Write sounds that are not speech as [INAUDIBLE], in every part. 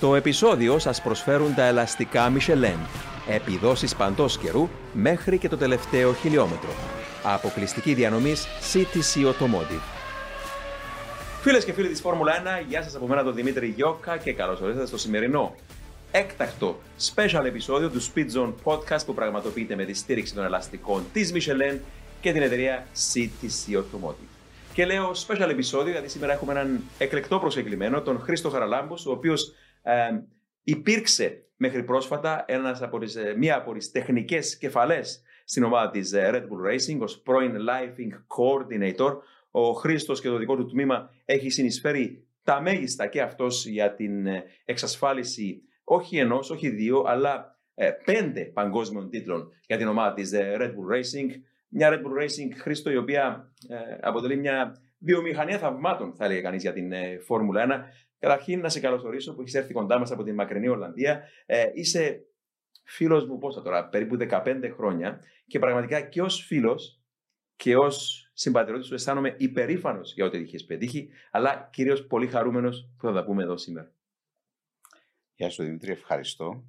Το επεισόδιο σας προσφέρουν τα ελαστικά Michelin. Επιδόσεις παντός καιρού μέχρι και το τελευταίο χιλιόμετρο. Αποκλειστική διανομής CTC Automotive. Φίλες και φίλοι της Φόρμουλα 1, γεια σας από μένα τον Δημήτρη Γιώκα και καλώς ορίσατε στο σημερινό έκτακτο special επεισόδιο του Speed Zone Podcast που πραγματοποιείται με τη στήριξη των ελαστικών της Michelin και την εταιρεία CTC Automotive. Και λέω special επεισόδιο γιατί σήμερα έχουμε έναν εκλεκτό προσκεκλημένο, τον Χρήστο Χαραλάμπους, ο οποίος ε, υπήρξε μέχρι πρόσφατα ένας από τις, ε, μία από τις τεχνικές κεφαλές στην ομάδα της ε, Red Bull Racing ως πρώην Lifing Coordinator. Ο Χρήστος και το δικό του τμήμα έχει συνεισφέρει τα μέγιστα και αυτός για την ε, εξασφάλιση όχι ενός, όχι δύο, αλλά πέντε παγκόσμιων τίτλων για την ομάδα της Red Bull Racing. Μια Red Bull Racing, Χρήστο, η οποία αποτελεί μια βιομηχανία θαυμάτων, θα έλεγε κανείς, για την Φόρμουλα 1. Καταρχήν να σε καλωσορίσω που έχεις έρθει κοντά μας από την μακρινή Ολλανδία. Ε, είσαι φίλος μου, πόσα τώρα, περίπου 15 χρόνια και πραγματικά και ως φίλος και ως συμπατριώτης σου αισθάνομαι υπερήφανος για ό,τι έχει πετύχει, αλλά κυρίως πολύ χαρούμενος που θα τα πούμε εδώ σήμερα. Γεια σου Δημήτρη, ευχαριστώ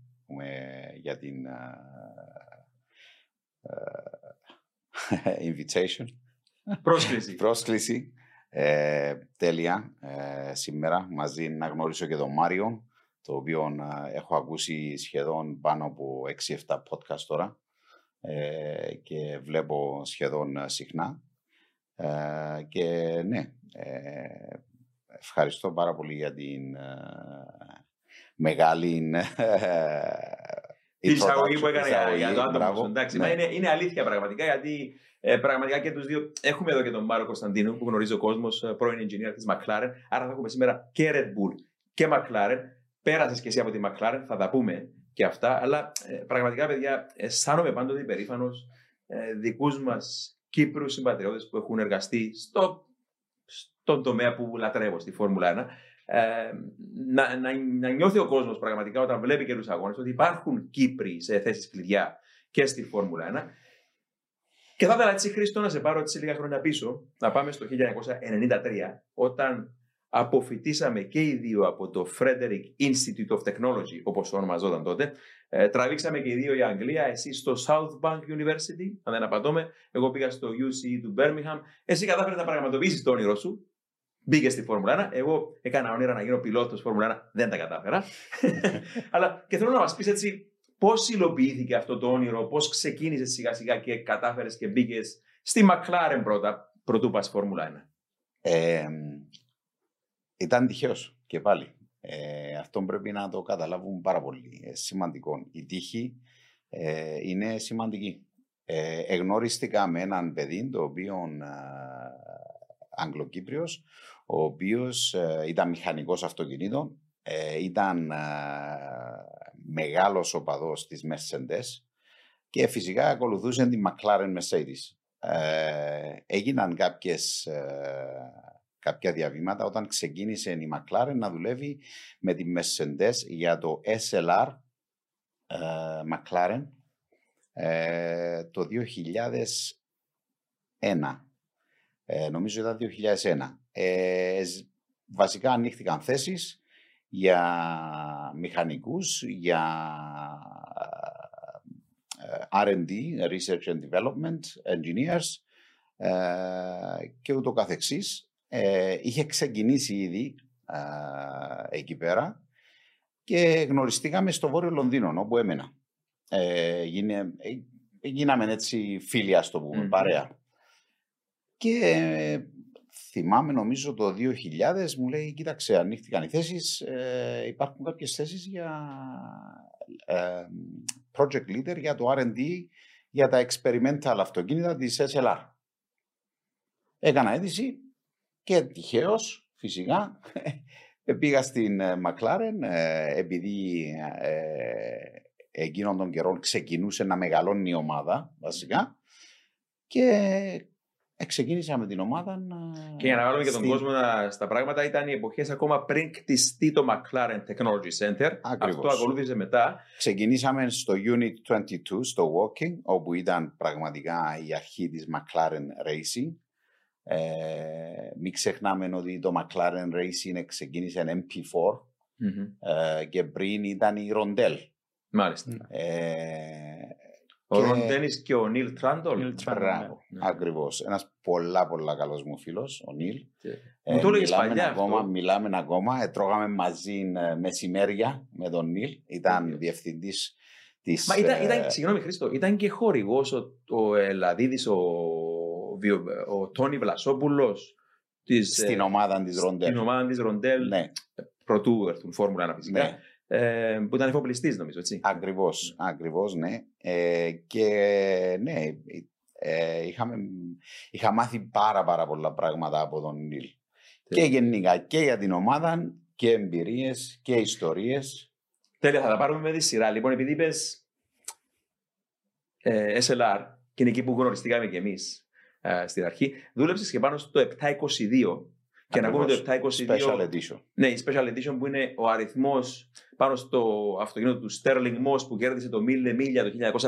για την [LAUGHS] invitation. Πρόσκληση. Πρόσκληση. Ε, τέλεια. Ε, σήμερα μαζί να γνωρίσω και τον Μάριο, το οποίο ε, έχω ακούσει σχεδόν πάνω από 6-7 podcast τώρα ε, και βλέπω σχεδόν συχνά. και ναι, ευχαριστώ πάρα πολύ για την μεγάλη η εισαγωγή που έκανε για, το άτομο. Εντάξει, ναι. είναι, είναι αλήθεια πραγματικά γιατί ε, πραγματικά και τους δύο έχουμε εδώ και τον Μάρο Κωνσταντίνου που γνωρίζει ο κόσμος, ε, πρώην engineer της McLaren. Άρα θα έχουμε σήμερα και Red Bull και McLaren. Πέρασες και εσύ από τη McLaren, θα τα πούμε και αυτά. Αλλά ε, πραγματικά, παιδιά, αισθάνομαι πάντοτε υπερήφανος ε, δικούς μας Κύπρους συμπατριώτες που έχουν εργαστεί στο, στον τομέα που λατρεύω, στη Φόρμουλα 1 ε, να, να, να νιώθει ο κόσμος πραγματικά όταν βλέπει και του αγώνες ότι υπάρχουν Κύπροι σε θέσεις κλειδιά και στη Φόρμουλα 1. Και θα ήθελα έτσι, Χρήστο, να σε πάρω έτσι λίγα χρόνια πίσω, να πάμε στο 1993, όταν αποφυτίσαμε και οι δύο από το Frederick Institute of Technology, όπως το ονομαζόταν τότε. Ε, τραβήξαμε και οι δύο η Αγγλία, εσύ στο South Bank University, αν δεν απαντώμε. Εγώ πήγα στο UC του Birmingham. Εσύ κατάφερες να πραγματοποιήσεις το όνειρό σου Μπήκες στη Φόρμουλα 1. Εγώ έκανα όνειρα να γίνω πιλότος Φόρμουλα 1. Δεν τα κατάφερα. [LAUGHS] Αλλά και θέλω να μας πεις έτσι πώς υλοποιήθηκε αυτό το όνειρο, πώς ξεκίνησε σιγά σιγά και κατάφερες και μπήκες στη McLaren πρώτα, πρωτού πας Φόρμουλα 1. Ε, ήταν τυχαίος και πάλι. Ε, αυτό πρέπει να το καταλάβουν πάρα πολύ. Ε, σημαντικό. Η τύχη ε, είναι σημαντική. Ε, εγνώριστηκα με έναν παιδί το οποίο Αγγλοκύπριος, ο οποίος ε, ήταν μηχανικός αυτοκινήτων, ε, ήταν ε, μεγάλος οπαδός της Mercedes και φυσικά ακολουθούσε την McLaren Mercedes. Ε, έγιναν κάποιες, κάποια διαβήματα όταν ξεκίνησε η McLaren να δουλεύει με τη Mercedes για το SLR McLaren το 2001 ε, νομίζω ήταν 2001. Ε, βασικά ανοίχθηκαν θέσεις για μηχανικούς, για ε, R&D, Research and Development, Engineers ε, και ούτω καθεξής. Ε, είχε ξεκινήσει ήδη εκεί πέρα και γνωριστήκαμε στο Βόρειο Λονδίνο, όπου έμενα. γίναμε έτσι φίλοι, ας το πούμε, παρέα. Και θυμάμαι νομίζω το 2000 μου λέει κοίταξε ανοίχτηκαν οι θέσεις, ε, υπάρχουν κάποιες θέσεις για ε, project leader για το R&D για τα experimental αυτοκίνητα της SLR. Έκανα αίτηση και τυχαίως, φυσικά [LAUGHS] πήγα στην ε, McLaren επειδή εκείνον τον καιρό ξεκινούσε να μεγαλώνει η ομάδα βασικά και Ξεκίνησα με την ομάδα να. Και για να βάλουμε και τον κόσμο στα πράγματα, ήταν οι εποχές ακόμα πριν κτιστεί το McLaren Technology Center. Αυτό ακολούθησε μετά. Ξεκινήσαμε στο Unit 22, στο Walking, όπου ήταν πραγματικά η αρχή της McLaren Racing. Ε, μην ξεχνάμε ότι το McLaren Racing ξεκίνησε MP4 ε, και πριν ήταν η Ροντέλ. Μάλιστα. Ε, Ο και- Ρον Ντένις και ο Νίλ Τράντολ. Νίλ Τράντολ, Μπράβο, ναι. ακριβώς. Ένας πολλά πολλά καλός μου φίλος, ο Νίλ. Ε, Μου το έλεγες μιλάμε παλιά ακόμα, αυτό. Μιλάμε ακόμα, ε, τρώγαμε μαζί ε, μεσημέρια με τον Νίλ. Ήταν Τέλειος. διευθυντής της... Μα ήταν, ε, ήταν, συγγνώμη Χρήστο, ήταν και χορηγός ο, ο Ελαδίδης, ο, βιο- ο Τόνι Βλασόπουλος της, στην ε, ομάδα της Ροντέλ. στην ομάδα της Ροντέλ, Ναι, πρωτού έρθουν Φόρμουλα 1 φυσικά, ναι. Ε, που ήταν εφοπλιστής νομίζω, έτσι. Ακριβώς, ακριβώς, ναι. Ε, και ναι, ε, είχαμε, είχα μάθει πάρα πάρα πολλά πράγματα από τον Νίλ. Και γενικά και για την ομάδα και εμπειρίες και ιστορίες. Τέλεια, θα τα πάρουμε με τη σειρά. Λοιπόν, επειδή είπες ε, SLR, και είναι εκεί που γνωριστήκαμε κι εμείς ε, στην αρχή, δούλεψες και πάνω στο 722. Και να πούμε το Ακριβώς. 722. Special edition. Ναι, η Special Edition που είναι ο αριθμός πάνω στο αυτοκίνητο του Sterling Moss που κέρδισε το Mille Miglia το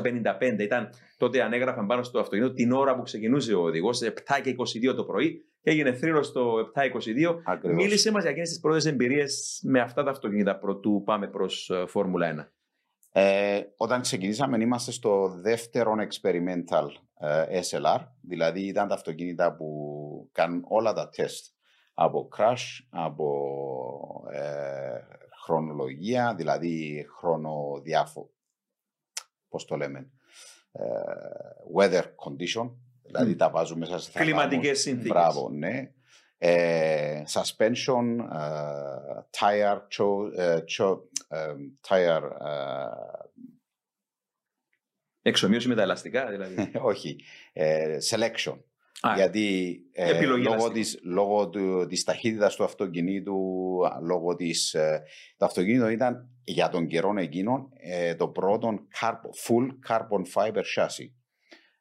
1955. Ήταν τότε ανέγραφαν πάνω στο αυτοκίνητο την ώρα που ξεκινούσε ο οδηγός, 7 και 22 το πρωί, και έγινε θρύλος στο 7-22. Ακριβώς. Μίλησε μας για εκείνες τις πρώτες εμπειρίες με αυτά τα αυτοκίνητα πρωτού πάμε προς Φόρμουλα 1. Ε, όταν ξεκινήσαμε είμαστε στο δεύτερο experimental ε, SLR, δηλαδή ήταν τα αυτοκίνητα που κάνουν όλα τα τεστ από crash, από ε, χρονολογία, δηλαδή χρονοδιάφο, πώς το λέμε, ε, weather condition, δηλαδή Μμ. τα βάζουμε μέσα σε θαλάμους. Κλιματικές συνθήκες. Μπράβο, ναι. Ε, suspension, ε, tire, cho, ε, cho, ε, tire, ε, Εξομοίωση με τα ελαστικά, δηλαδή. [LAUGHS] όχι, ε, selection. Α, Γιατί ε, Επιλογή λόγω, ελαστικών. της, λόγω του, της ταχύτητας του αυτοκινήτου, α, λόγω της... Ε, το αυτοκίνητο ήταν για τον καιρό εκείνον ε, το πρώτο carb- full carbon fiber chassis.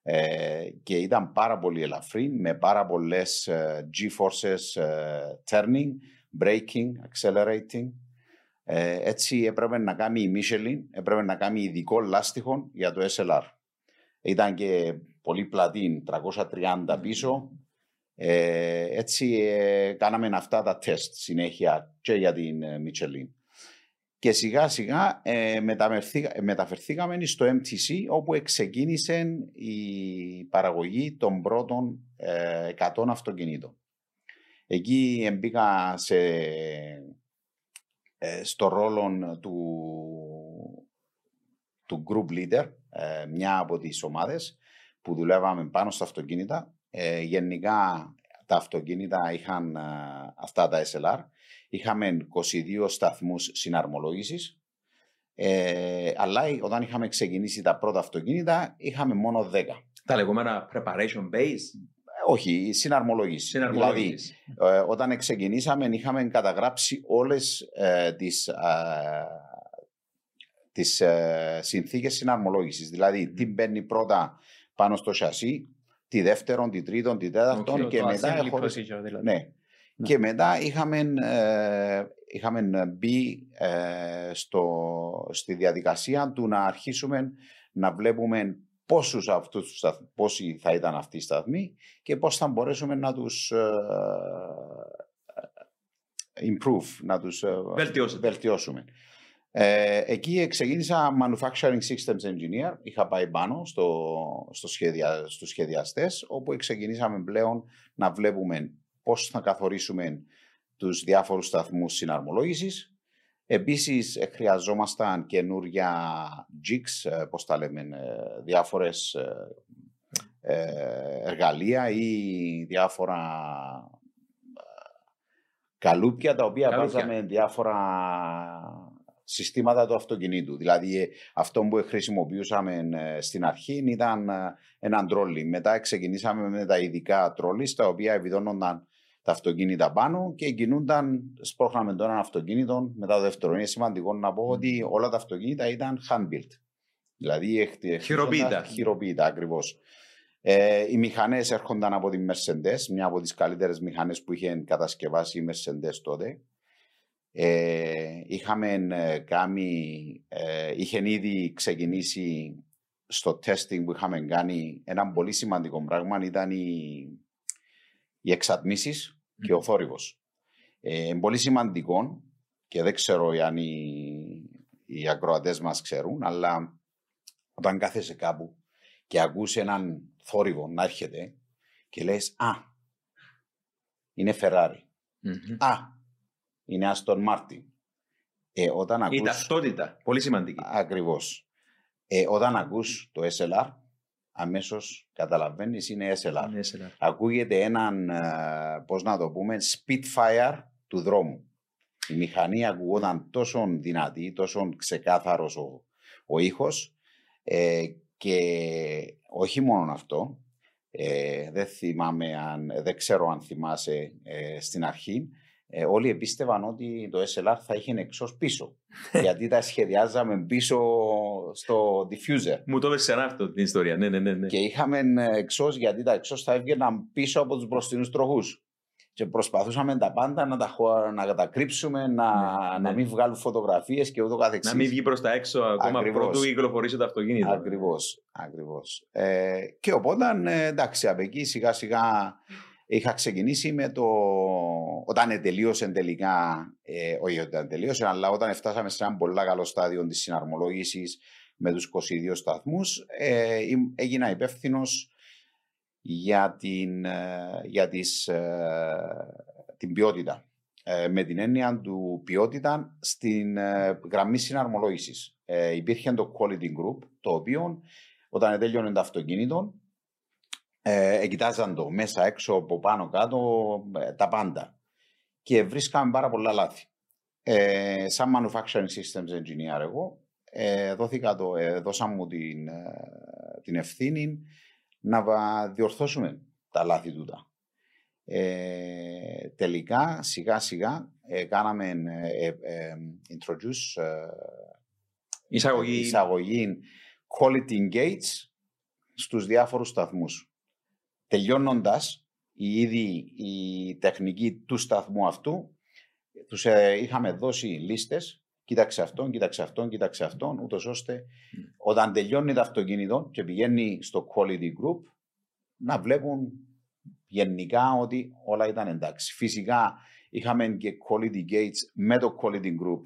Ε, και ήταν πάρα πολύ ελαφρύ με πάρα πολλές ε, G-forces ε, turning, braking, accelerating. Ε, έτσι έπρεπε να κάνει η Michelin, έπρεπε να κάνει ειδικό λάστιχο για το SLR. Ήταν και πολύ πλατή, 330 πίσω. Ε, έτσι ε, κάναμε αυτά τα τεστ συνέχεια και για την ε, Michelin. Και σιγά σιγά ε, μεταφερθήκα- ε, μεταφερθήκαμε στο MTC όπου ξεκίνησε η παραγωγή των πρώτων ε, 100 αυτοκινήτων. Εκεί μπήκα σε, ε, στο ρόλο του, του group leader, ε, μια από τις ομάδες που δουλεύαμε πάνω στα αυτοκίνητα. Ε, γενικά τα αυτοκίνητα είχαν ε, αυτά τα SLR. Είχαμε 22 σταθμούς συναρμολόγησης. Ε, αλλά όταν είχαμε ξεκινήσει τα πρώτα αυτοκίνητα είχαμε μόνο 10. τα λεγόμενα preparation base; Ε, όχι, συναρμολόγηση. Δηλαδή, Συναρμολόγηση. ε, όταν ξεκινήσαμε είχαμε καταγράψει όλες ε, τις, ε, τις ε, συνθήκες συναρμολόγησης. Δηλαδή, τι μπαίνει πρώτα πάνω στο σασί, τι δεύτερον, τι τρίτον, τι τέταρτον Οκ, και το μετά assembly χωρίς- procedure, δηλαδή. Ναι. Και μετά είχαμε, ε, είχαμε μπει ε, στο, στη διαδικασία του να αρχίσουμε να βλέπουμε πόσους αυτούς, τους σταθ- πόσοι θα ήταν αυτοί οι σταθμοί και πώς θα μπορέσουμε να τους ε, improve, να τους ε, Βελτιώσετε. βελτιώσουμε. Ε, εκεί ξεκίνησα Manufacturing Systems Engineer. Είχα πάει πάνω στο, στο σχεδια, στους σχεδιαστές, όπου ξεκινήσαμε πλέον να βλέπουμε πώς θα καθορίσουμε τους διάφορους σταθμούς συναρμολόγησης. Επίσης, ε, χρειαζόμασταν καινούρια jigs, ε, πώς τα λέμε, ε, διάφορες ε, ε, εργαλεία ή διάφορα ε, καλούπια τα οποία Καλούπια. βάζαμε διάφορα συστήματα του αυτοκινήτου. Δηλαδή ε, αυτό που χρησιμοποιούσαμε ε, στην αρχή ήταν ε, έναν τρόλι. Μετά ξεκινήσαμε με τα ειδικά τρόλις τα οποία επιδώνονταν τα αυτοκίνητα πάνω και κινούνταν, σπρώχναμε το ένα αυτοκίνητο μετά το δεύτερο. Είναι σημαντικό να πω ότι όλα τα αυτοκίνητα ήταν hand-built. Δηλαδή χτι- Χειροποίητα. χτίζονταν- Χειροποίητα, ακριβώς. Ε, οι μηχανές έρχονταν από τη Mercedes, μια από τις καλύτερες μηχανές που είχε κατασκευάσει η Mercedes τότε. Ε, είχαμε ε, κάνει, ε, είχε ήδη ξεκινήσει στο testing που είχαμε κάνει ένα πολύ σημαντικό πράγμα ήταν οι, οι εξατμίσεις και ο θόρυβος. Ε, είναι πολύ σημαντικό και δεν ξέρω αν οι, οι ακροατές μας ξέρουν, αλλά όταν κάθεσαι κάπου και ακούς έναν θόρυβο να έρχεται και λες «Α, είναι Ferrari». «Α, είναι Aston Martin». Ε, όταν ακούς... Η ταυτότητα, πολύ σημαντική. Ακριβώς. Ε, όταν ακούς το SLR, αμέσως καταλαβαίνεις είναι SLR. Είναι SLR. Ακούγεται έναν, ε, πώς να το πούμε, Spitfire του δρόμου. Η μηχανή ακουγόταν τόσο δυνατή, τόσο ξεκάθαρος ο, ο ήχος ε, και όχι μόνο αυτό, ε, δεν θυμάμαι αν, δεν ξέρω αν θυμάσαι ε, στην αρχή, ε, όλοι επίστευαν ότι το SLR θα είχε εξώ πίσω. γιατί τα σχεδιάζαμε πίσω στο diffuser. Μου το έδωσε ξανά αυτό την ιστορία. Ναι, ναι, ναι, ναι. Και είχαμε εξώ γιατί τα εξώς θα έβγαιναν πίσω από τους μπροστινούς τροχούς. Και προσπαθούσαμε τα πάντα να τα, να τα κρύψουμε, να, ναι, να ναι. μην βγάλουν φωτογραφίες και ούτω καθεξής. Να μην βγει προς τα έξω ακόμα Ακριβώς. πρωτού κυκλοφορήσει το αυτοκίνητο. Ακριβώς. Ακριβώς. Ε, και οπότε ε, εντάξει, από εκεί σιγά σιγά είχα ξεκινήσει με το. Όταν τελείωσε τελικά, ε, όχι όταν τελείωσε, αλλά όταν φτάσαμε σε ένα πολύ καλό στάδιο της συναρμολόγησης με τους 22 σταθμούς, ε, έγινα υπεύθυνος για, την, ε, για τις, ε, την ποιότητα. Ε, με την έννοια του ποιότητα στην γραμμή συναρμολόγησης. υπήρχε το Quality Group, το οποίο όταν τέλειωνε το αυτοκίνητο, ε, κοιτάζαν το μέσα, έξω, από πάνω, κάτω, τα πάντα. Και βρίσκαμε πάρα πολλά λάθη. Ε, σαν Manufacturing Systems Engineer εγώ, ε, δόθηκα το, ε, δώσα μου την, την ευθύνη να διορθώσουμε τα λάθη τούτα. Ε, τελικά, σιγά σιγά, ε, κάναμε ε, ε introduce εισαγωγή. εισαγωγή quality gates στους διάφορους σταθμούς. Τελειώνοντας, η ήδη η τεχνική του σταθμού αυτού, τους είχαμε δώσει λίστες κοίταξε αυτόν, κοίταξε αυτόν, κοίταξε αυτόν, ούτως ώστε όταν τελειώνει το αυτοκίνητο και πηγαίνει στο quality group να βλέπουν γενικά ότι όλα ήταν εντάξει. Φυσικά είχαμε και quality gates με το quality group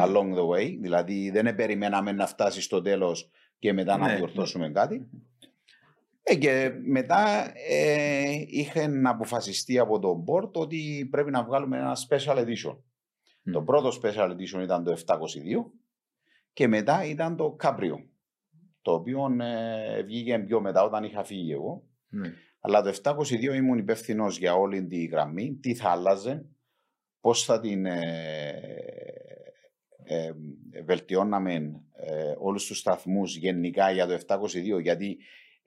along the way, δηλαδή δεν περιμέναμε να φτάσει στο τέλος και μετά να ναι, διορθώσουμε ναι. κάτι. Ε, και μετά ε, είχε να αποφασιστεί από το board ότι πρέπει να βγάλουμε ένα special edition. Το πρώτο special edition ήταν το 722 και μετά ήταν το Cabrio, το οποίο ε, βγήκε πιο μετά όταν είχα φύγει εγώ. Ναι. Αλλά το 722 ήμουν υπεύθυνος για όλη τη γραμμή, τι θα άλλαζε, πώς θα την ε, ε, βελτιώναμε ε, όλους τους σταθμούς γενικά για το 722, γιατί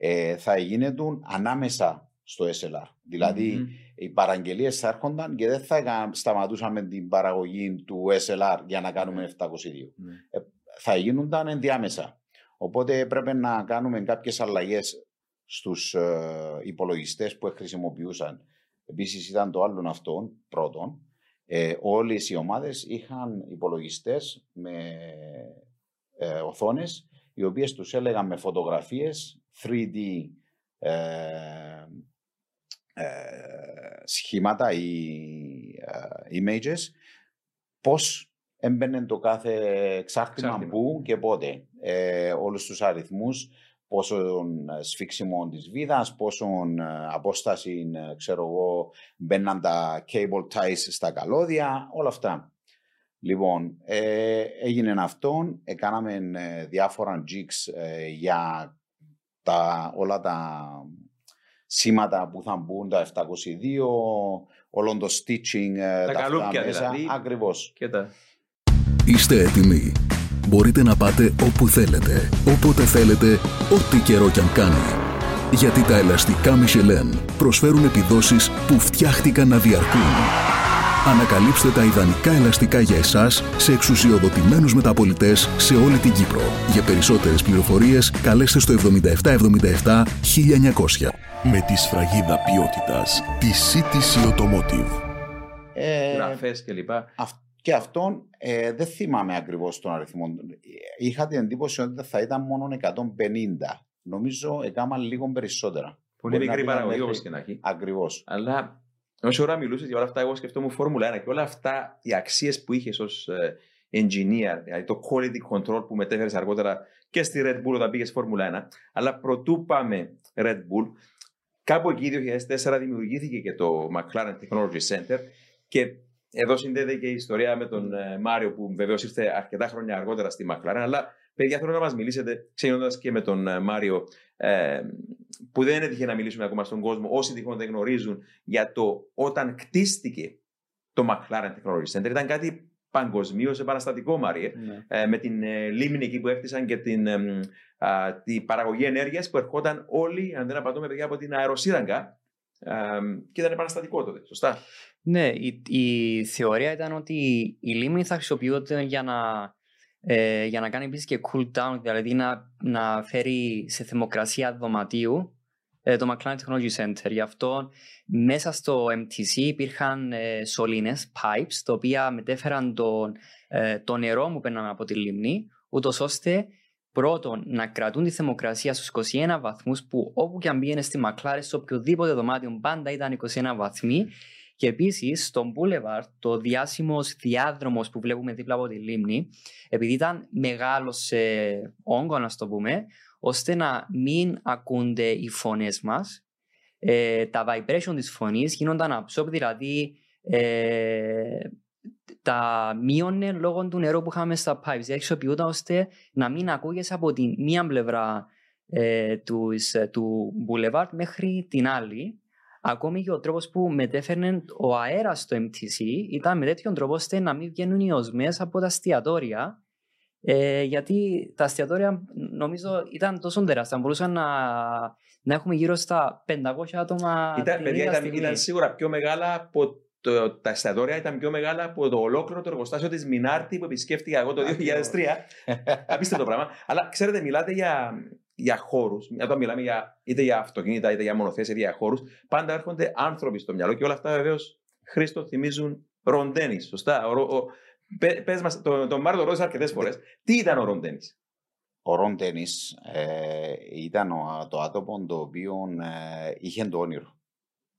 ε, θα γίνεται ανάμεσα στο SLR. δηλαδη mm-hmm. οι παραγγελίες θα έρχονταν και δεν θα σταματούσαμε την παραγωγή του SLR για να κάνουμε 722. Ναι. Ε, θα γίνονταν ενδιάμεσα. Οπότε έπρεπε να κάνουμε κάποιες αλλαγές στους ε, υπολογιστές που χρησιμοποιούσαν. Επίσης ήταν το άλλο αυτό πρώτον. Ε, όλες οι ομάδες είχαν υπολογιστές με ε, οθόνες οι οποίες τους έλεγαν με φωτογραφίες 3D ε, ε, σχήματα ή ε, images, πώς έμπαινε το κάθε εξάρτημα που και πότε. Ε, όλους τους αριθμούς, πόσο σφίξιμο της βίδας, πόσο απόσταση, ξέρω εγώ, μπαίναν τα cable ties στα καλώδια, όλα αυτά. Λοιπόν, ε, έγινε αυτό, έκαναμε διάφορα jigs για τα, όλα τα σήματα που θα μπουν, τα 722, όλο το stitching, ε, τα, τα καλούπια μέσα. δηλαδή. Ακριβώς. Και τα... Είστε έτοιμοι. Μπορείτε να πάτε όπου θέλετε, όποτε θέλετε, ό,τι καιρό κι αν κάνει. Γιατί τα ελαστικά Michelin προσφέρουν επιδόσεις που φτιάχτηκαν να διαρκούν. Ανακαλύψτε τα ιδανικά ελαστικά για εσάς σε εξουσιοδοτημένους μεταπολιτές σε όλη την Κύπρο. Για περισσότερες πληροφορίες καλέστε στο 7777 1900 με τη σφραγίδα ποιότητας τη CTC Automotive. Ε, Γραφές και Και αυτόν ε, δεν θυμάμαι ακριβώς τον αριθμό. Είχα την εντύπωση ότι θα ήταν μόνο 150. Νομίζω έκανα λίγο περισσότερα. Πολύ μικρή παραγωγή όπως και να έχει. Ακριβώς. Αλλά Όσο ώρα μιλούσες για όλα αυτά, εγώ σκεφτόμουν Φόρμουλα 1 και όλα αυτά οι αξίες που είχες ως engineer, δηλαδή το quality control που μετέφερες αργότερα και στη Red Bull όταν πήγες στη Φόρμουλα 1. Αλλά προτού πάμε Red Bull, κάπου εκεί 2004 δημιουργήθηκε και το McLaren Technology Center και εδώ συνδέεται και η ιστορία με τον ε, Μάριο που βεβαίως ήρθε αρκετά χρόνια αργότερα στη McLaren. Αλλά παιδιά, θέλω να μας μιλήσετε, ξεκινώντας και με τον ε, Μάριο, ε, που δεν έτυχε να μιλήσουμε ακόμα στον κόσμο, όσοι τυχόν δεν γνωρίζουν, για το όταν κτίστηκε το McLaren Technology Center. Ήταν κάτι παγκοσμίως επαναστατικό, Μάριε, ναι. ε, με την ε, λίμνη εκεί που έφτιασαν και την, ε, τη παραγωγή ενέργειας που ερχόταν όλοι, αν δεν απαντούμε, παιδιά, από την αεροσύραγγα. και ήταν επαναστατικό τότε, σωστά. Ναι, η, η θεωρία ήταν ότι η λίμνη θα χρησιμοποιούνται για να, ε, για να κάνει επίσης και cool down, δηλαδή να, να φέρει σε θερμοκρασία δωματίου ε, το McLaren Technology Center. Γι' αυτό μέσα στο MTC υπήρχαν ε, σωλήνες, pipes, τα οποία μετέφεραν το, ε, το νερό που παίρναμε από τη λίμνη, ούτως ώστε πρώτον να κρατούν τη θερμοκρασία στους 21 βαθμούς που όπου και αν πήγαινες στη McLaren, σε οποιοδήποτε δωμάτιο πάντα ήταν 21 βαθμοί και επίσης στον Boulevard, το διάσημος διάδρομος που βλέπουμε δίπλα από τη λίμνη, επειδή ήταν μεγάλος σε όγκος, να το πούμε, ώστε να μην ακούνται οι φωνές μας, ε, τα vibration της φωνής γίνονταν absorb, δηλαδή ε, τα μείωνε λόγω του νερού που είχαμε στα pipes. Δηλαδή χρησιμοποιούνταν ώστε να μην ακούγεσαι από τη μία πλευρά ε, τους, του Boulevard μέχρι την άλλη Ακόμη και ο τρόπος που μετέφερνε ο αέρας στο MTC ήταν με τέτοιον τρόπο ώστε να μην βγαίνουν οι οσμές από τα εστιατόρια. Ε, γιατί τα εστιατόρια νομίζω ήταν τόσο τεράστια. Μπορούσαν να, να έχουμε γύρω στα 500 άτομα. Ήταν, παιδιά, ήταν, ήταν, σίγουρα πιο μεγάλα από το, τα εστιατόρια ήταν πιο μεγάλα από το ολόκληρο το εργοστάσιο της Μινάρτη που επισκέφτηκα εγώ το 2003. [LAUGHS] Απίστευτο πράγμα. Αλλά ξέρετε, μιλάτε για, για χώρους, όταν μιλάμε για, είτε για αυτοκίνητα, είτε για μονοθέσει, είτε για χώρους, πάντα έρχονται άνθρωποι στο μυαλό και όλα αυτά βεβαίως Χρήστο θυμίζουν ροντένις. Σωστά; Πε μας, τον το Μάρτιο ρώτησα αρκετές φορές, τι ήταν ο ροντένις; Ο Ρον ε, ήταν το άτομο το οποίο ε, είχε το όνειρο.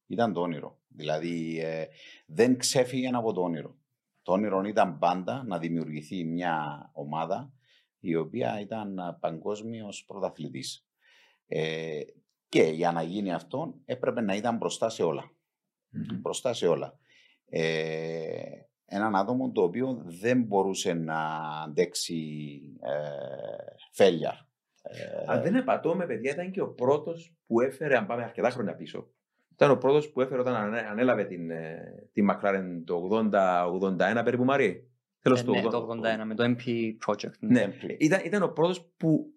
Ήταν το όνειρο. Δηλαδή ε, δεν ξέφυγε από το όνειρο. Το όνειρο ήταν πάντα να δημιουργηθεί μια ομάδα η οποία ήταν παγκόσμιος πρωταθλητής. Ε, και για να γίνει αυτό έπρεπε να ήταν μπροστά σε όλα. Mm-hmm. Μπροστά σε όλα. Ε, έναν άτομο το οποίο δεν μπορούσε να αντέξει ε, φέλια. Ε, αν δεν με παιδιά, ήταν και ο πρώτος που έφερε, αν πάμε αρκετά χρόνια πίσω, ήταν ο πρώτος που έφερε όταν ανέλαβε την, ε, τη McLaren το 80-81 περίπου Μαρία. Τέλο ε, ναι, το 81 με το MP Project. Ναι, ναι. Ήταν, ήταν ο πρώτος που,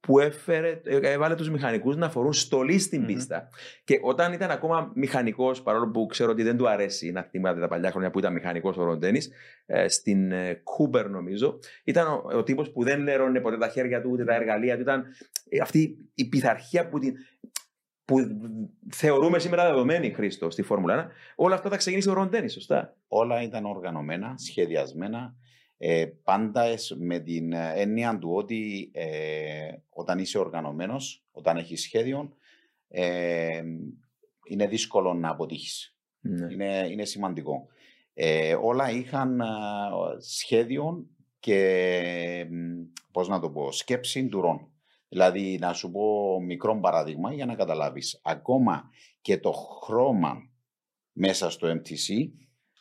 που έφερε, ε, έβαλε τους μηχανικούς να φορούν στολή στην mm-hmm. πίστα. Και όταν ήταν ακόμα μηχανικός, παρόλο που ξέρω ότι δεν του αρέσει να θυμάται τα παλιά χρόνια που ήταν μηχανικός ο Ροντένι, ε, στην ε, Cooper νομίζω, ήταν ο, ο τύπος που δεν λέρωνε ποτέ τα χέρια του ούτε τα εργαλεία του. Ήταν ε, αυτή η πειθαρχία που την που θεωρούμε σήμερα δεδομένη Χρήστο στη Φόρμουλα 1, όλα αυτά τα ξεκίνησε ο Ροντένι, σωστά; Όλα ήταν οργανωμένα, σχεδιασμένα, ε, πάντα με την έννοια του ότι ε, όταν είσαι οργανωμένος, όταν έχεις σχέδιο, ε, είναι δύσκολο να αποτύχεις. Ναι. Είναι, είναι σημαντικό. Ε, όλα είχαν σχέδιο και, πώς να το πω, σκέψη του Ρον. Δηλαδή, να σου πω μικρό παράδειγμα για να καταλάβεις. Ακόμα και το χρώμα μέσα στο MTC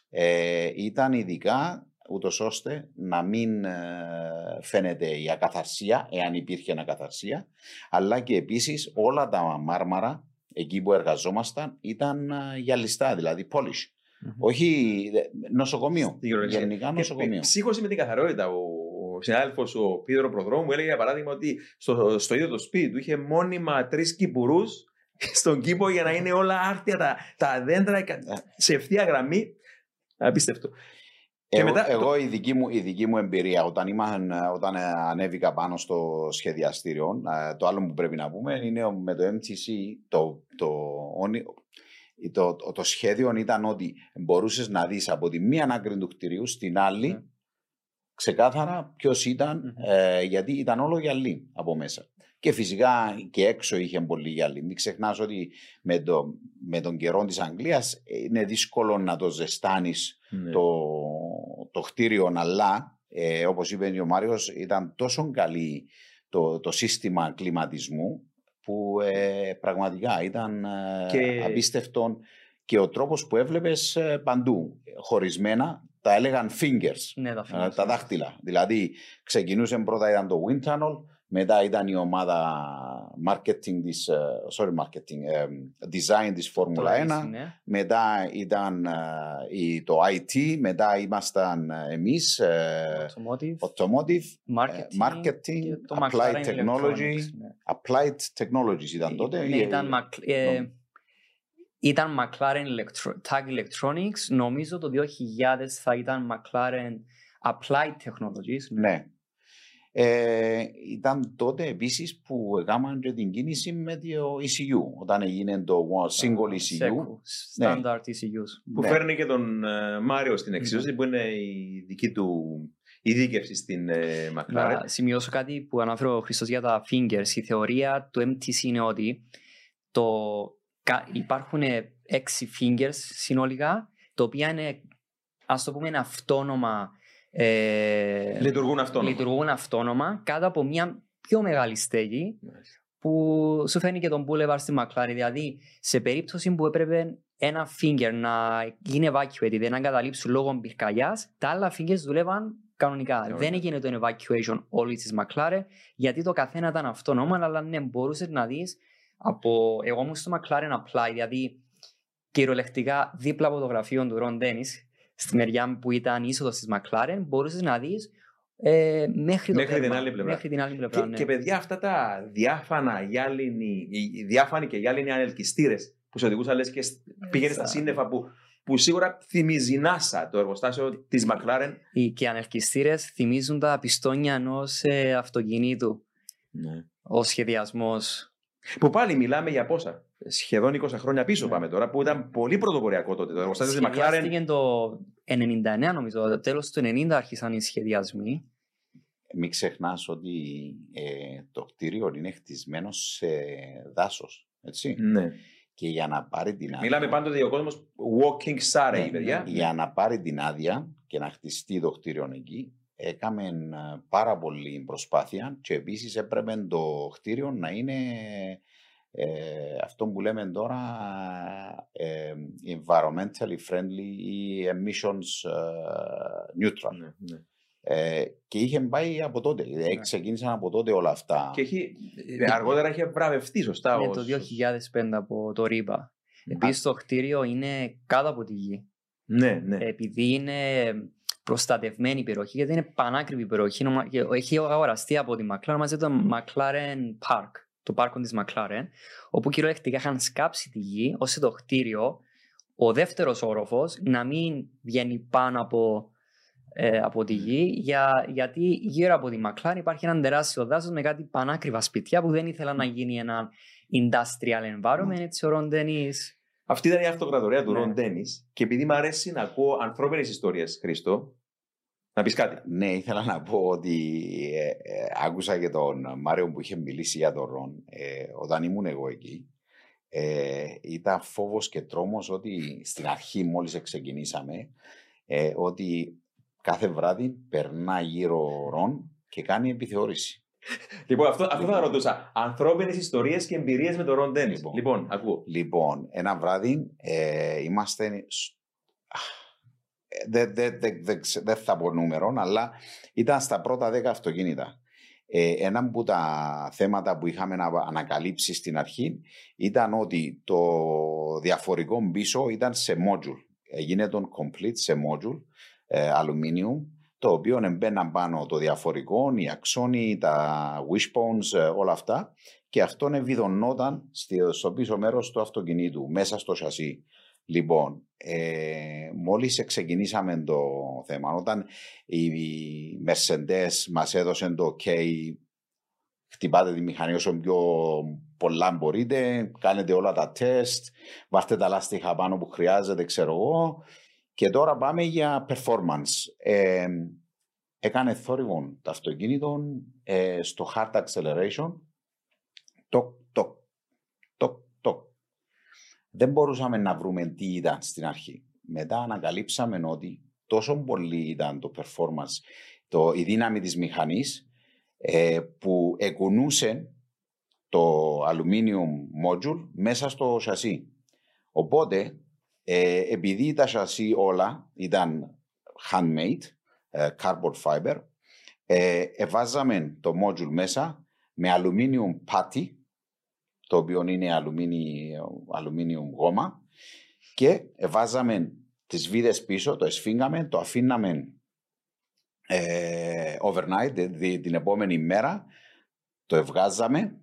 ε, ήταν ειδικά ούτως ώστε να μην ε, φαίνεται η ακαθαρσία, εάν υπήρχε ακαθαρσία, αλλά και επίσης όλα τα μάρμαρα εκεί που εργαζόμασταν ήταν ε, γυαλιστά, δηλαδή polish. Όχι νοσοκομείο. Γενικά νοσοκομείο. Ψύχωση με την καθαρότητα ο συνάδελφος ο Πίδρο Προδρόμου έλεγε για παράδειγμα ότι στο, στο ίδιο το σπίτι του είχε μόνιμα τρεις κυπουρούς στον κήπο για να είναι όλα άρτια τα, τα δέντρα σε ευθεία γραμμή. Απίστευτο. Εγώ, μετά, εγώ το... η, δική μου, η δική μου εμπειρία όταν, είμαι, όταν ανέβηκα πάνω στο σχεδιαστήριο, το άλλο που πρέπει να πούμε είναι με το MTC το, το, το, το, το σχέδιο ήταν ότι μπορούσες να δεις από τη μία άκρη του κτηρίου στην άλλη ναι ξεκάθαρα ποιος ήταν, ε, γιατί ήταν όλο γυαλί από μέσα. Και φυσικά και έξω είχε πολύ γυαλί. Μην ξεχνάς ότι με, το, με τον καιρό της Αγγλίας είναι δύσκολο να το ζεστάνεις Ναι. το, το κτίριο, αλλά ε, όπως είπε ο Μάριος ήταν τόσο καλή το, το σύστημα κλιματισμού που ε, πραγματικά ήταν ε, Και- απίστευτο και ο τρόπος που έβλεπες ε, παντού χωρισμένα τα έλεγαν fingers, Ναι, τα ε, φύγαμε. τα δάχτυλα. Δηλαδή ξεκινούσε πρώτα ήταν το Wind Tunnel, μετά ήταν η ομάδα marketing της, ε, sorry marketing, ε, design της Φόρμουλα 1, Ναι. μετά ήταν ε, η- το IT, μετά ήμασταν ε, εμείς, ε, Automotive, automotive, marketing, marketing, και το applied McLaren technology. Electronics, ναι. applied technologies ήταν τότε. Ναι, Ε, ήταν, Mac- ε, νο- ήταν McLaren Electro- Tag Electronics. Νομίζω το 2000 θα ήταν McLaren Applied Technologies. Ναι. Ε, ήταν τότε επίσης που έκαναν και την κίνηση με το ECU, όταν έγινε το single ECU. Secu, Standard ECUs. Που Ναι. φέρνει και τον ε, Μάριο στην εξίσωση, που είναι η δική του ειδίκευση στην ε, McLaren. Να σημειώσω κάτι που αναφέρω ο Χριστός για τα fingers. Η θεωρία του MTC είναι ότι το, κα- υπάρχουν έξι fingers συνολικά, τα οποία είναι, ας το πούμε, είναι αυτόνομα ε, Λειτουργούν αυτόνομα. λειτουργούν αυτόνομα κάτω από μια πιο μεγάλη στέγη που σου φέρνει και τον Boulevard στη McLaren. Δηλαδή, σε περίπτωση που έπρεπε ένα finger να γίνει evacuated, να εγκαταλείψουν λόγω πυρκαγιάς, τα άλλα fingers δουλεύαν κανονικά. Κανονικά. Δεν έγινε το evacuation όλη της McLaren, γιατί το καθένα ήταν αυτόνομα, αλλά ναι, μπορούσες να δεις από. Εγώ ήμουν στο McLaren Apply, δηλαδή κυριολεκτικά δίπλα από το γραφείο του Ron Dennis, στη μεριά που ήταν είσοδος της McLaren, μπορούσες να δεις ε, μέχρι, το Μέχρι την τέρμα, άλλη πλευρά. Μέχρι την άλλη πλευρά. Και, ναι. και παιδιά, αυτά τα διάφανα γυάλινοι, οι- οι διάφανοι και γυάλινοι ανελκυστήρες που σε οδηγούσαν λες και σ- πήγαινες στα Σα- σύννεφα που, που σίγουρα θυμίζει NASA το εργοστάσιο της McLaren. Οι και ανελκυστήρες θυμίζουν τα πιστόνια ενός αυτοκινήτου. Ο σχεδιασμός. Που πάλι μιλάμε για πόσα. Σχεδόν 20 χρόνια πίσω Ναι. πάμε τώρα, που ήταν πολύ πρωτοποριακό τότε. Το εργοστάσιο της McLaren. Σχεδιάστηκε το 99, νομίζω. Το τέλος του 90 άρχισαν οι σχεδιασμοί. Μην ξεχνάς ότι ε, το κτίριο είναι χτισμένο σε δάσος. Έτσι. Ναι. Και για να πάρει την άδεια. Μιλάμε πάντοτε για ο κόσμος walking Surrey, Ναι, παιδιά. Για να πάρει την άδεια και να χτιστεί το κτίριο εκεί, έκαμε ε, πάρα πολύ προσπάθεια και επίσης έπρεπε το κτίριο να είναι ε, αυτό που λέμε τώρα ε, environmentally friendly ή emissions ε, neutral. Ναι, ναι. Ε, και είχε πάει από τότε, δηλαδή Ναι. ξεκίνησαν από τότε όλα αυτά. Και έχει, αργότερα είχε βραβευτεί σωστά. Είναι ως- το 2005 από το ΡΙΠΑ. Ναι. Επίσης το κτίριο είναι κάτω από τη γη. Ναι, ναι. Επειδή είναι προστατευμένη η περιοχή, γιατί είναι πανάκριβη η περιοχή. νομα- και Έχει αγοραστεί από τη McLaren, μαζί το McLaren Park, το πάρκο της McLaren, όπου κυριολεκτικά είχαν σκάψει τη γη, ώστε το κτίριο, ο δεύτερος όροφος, να μην βγαίνει πάνω από, ε, από τη γη, για, γιατί γύρω από τη McLaren υπάρχει ένα τεράστιο δάσος με κάτι πανάκριβα σπιτιά που δεν ήθελαν να γίνει ένα industrial environment, έτσι ο Ρον Ντενής Αυτή ήταν η αυτοκρατορία του Ναι. Ρον Ντένις. Και επειδή μου αρέσει να ακούω ανθρώπινες ιστορίες, Χρήστο, να πεις κάτι. Ναι, ήθελα να πω ότι ε, ε, άκουσα και τον Μάριο που είχε μιλήσει για τον Ρον ε, όταν ήμουν εγώ εκεί. Ε, ήταν φόβος και τρόμος ότι στην αρχή μόλις ξεκινήσαμε ε, ότι κάθε βράδυ περνά γύρω ο Ρον και κάνει επιθεώρηση. Λοιπόν, αυτό, αυτό θα ρωτούσα. Ανθρώπινες ιστορίες και εμπειρίες με τον Ρον Ντένι. Λοιπόν. Λοιπόν, ακούω. Λοιπόν, ένα βράδυ ε, είμαστε. σ- Αχ, ε, Δεν δεν- δεν- δεν ξε- δεν θα πω νούμερο, αλλά ήταν στα πρώτα δέκα αυτοκίνητα. Ε, ένα από τα θέματα που είχαμε να ανακαλύψεις στην αρχή ήταν ότι το διαφορικό πίσω ήταν σε module. Έγινε τον complete σε module ε, αλουμίνιου, το οποίο εμπαίναν πάνω το διαφορικό, οι αξόνοι, τα wishbones, ε, όλα αυτά και αυτό ευηδωνόταν στη- στο πίσω μέρος του αυτοκινήτου, μέσα στο σασί. Λοιπόν, ε, μόλις ξεκινήσαμε το θέμα, όταν η Mercedes μας έδωσε το OK, χτυπάτε τη μηχανή όσο πιο πολλά μπορείτε, κάνετε όλα τα τεστ, βάστε τα λάστιχα πάνω που χρειάζεται, ξέρω εγώ, και τώρα πάμε για performance. Ε, έκανε θόρυβο το αυτοκίνητο ε, στο hard acceleration. Τοκ, τοκ, τοκ, τοκ. Δεν μπορούσαμε να βρούμε τι ήταν στην αρχή. Μετά ανακαλύψαμε ότι τόσο πολύ ήταν το performance, το, η δύναμη της μηχανής ε, που εκουνούσε το aluminium module μέσα στο σασί. Οπότε, ε, επειδή τα σασί όλα ήταν handmade, ε, cardboard fiber, ε, εβάζαμε το module μέσα με aluminium patty, το οποίο είναι aluminium, γόμα, και εβάζαμε τις βίδες πίσω, το εσφίγγαμε, το αφήναμε ε, overnight, την επόμενη μέρα, το ευγάζαμε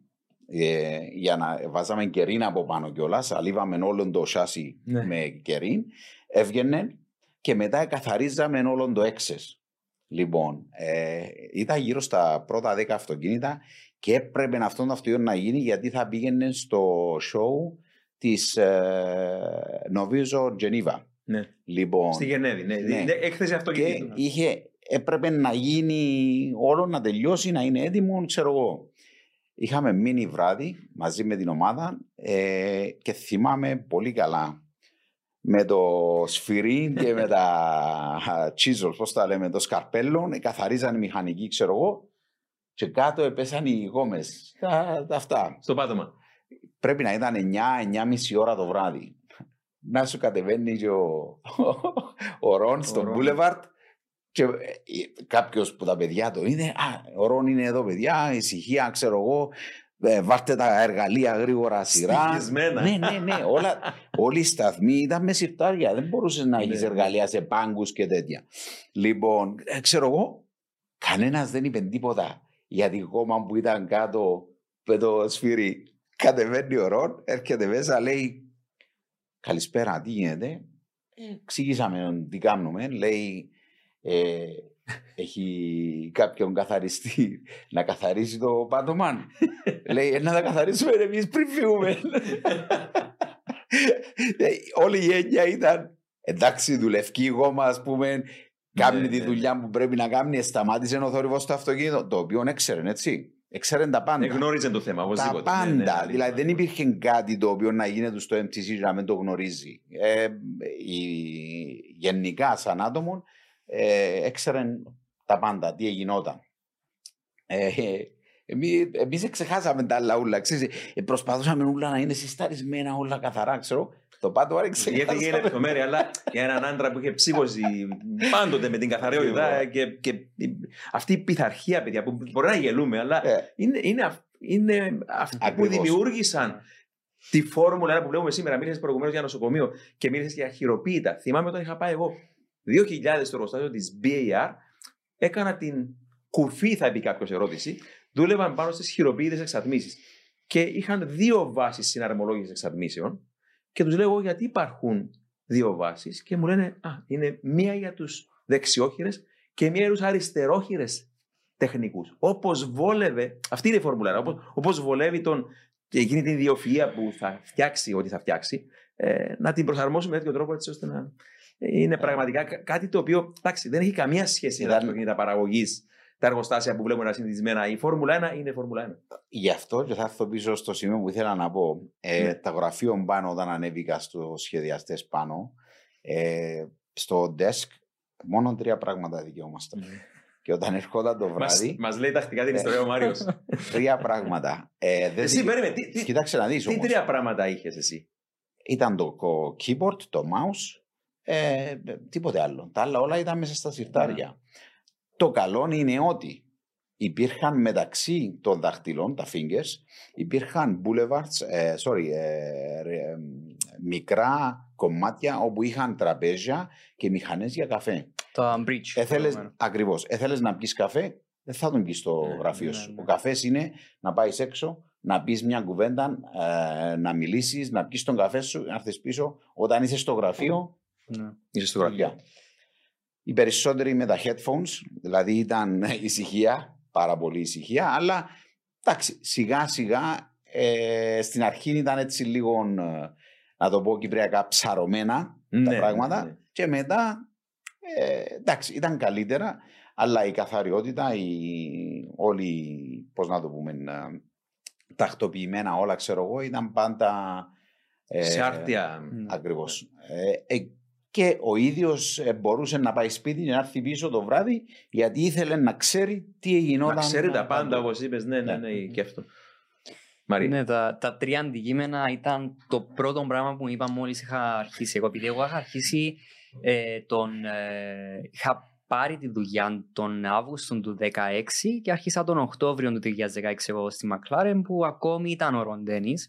ε, για να βάζαμε κερίνα από πάνω κιόλας. Αλίβαμε όλο το σάσι ναι. με κερίν. Έβγαινε και μετά καθαρίζαμε όλο το έξες. Λοιπόν, ε, ήταν γύρω στα πρώτα δέκα αυτοκίνητα και έπρεπε αυτό το αυτοκίνητο να γίνει γιατί θα πήγαινε στο show της ε, νομίζω Τζενίβα. Ναι. Λοιπόν, Στη Γενέβη, ναι. ναι. Έκθεση αυτοκίνητου. Και είχε, έπρεπε να γίνει όλο να τελειώσει, να είναι έτοιμο, ξέρω εγώ. Είχαμε μείνει βράδυ μαζί με την ομάδα ε, και θυμάμαι πολύ καλά με το σφυρί και με τα [LAUGHS] τσίζολ, πώς τα λέμε, το σκαρπέλο, καθαρίζαν οι μηχανικοί, ξέρω εγώ, και κάτω επέσαν οι γόμες, τα, τα αυτά. Στο πάτωμα. Πρέπει να ήταν 9-9,5 ώρα το βράδυ. Να σου κατεβαίνει και ο, ο Ρον στο Boulevard και ε, κάποιος που τα παιδιά το είναι, Α, ο Ρον είναι εδώ, παιδιά, ησυχία, ξέρω εγώ. Ε, βάρτε τα εργαλεία γρήγορα σειρά. Ναι, ναι, ναι. Όλα, [LAUGHS] όλοι οι σταθμοί ήταν με σιρτάρια. Δεν μπορούσες να έχει ναι, ναι. εργαλεία σε πάγκους και τέτοια. Λοιπόν, ε, ξέρω εγώ, κανένας δεν είπε τίποτα για τη γόμα που ήταν κάτω με το σφυρί. Κατεβαίνει ο Ρον, έρχεται μέσα, λέει Καλησπέρα, τι γίνεται; εξηγήσαμε τι κάνουμε. Λέει, ε, έχει κάποιον καθαριστή [LAUGHS] να καθαρίσει το πάτωμα. Λέει, «Ε, να τα καθαρίσουμε εμείς πριν φύγουμε. Όλη η έννοια ήταν, εντάξει, δουλευκή γόμα, ας πούμε, κάνει ναι, τη ναι, δουλειά ναι. που πρέπει να κάνει, σταμάτησε ο θόρυβο στο αυτοκίνητο, το οποίο έξερε, έτσι. Έξερε τα πάντα. Εγνώριζε το θέμα, οπωσδήποτε. Τα πάντα. δηλαδή δεν υπήρχε κάτι το οποίο να γίνεται στο MTC να μην το γνωρίζει. Ε, γενικά, σαν άτομο, ε, έξεραν τα πάντα, τι εγινόταν. Ε, Εμεί ξεχάσαμε τα άλλα ούλα. Ε, προσπαθούσαμε όλα να είναι συσταρισμένα, όλα καθαρά, ξέρω. Το πάντο άρεξε. Γιατί είναι λεπτομέρεια, αλλά για έναν άντρα που είχε ψύχωση πάντοτε με την καθαριότητα και, και αυτή η πειθαρχία, παιδιά, που μπορεί να γελούμε, αλλά ε. είναι, είναι, είναι αυτοί που δημιούργησαν τη φόρμουλα που βλέπουμε σήμερα. Μίλησες προηγουμένως για νοσοκομείο και μίλησες για χειροποίητα. Θυμάμαι όταν είχα πάει εγώ 2000 στο εργοστάσιο της BAR, έκανα την κουφή, θα πει κάποιος ερώτηση. Δούλευαν πάνω στις χειροποίητες εξατμίσεις. Και είχαν δύο βάσεις συναρμολόγησης εξατμίσεων. Και τους λέω γιατί υπάρχουν δύο βάσεις. Και μου λένε, Α, είναι μία για τους δεξιόχειρες και μία για τους αριστερόχειρες τεχνικούς. Όπως βόλευε, αυτή είναι η φορμουλάρα, όπως βολεύει τον, και εκείνη την ιδιοφυα που θα φτιάξει ό,τι θα φτιάξει, ε, να την προσαρμόσουμε με τέτοιο τρόπο έτσι ώστε να είναι πραγματικά κάτι το οποίο εντάξει, δεν έχει καμία σχέση με τα αυτοκίνητα παραγωγή, τα εργοστάσια που βλέπουμε να συνηθισμένα. Η Φόρμουλα 1 είναι Φόρμουλα 1. Γι' αυτό και θα έρθω πίσω στο σημείο που ήθελα να πω. Ε, ναι. Τα γραφείο πάνω, όταν ανέβηκα στου σχεδιαστές πάνω, ε, στο desk μόνο τρία πράγματα δικαιούμαστε. Ναι. Και όταν ερχόταν το βράδυ. Μας λέει τακτικά την ιστορία ο Μάριος. [LAUGHS] τρία πράγματα. Ε, εσύ, περίμενε. Κοίταξε να δεις. Τι τρία πράγματα είχες εσύ; Ήταν το keyboard, το mouse, ε, τίποτε άλλο. Τα άλλα όλα ήταν μέσα στα συρτάρια. Ναι. Το καλό είναι ότι υπήρχαν μεταξύ των δαχτυλών, τα fingers, υπήρχαν boulevards, ε, sorry, ε, μικρά κομμάτια όπου είχαν τραπέζια και μηχανές για καφέ. Το bridge. Έθελες, ακριβώς. Έθελες να πεις καφέ, δεν θα τον πεις στο ναι, γραφείο ναι, σου. Ο καφές είναι να πάεις έξω, να πεις μια κουβέντα, να μιλήσεις, να πει τον καφέ σου, να έρθεις πίσω. Όταν είσαι στο γραφείο, ναι. Είσαι στο γραφείο. Οι περισσότεροι με τα headphones, δηλαδή ήταν [LAUGHS] ησυχία, πάρα πολύ ησυχία, αλλά εντάξει, σιγά σιγά ε, στην αρχή ήταν έτσι λίγο, ε, να το πω κυπριακά, ψαρωμένα τα ναι, πράγματα ναι, ναι. και μετά ε, εντάξει, ήταν καλύτερα, Αλλά η καθαριότητα, η, όλοι, πώς να το πούμε, ε, τακτοποιημένα όλα, ξέρω εγώ, ήταν πάντα... ε, Σε άρτια. Ακριβώς. Ε, ε, και ο ίδιος ε, μπορούσε να πάει σπίτι και να έρθει πίσω το βράδυ γιατί ήθελε να ξέρει τι γινόταν. Να ξέρει τα πάντα, παντού. όπως είπες. Ναι, ναι, Ναι. ναι, και αυτό. Μαρία. Ναι, τα, τα τρία αντικείμενα ήταν το πρώτο πράγμα που μου είπα μόλις είχα αρχίσει. Εγώ, επειδή εγώ είχα αρχίσει ε, τον. Ε, είχα πάρει τη δουλειά τον Αύγουστο του 2016 και άρχισα τον Οκτώβριο του 2016 εγώ στη McLaren που ακόμη ήταν ο Ροντένης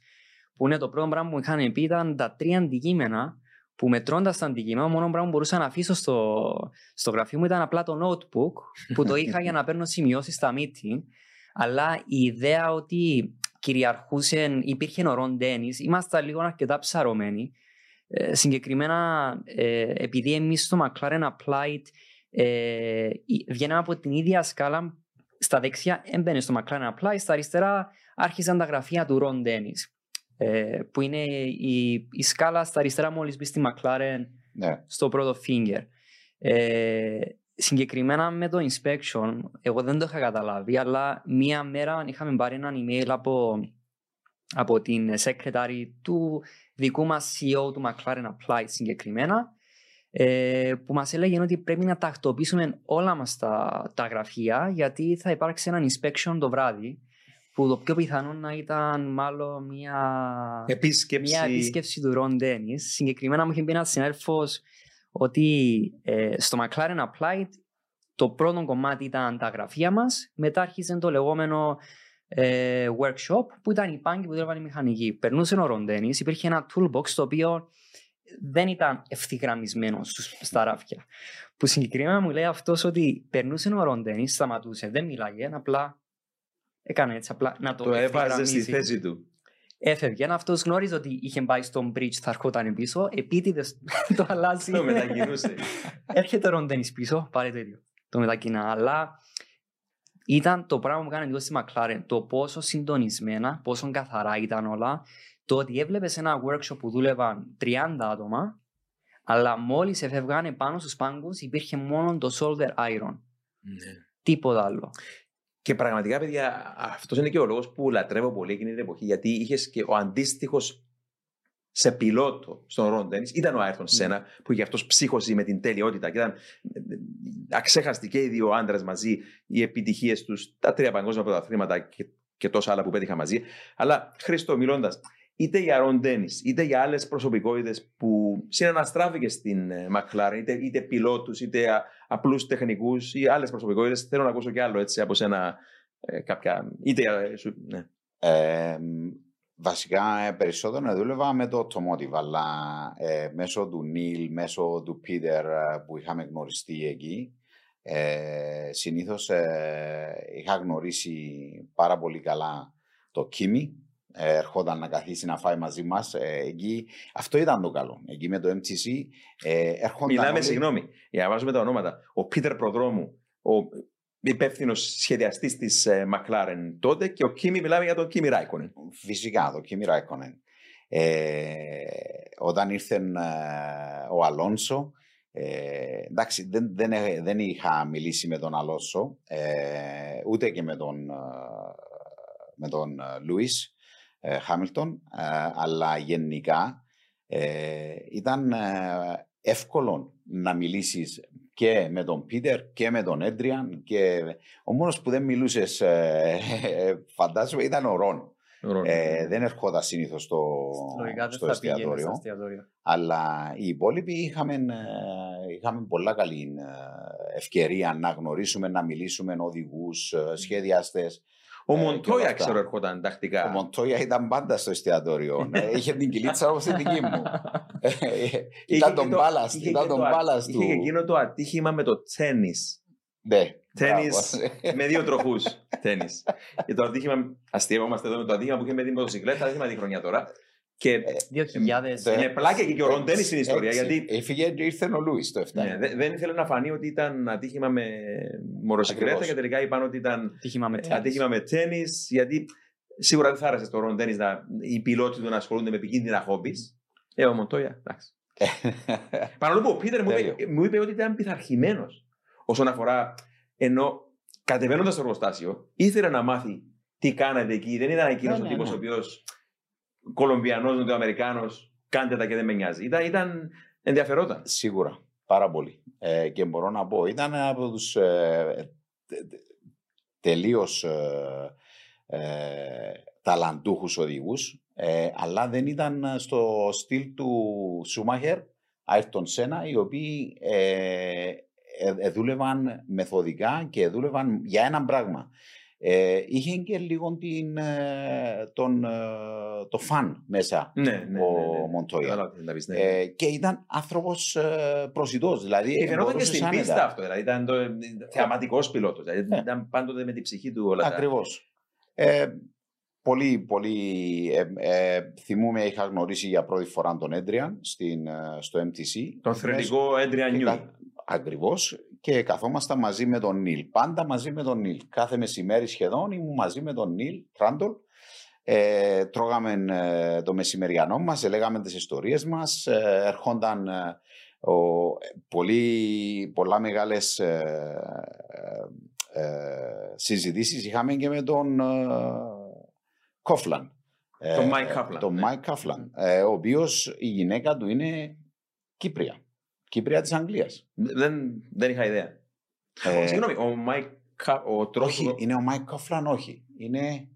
που είναι το πρώτο πράγμα που μου είχαν πει ήταν τα τρία αντικείμενα που μετρώντας τα αντικείμενα, μόνο πράγμα που μπορούσα να αφήσω στο, στο γραφείο μου ήταν απλά το notebook που το είχα για να παίρνω σημειώσεις στα meeting αλλά η ιδέα ότι κυριαρχούσε, υπήρχε ο Ρον Ντένις, ήμασταν λίγο αρκετά ψαρωμένοι. Ε, συγκεκριμένα, ε, επειδή εμείς στο McLaren Applied ε, η- βγαίναμε από την ίδια σκάλα, στα δεξιά έμπαινε στο McLaren Applied, στα αριστερά άρχισαν τα γραφεία του Ρον Ντένις. Ε, που είναι η, η σκάλα στα αριστερά μόλις μπει στη McLaren Ναι. στο πρώτο finger. Ε, συγκεκριμένα με το inspection, εγώ δεν το είχα καταλάβει, αλλά μία μέρα είχαμε πάρει ένα email από, από την secretary του δικού μας CEO του McLaren Applied συγκεκριμένα, ε, που μας έλεγε ότι πρέπει να τακτοποιήσουμε όλα μας τα, τα γραφεία, γιατί θα υπάρξει ένα inspection το βράδυ, που το πιο πιθανό να ήταν μάλλον μια Επίσκεψη. μια επίσκεψη του Ρον Ντένις. Συγκεκριμένα μου είχε πει ένας συνάδελφος ότι ε, στο McLaren Applied το πρώτο κομμάτι ήταν τα γραφεία μας, μετά άρχισε το λεγόμενο ε, workshop που ήταν οι πάγκοι που δούλευαν οι μηχανικοί. Περνούσε ο Ρον Ντένις, υπήρχε ένα toolbox το οποίο δεν ήταν ευθυγραμμισμένο στους, στα ράφια. Που συγκεκριμένα μου λέει αυτός ότι περνούσε ο Ρον Ντένις, σταματούσε, δεν μιλάγε, απλά έκανε έτσι απλά να το, Το έβαζες στη ευθυγραμμίσει. θέση του. Έφευγε. Αυτός γνώριζε ότι είχε πάει στον bridge, θα ερχόταν πίσω. Επίτηδες [LAUGHS] το αλλάζει. Το μετακινούσε. Έρχεται ο Ροντένι πίσω, πάλι το ίδιο. Το μετακινά. Αλλά ήταν το πράγμα που έκανε εντός στη McLaren. Το πόσο συντονισμένα, πόσο καθαρά ήταν όλα. Το ότι έβλεπες ένα workshop που δούλευαν 30 άτομα, αλλά μόλις εφευγάνε πάνω στους πάγκους υπήρχε μόνο το shoulder iron. Ναι. Τίποτα άλλο. Και πραγματικά, παιδιά, αυτός είναι και ο λόγος που λατρεύω πολύ εκείνη την εποχή. Γιατί είχες και ο αντίστοιχος σε πιλότο στον Ρον Ντένις ήταν ο Άιρτον Σένα, που και αυτός ψύχωσε με την τελειότητα και ήταν ε, αξέχαστοι και οι δύο άντρες μαζί, οι επιτυχίες τους, τα τρία παγκόσμια πρωταθλήματα και, και τόσα άλλα που πέτυχα μαζί. Αλλά Χρήστο, μιλώντας, είτε για Ρον Ντένις, είτε για άλλες προσωπικότητες που συναναστράφηκε στην ε, McLaren, είτε, είτε πιλότους, είτε α, απλούς τεχνικούς ή άλλες προσωπικότητες. Θέλω να ακούσω κι άλλο έτσι από σένα ε, κάποια. είτε. ε, σου- ναι. Ε, βασικά ε, περισσότερο δούλευα με το automotive, αλλά ε, μέσω του Νίλ, μέσω του Πίτερ ε, που είχαμε γνωριστεί εκεί, ε, συνήθως ε, είχα γνωρίσει πάρα πολύ καλά το Κίμι, ε, ερχόταν να καθίσει να φάει μαζί μας. Ε, εκεί, αυτό ήταν το καλό. Εκεί με το MTC ε, έρχονταν Μιλάμε, όλοι- συγγνώμη, για να βάζουμε τα ονόματα. Ο Πίτερ Προδρόμου, ο υπεύθυνος σχεδιαστής της McLaren τότε και ο Κίμι, μιλάμε για τον Κίμι Ράικονεν. Φυσικά, το Kimi Ράικονεν. Ε, όταν ήρθε ε, ο Αλόνσο, ε, εντάξει, δεν, δεν, έ- δεν είχα μιλήσει με τον Αλόνσο, ε, ούτε και με τον, ε, με τον ε, Λούις ε, Χάμιλτον, ε, αλλά γενικά ε, ήταν ε, εύκολο να μιλήσεις και με τον Πίτερ και με τον Έντριαν και ο μόνος που δεν μιλούσες ε, [LAUGHS] φαντάζομαι ήταν ο Ρόν. Ε, δεν ερχόταν συνήθως στο, Λογικά δεν στο θα πήγαινε στο εστιατόριο. εστιατόριο. Αλλά οι υπόλοιποι είχαμε, ε, είχαμε πολλά καλή ε, ευκαιρία να γνωρίσουμε, να μιλήσουμε οδηγούς, σχεδιαστές. Ο ε, και όλα Μοντόια, αυτά. ξέρω, ερχόταν τακτικά. Ο Μοντόια ήταν πάντα στο εστιατόριο. Ε, είχε την κυλίτσα όπως τη δική μου. Ε, Είχε ήταν και τον το- μπάλας, είχε ήταν και τον το α- μπάλας Είχε του. και εκείνο το ατύχημα με το τέννη. Ναι, Τέννη μπράβο. με δύο τροχούς. Τέννη. Και το ατύχημα, αστείευόμαστε εδώ με το ατύχημα που είχε με την μοτοσυκλέτα, δεν θυμάμαι τη χρονιά τώρα. Και 2000. Ε, είναι πλάκα και, και ο Ρον Τέννις στην ιστορία. Έτσι. Γιατί Έφυγε και ήρθε ο Λούις το 7. ναι, δεν, δεν ήθελε να φανεί ότι ήταν ατύχημα με μοτοσυκλέτα Ακριβώς. και τελικά είπαν ότι ήταν Ατύχημα με Ε, τέννις. ατύχημα με τέννη, γιατί σίγουρα δεν θα άρεσε στο Ρον Τέννις να οι πιλότοι του να ασχολούνται με επικίνδυνα χόμπις. Ε, ο Μοντόια, εντάξει. [LAUGHS] Παρόλο που ο Πίτερ μου, είπε, Τέλειο. μου είπε ότι ήταν πειθαρχημένος όσον αφορά ενώ κατεβαίνοντας στο εργοστάσιο, ήθελε να μάθει τι κάνατε εκεί. Δεν ήταν εκείνος Ναι, ο ναι, τύπος ναι. ο οποίος Κολομβιανός, Νοτιοαμερικάνο, κάντε τα και δεν με νοιάζει. Ήταν, ήταν ενδιαφερόταν. Σίγουρα. Πάρα πολύ. Ε, και μπορώ να πω, ήταν από τους ε, τε- τε- τελείως ε, ε, ταλαντούχους οδηγούς, ε, αλλά δεν ήταν στο στυλ του Σούμαχερ, Άιρτον Σένα, οι οποίοι ε, ε, ε, δούλευαν μεθοδικά και δούλευαν για ένα πράγμα. Ε, είχε και λίγο την, ε, τον, ε, το φαν μέσα Ναι, ναι, ναι. ο ναι. Μοντόια. Κατάλαβα τι να πεις, ναι. Ε, και ήταν άνθρωπος ε, προσιτός. Δηλαδή, Και φαινόταν και μπορούσες στην άνετα. πίστα αυτό. Δηλαδή ήταν το θεαματικός πιλότος. Δηλαδή Ναι. ήταν πάντοτε με την ψυχή του όλα τα. Ακριβώς. Ε, πολύ, πολύ. Ε, ε, θυμούμαι, είχα γνωρίσει για πρώτη φορά τον Έντριαν στην, ε, στο MTC. Τον θρελικό Έντρια Νιούι. Ακριβώς. Και καθόμασταν μαζί με τον Νίλ. Πάντα μαζί με τον Νίλ. Κάθε μεσημέρι σχεδόν ήμουν μαζί με τον Νίλ Τράντολ. Ε, τρώγαμε ε, το μεσημεριανό μας, λέγαμε τις ιστορίες μας, ε, ερχόνταν ε, ο, πολύ, πολλά μεγάλες ε, ε, ε, συζητήσεις είχαμε και με τον ε, Κόφλαν. Ε, Τον Mike Kaplan, Τον ναι. Mike Kaplan, ε, ο οποίος η γυναίκα του είναι Κύπρια. Κύπρια της Αγγλίας. Δεν, δεν είχα ιδέα. Ε, Συγγνώμη, ο Μάικ Κα- ο τρόπος όχι, που- είναι ο Mike Κόφλαν, όχι. Είναι...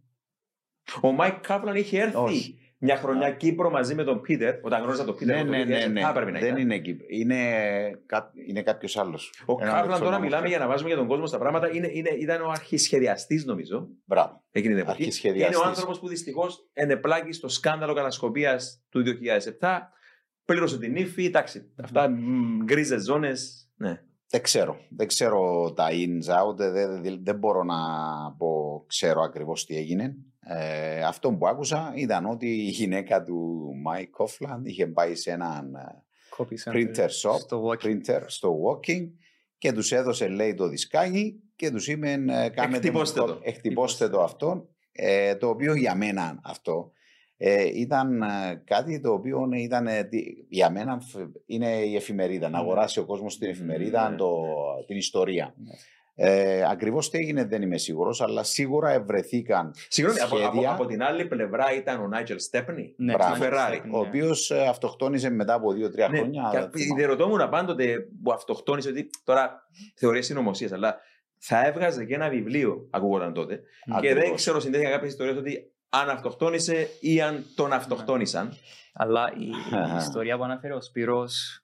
Ο Μάικ Κάπλαν είχε έρθει Όχι. μια χρονιά Κύπρο μαζί με τον Πίτερ. Όταν γνώριζα τον Πίτερ, Ναι, το ναι, ναι, 2007 ναι. πρέπει να Δεν ήταν. είναι Κύπρ. Είναι, κα... είναι κάποιος άλλος. Ο Κάπλαν τώρα μιλάμε για να βάζουμε για τον κόσμο στα πράγματα. Είναι, είναι, ήταν ο αρχισχεδιαστής, νομίζω, Μπράβο. εκείνη την εποχή. Και Αρχισχεδιαστής. είναι ο άνθρωπος που δυστυχώς ενεπλάκη στο σκάνδαλο κατασκοπίας του 2007. Πλήρωσε την ύφη. Εντάξει, αυτά γκρίζες ζώνες. Ναι. Δεν ξέρω. Δεν ξέρω τα ins out. Δεν, δεν, δεν μπορώ να πω, ξέρω ακριβώς τι έγινε. Ε, αυτό που άκουσα ήταν ότι η γυναίκα του Mike Coughlin είχε πάει σε έναν ε, Copy center printer shop, στο walking. printer στο walking και τους έδωσε λέει το δισκάκι και τους είπε ε, κάμετε Εκτυπώστε μου- το. εκτυπώστε το αυτό ε, το οποίο για μένα αυτό ε, ήταν ε, κάτι το οποίο ήταν ε, τι- για μένα φ- είναι η εφημερίδα να Ναι. αγοράσει ο κόσμος την εφημερίδα Ναι. το, την ιστορία Ναι. ε, ακριβώς τι έγινε δεν είμαι σίγουρος αλλά σίγουρα ευρεθήκαν Συγγνώμη, από, από, Σχέδια. από την άλλη πλευρά ήταν ο Νάιτζελ Στέπνη. Ναι, Μπράβο. ναι, Ferrari, ναι. ο οποίος ε, αυτοκτόνησε μετά από δύο-τρία Ναι, χρόνια και δεν θυμάμαι. διερωτώμουν πάντοτε που αυτοκτόνησε ότι τώρα θεωρίε συνωμοσία, αλλά θα έβγαζε και ένα βιβλίο, ακούγονταν τότε. Και δεν Ακριβώς. ξέρω συνδέθηκα κάποιες ιστορίες ότι αν αυτοκτόνησε ή αν τον αυτοκτόνησαν. Αλλά η, η ιστορία που αναφέρει ο Σπύρος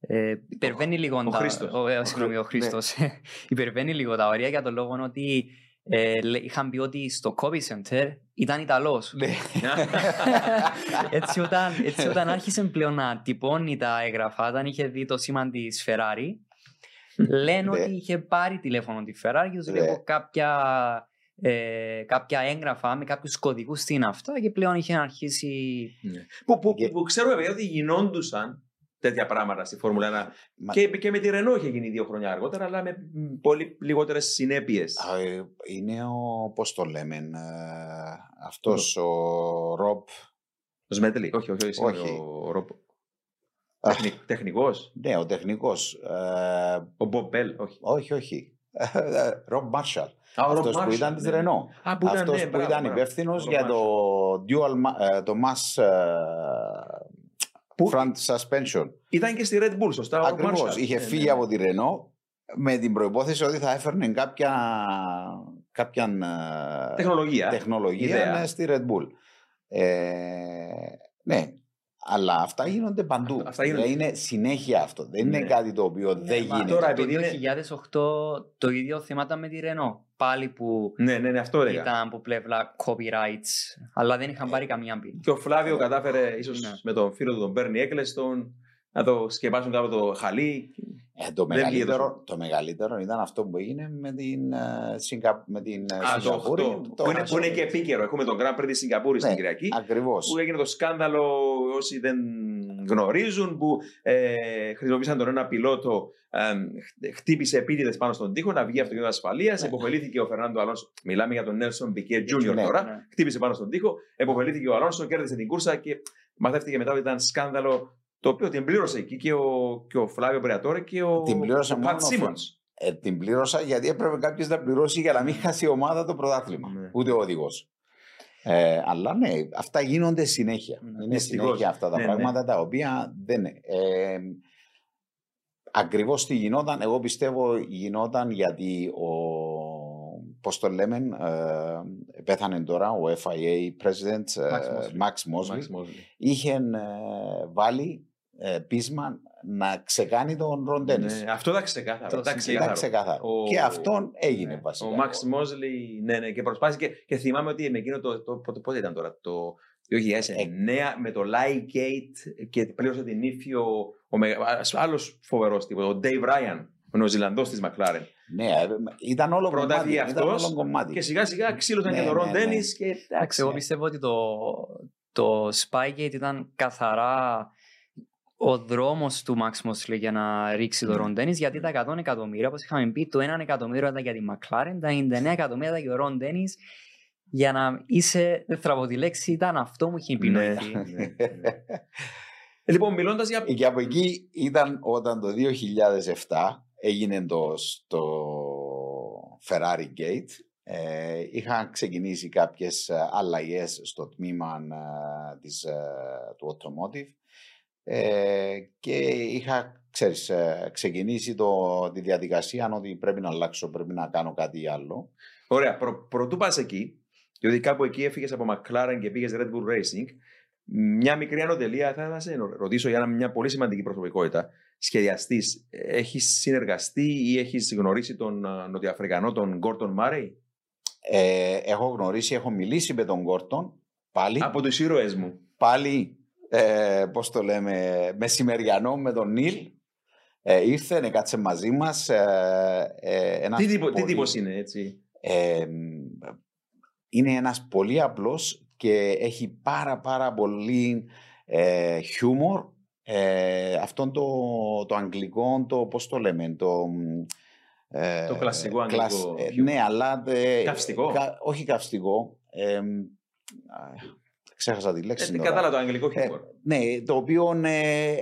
ε, υπερβαίνει λίγο ο τα... Χρήστος. Ο, ε, συγγνώμη, ο Χρήστος. [LAUGHS] υπερβαίνει λίγο τα ωρία για τον λόγο ότι ε, λέ- είχαν πει ότι στο copy center ήταν Ιταλός. Ναι. [LAUGHS] έτσι, όταν, έτσι όταν άρχισε πλέον να τυπώνει τα έγγραφα, όταν είχε δει το σήμα της Ferrari, λένε Ναι. ότι είχε πάρει τηλέφωνο τη Ferrari και τους λέει Ναι. «Εγώ κάποια, ε, κάποια έγγραφα με κάποιους κωδικούς στην αυτά και πλέον είχε αρχίσει. που, που, Και- που ξέρω βέβαια ότι γινόντουσαν τέτοια πράγματα στη Φόρμουλα 1. Μα- Και, και με τη Ρενό είχε γίνει δύο χρόνια αργότερα, αλλά με μ, πολύ λιγότερες συνέπειες. Α, ε, Είναι ο, πώς το λέμε, ε, αυτός ο Ρομπ, Ο Σμέντλι, όχι, όχι, όχι, Όχι. ο Ρομπ. Α. Τεχνικός. ναι, ο τεχνικός, ε, Ο Μπομπέλ, όχι. όχι, όχι, Ρομπ Μάρσαλ, Α, ο Rob αυτός που Marshall, ήταν της ναι. Ρενό. Α, που ήταν, Αυτός ναι, που μπράβο, ήταν μπράβο. υπεύθυνος Ο Rob για το dual, ma- ε, το mass ε, Που- front suspension. Ήταν και στη Red Bull, σωστά. ο Rob Ακριβώς, Marshall. είχε Ναι, φύγει ναι, από τη Ρενό με την προϋπόθεση ότι θα έφερνε κάποια, κάποια ε, Τεχνολογία. τεχνολογία Ιδέα. ναι, στη Red Bull. Ε, ναι, αλλά αυτά γίνονται παντού. Αυτά- αυτά γίνονται. Δηλαδή είναι συνέχεια αυτό. Δεν είναι Ναι. κάτι το οποίο δεν μα γίνεται. τώρα το επειδή είναι- 2008 το ίδιο θέμα ήταν με τη Renault. Πάλι που Ναι, ναι, ναι, αυτό έλεγα. ήταν από πλευρά copyrights, αλλά δεν είχαν πάρει καμία πίνη. Και ο Φλάβιο κατάφερε ίσως Ναι. με τον φίλο του τον Μπέρνι Έκλεστον να το σκεπάσουν κάπου το χαλί. Ε, το, Δεν βγήκε μεγαλύτερο, το μεγαλύτερο ήταν αυτό που έγινε με την, ε, Σιγκα, με την ε, Α, το Σιγκαπούρη. 8. Που είναι, που είναι και επίκαιρο. Έχουμε τον Grand Prix της Σιγκαπούρης στην Ναι, Κυριακή. Ακριβώς. Που έγινε το σκάνδαλο, όσοι δεν γνωρίζουν, που ε, χρησιμοποίησαν τον ένα πιλότο, ε, χ- χτύπησε επίτηδες πάνω στον τοίχο να βγει αυτοκίνητος ασφαλείας. Ναι. Εποφελήθηκε ο Φερνάντο Αλόνσο. Μιλάμε για τον Νέλσον Μπικέ Junior Ναι, τώρα. ναι. Χτύπησε πάνω στον τοίχο. Εποφελήθηκε ο Αλόνσο, κέρδισε την κούρσα και μαθεύτηκε μετά ότι ήταν σκάνδαλο το οποίο την πλήρωσε εκεί και ο, και ο Φλάβιο Μπρεατόρε και ο, Την πλήρωσε ο μόνος Πατ ο Σίμονς. Ε, την πλήρωσα γιατί έπρεπε κάποιος να πληρώσει για να μην χάσει η ομάδα το πρωτάθλημα. Ναι. Ούτε ο οδηγός. Ε, αλλά ναι, αυτά γίνονται συνέχεια. Ναι, είναι δυστυχώς. συνέχεια αυτά τα Ναι, πράγματα τα οποία δεν. Ε, Ακριβώς τι γινόταν, εγώ πιστεύω γινόταν γιατί ο. Πώς το λέμε, ε, πέθανε τώρα ο FIA president ε, Max Mosley. Max Mosley. Max Mosley. είχε ε, βάλει ε, πείσμα να ξεκάνει τον Ρον Ντένις. Ναι, αυτό ήταν ξεκάθαρο. Το ήταν Ήταν συγκεκριμένο. ξεκάθαρο. Ο- Και αυτόν έγινε Ναι, βασικά. Ο Μαξ Μόσλι, ναι, ναι, και προσπάθησε και, και θυμάμαι ότι με εκείνο το, το, πότε, πότε ήταν τώρα, το 2009 με το Lightgate και πλήρωσε την ύφη ο, ο άλλος φοβερός τύπος, ο Dave Ryan, ο Νεοζηλανδός της McLaren. Ναι, ε, ήταν όλο Πρώτα κομμάτι. βγήκε Ήταν αυτός όλο κομμάτι. Και σιγά σιγά ξύλωσαν Ναι, και τον ναι, Ρον ναι. Ντένις και Εντάξει, εντάξει. εγώ πιστεύω ότι το, το Spygate ήταν καθαρά ο δρόμος του Max Mosley για να ρίξει τον Ναι. Ron Dennis γιατί τα 100 εκατομμύρια, όπως είχαμε πει, το 1 εκατομμύριο ήταν για τη McLaren, τα 99 εκατομμύρια ήταν για τον Ron Dennis. Για να είσαι, δεν θα πω τη λέξη, ήταν αυτό που είχε Ναι, επινοηθεί. ναι, ναι. Ε, Λοιπόν, μιλώντας για... Και από εκεί ήταν όταν το 2007 έγινε το, το Ferrari Gate. Ε, είχαν ξεκινήσει κάποιες ε, αλλαγές στο τμήμα ε, της, ε, του Automotive ε, και είχα ξέρεις, ε, ξεκινήσει το, τη διαδικασία ότι πρέπει να αλλάξω, πρέπει να κάνω κάτι άλλο. Ωραία, προ, πρωτού πας εκεί, διότι κάπου εκεί έφυγες από McLaren και πήγες Red Bull Racing, μια μικρή ανωτελεία θα ήθελα να σε ρωτήσω για μια πολύ σημαντική προσωπικότητα. Σχεδιαστής, έχεις συνεργαστεί ή έχεις γνωρίσει τον α, Νοτιοαφρικανό, τον Γκόρτον Μάρεϊ, Ε, έχω γνωρίσει, έχω μιλήσει με τον Κόρτον πάλι. από τους ήρωές μου. πάλι, ε, πώς το λέμε, μεσημεριανό με τον Νίλ. Ε, ήρθε, κάτσε μαζί μας. Ε, ε, ένας Τι, τύπο, τι πολύ- τύπος είναι, έτσι; ε, είναι ένας πολύ απλός και έχει πάρα πάρα πολύ ε, χιούμορ. Ε, αυτόν το, το αγγλικό, το πώς το λέμε, το... ε, Το κλασικό αγγλικό ε, χιούμορ. ναι, αλλά... ε, Καυστικό; κα- όχι καυστικό. Ε, α, ξέχασα τη λέξη Ε, τώρα. κατάλαβα το αγγλικό Ε, χιούμορ. ναι, το οποίο ε,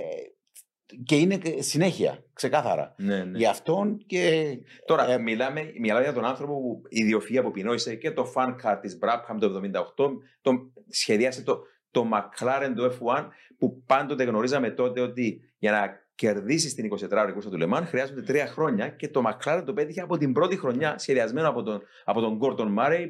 και είναι και συνέχεια, ξεκάθαρα. ναι, ναι. Γι' αυτόν και Τώρα, Ε, μιλάμε, μιλάμε για τον άνθρωπο που η ιδιοφυΐα που επινόησε και το fan car της Brabham το 78, το, σχεδίασε το, το McLaren το F1 που πάντοτε γνωρίζαμε τότε ότι για να κερδίσεις την 24 ώρη κούρσα του Λεμάν χρειάζονται τρία χρόνια και το McLaren το πέτυχε από την πρώτη χρονιά σχεδιασμένο από τον, από τον Gordon Murray.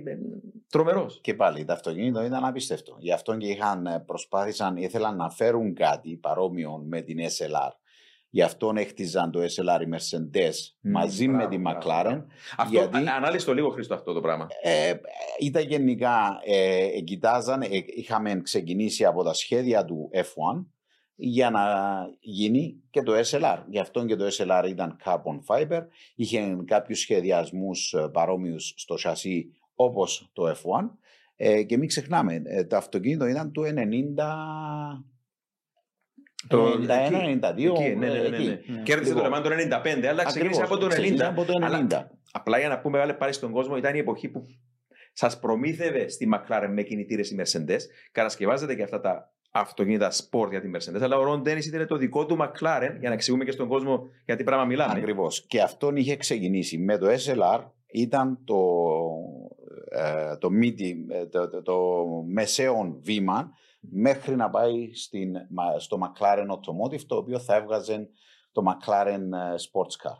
Τρομερός. Και πάλι το αυτοκίνητο ήταν απίστευτο. Γι' αυτό και είχαν, ε, προσπάθησαν, ήθελαν να φέρουν κάτι παρόμοιο με την SLR. Γι' αυτό έχτιζαν το SLR οι Mercedes Μμμ, μαζί μπράβο, με τη μπράβο, McLaren. μπράβο. Αυτό, γιατί- α- ανάλυσε το λίγο Χρήστο αυτό το πράγμα. Ε, ήταν γενικά, ε, ε, κοιτάζαν, ε, είχαμε ξεκινήσει από τα σχέδια του F1 για να γίνει και το SLR. Γι' αυτό και το SLR ήταν carbon fiber. Είχε κάποιους σχεδιασμούς ε, παρόμοιους στο σασί όπως το F1. Ε, και μην ξεχνάμε, ε, το αυτοκίνητο ήταν του 90... Το- 91, εκεί, 92, Εκεί, ναι, ναι, ναι, ναι. εκεί. Ναι. Κέρδισε το Λοιπόν. Λεμάν το 95, αλλά ξεκίνησε Ακριβώς, από το 90. ξεκίνησε από το 90. Αλλά- Απλά για να πούμε μεγάλε πάλι στον κόσμο, ήταν η εποχή που σας προμήθευε στη McLaren με κινητήρες η Mercedes. Κατασκευάζεται και αυτά τα αυτοκίνητα sport για τη Mercedes. Αλλά ο Ρον Ντένις ήταν το δικό του McLaren, για να εξηγούμε και στον κόσμο για τι πράγμα μιλάμε. Ακριβώς. Και αυτόν είχε ξεκινήσει. Με το SLR ήταν το, ε, το, midi, ε, το, το, το μεσαίο βήμα μέχρι να πάει στην, μα- στο McLaren Automotive, το οποίο θα έβγαζε το McLaren ε, Sports Car.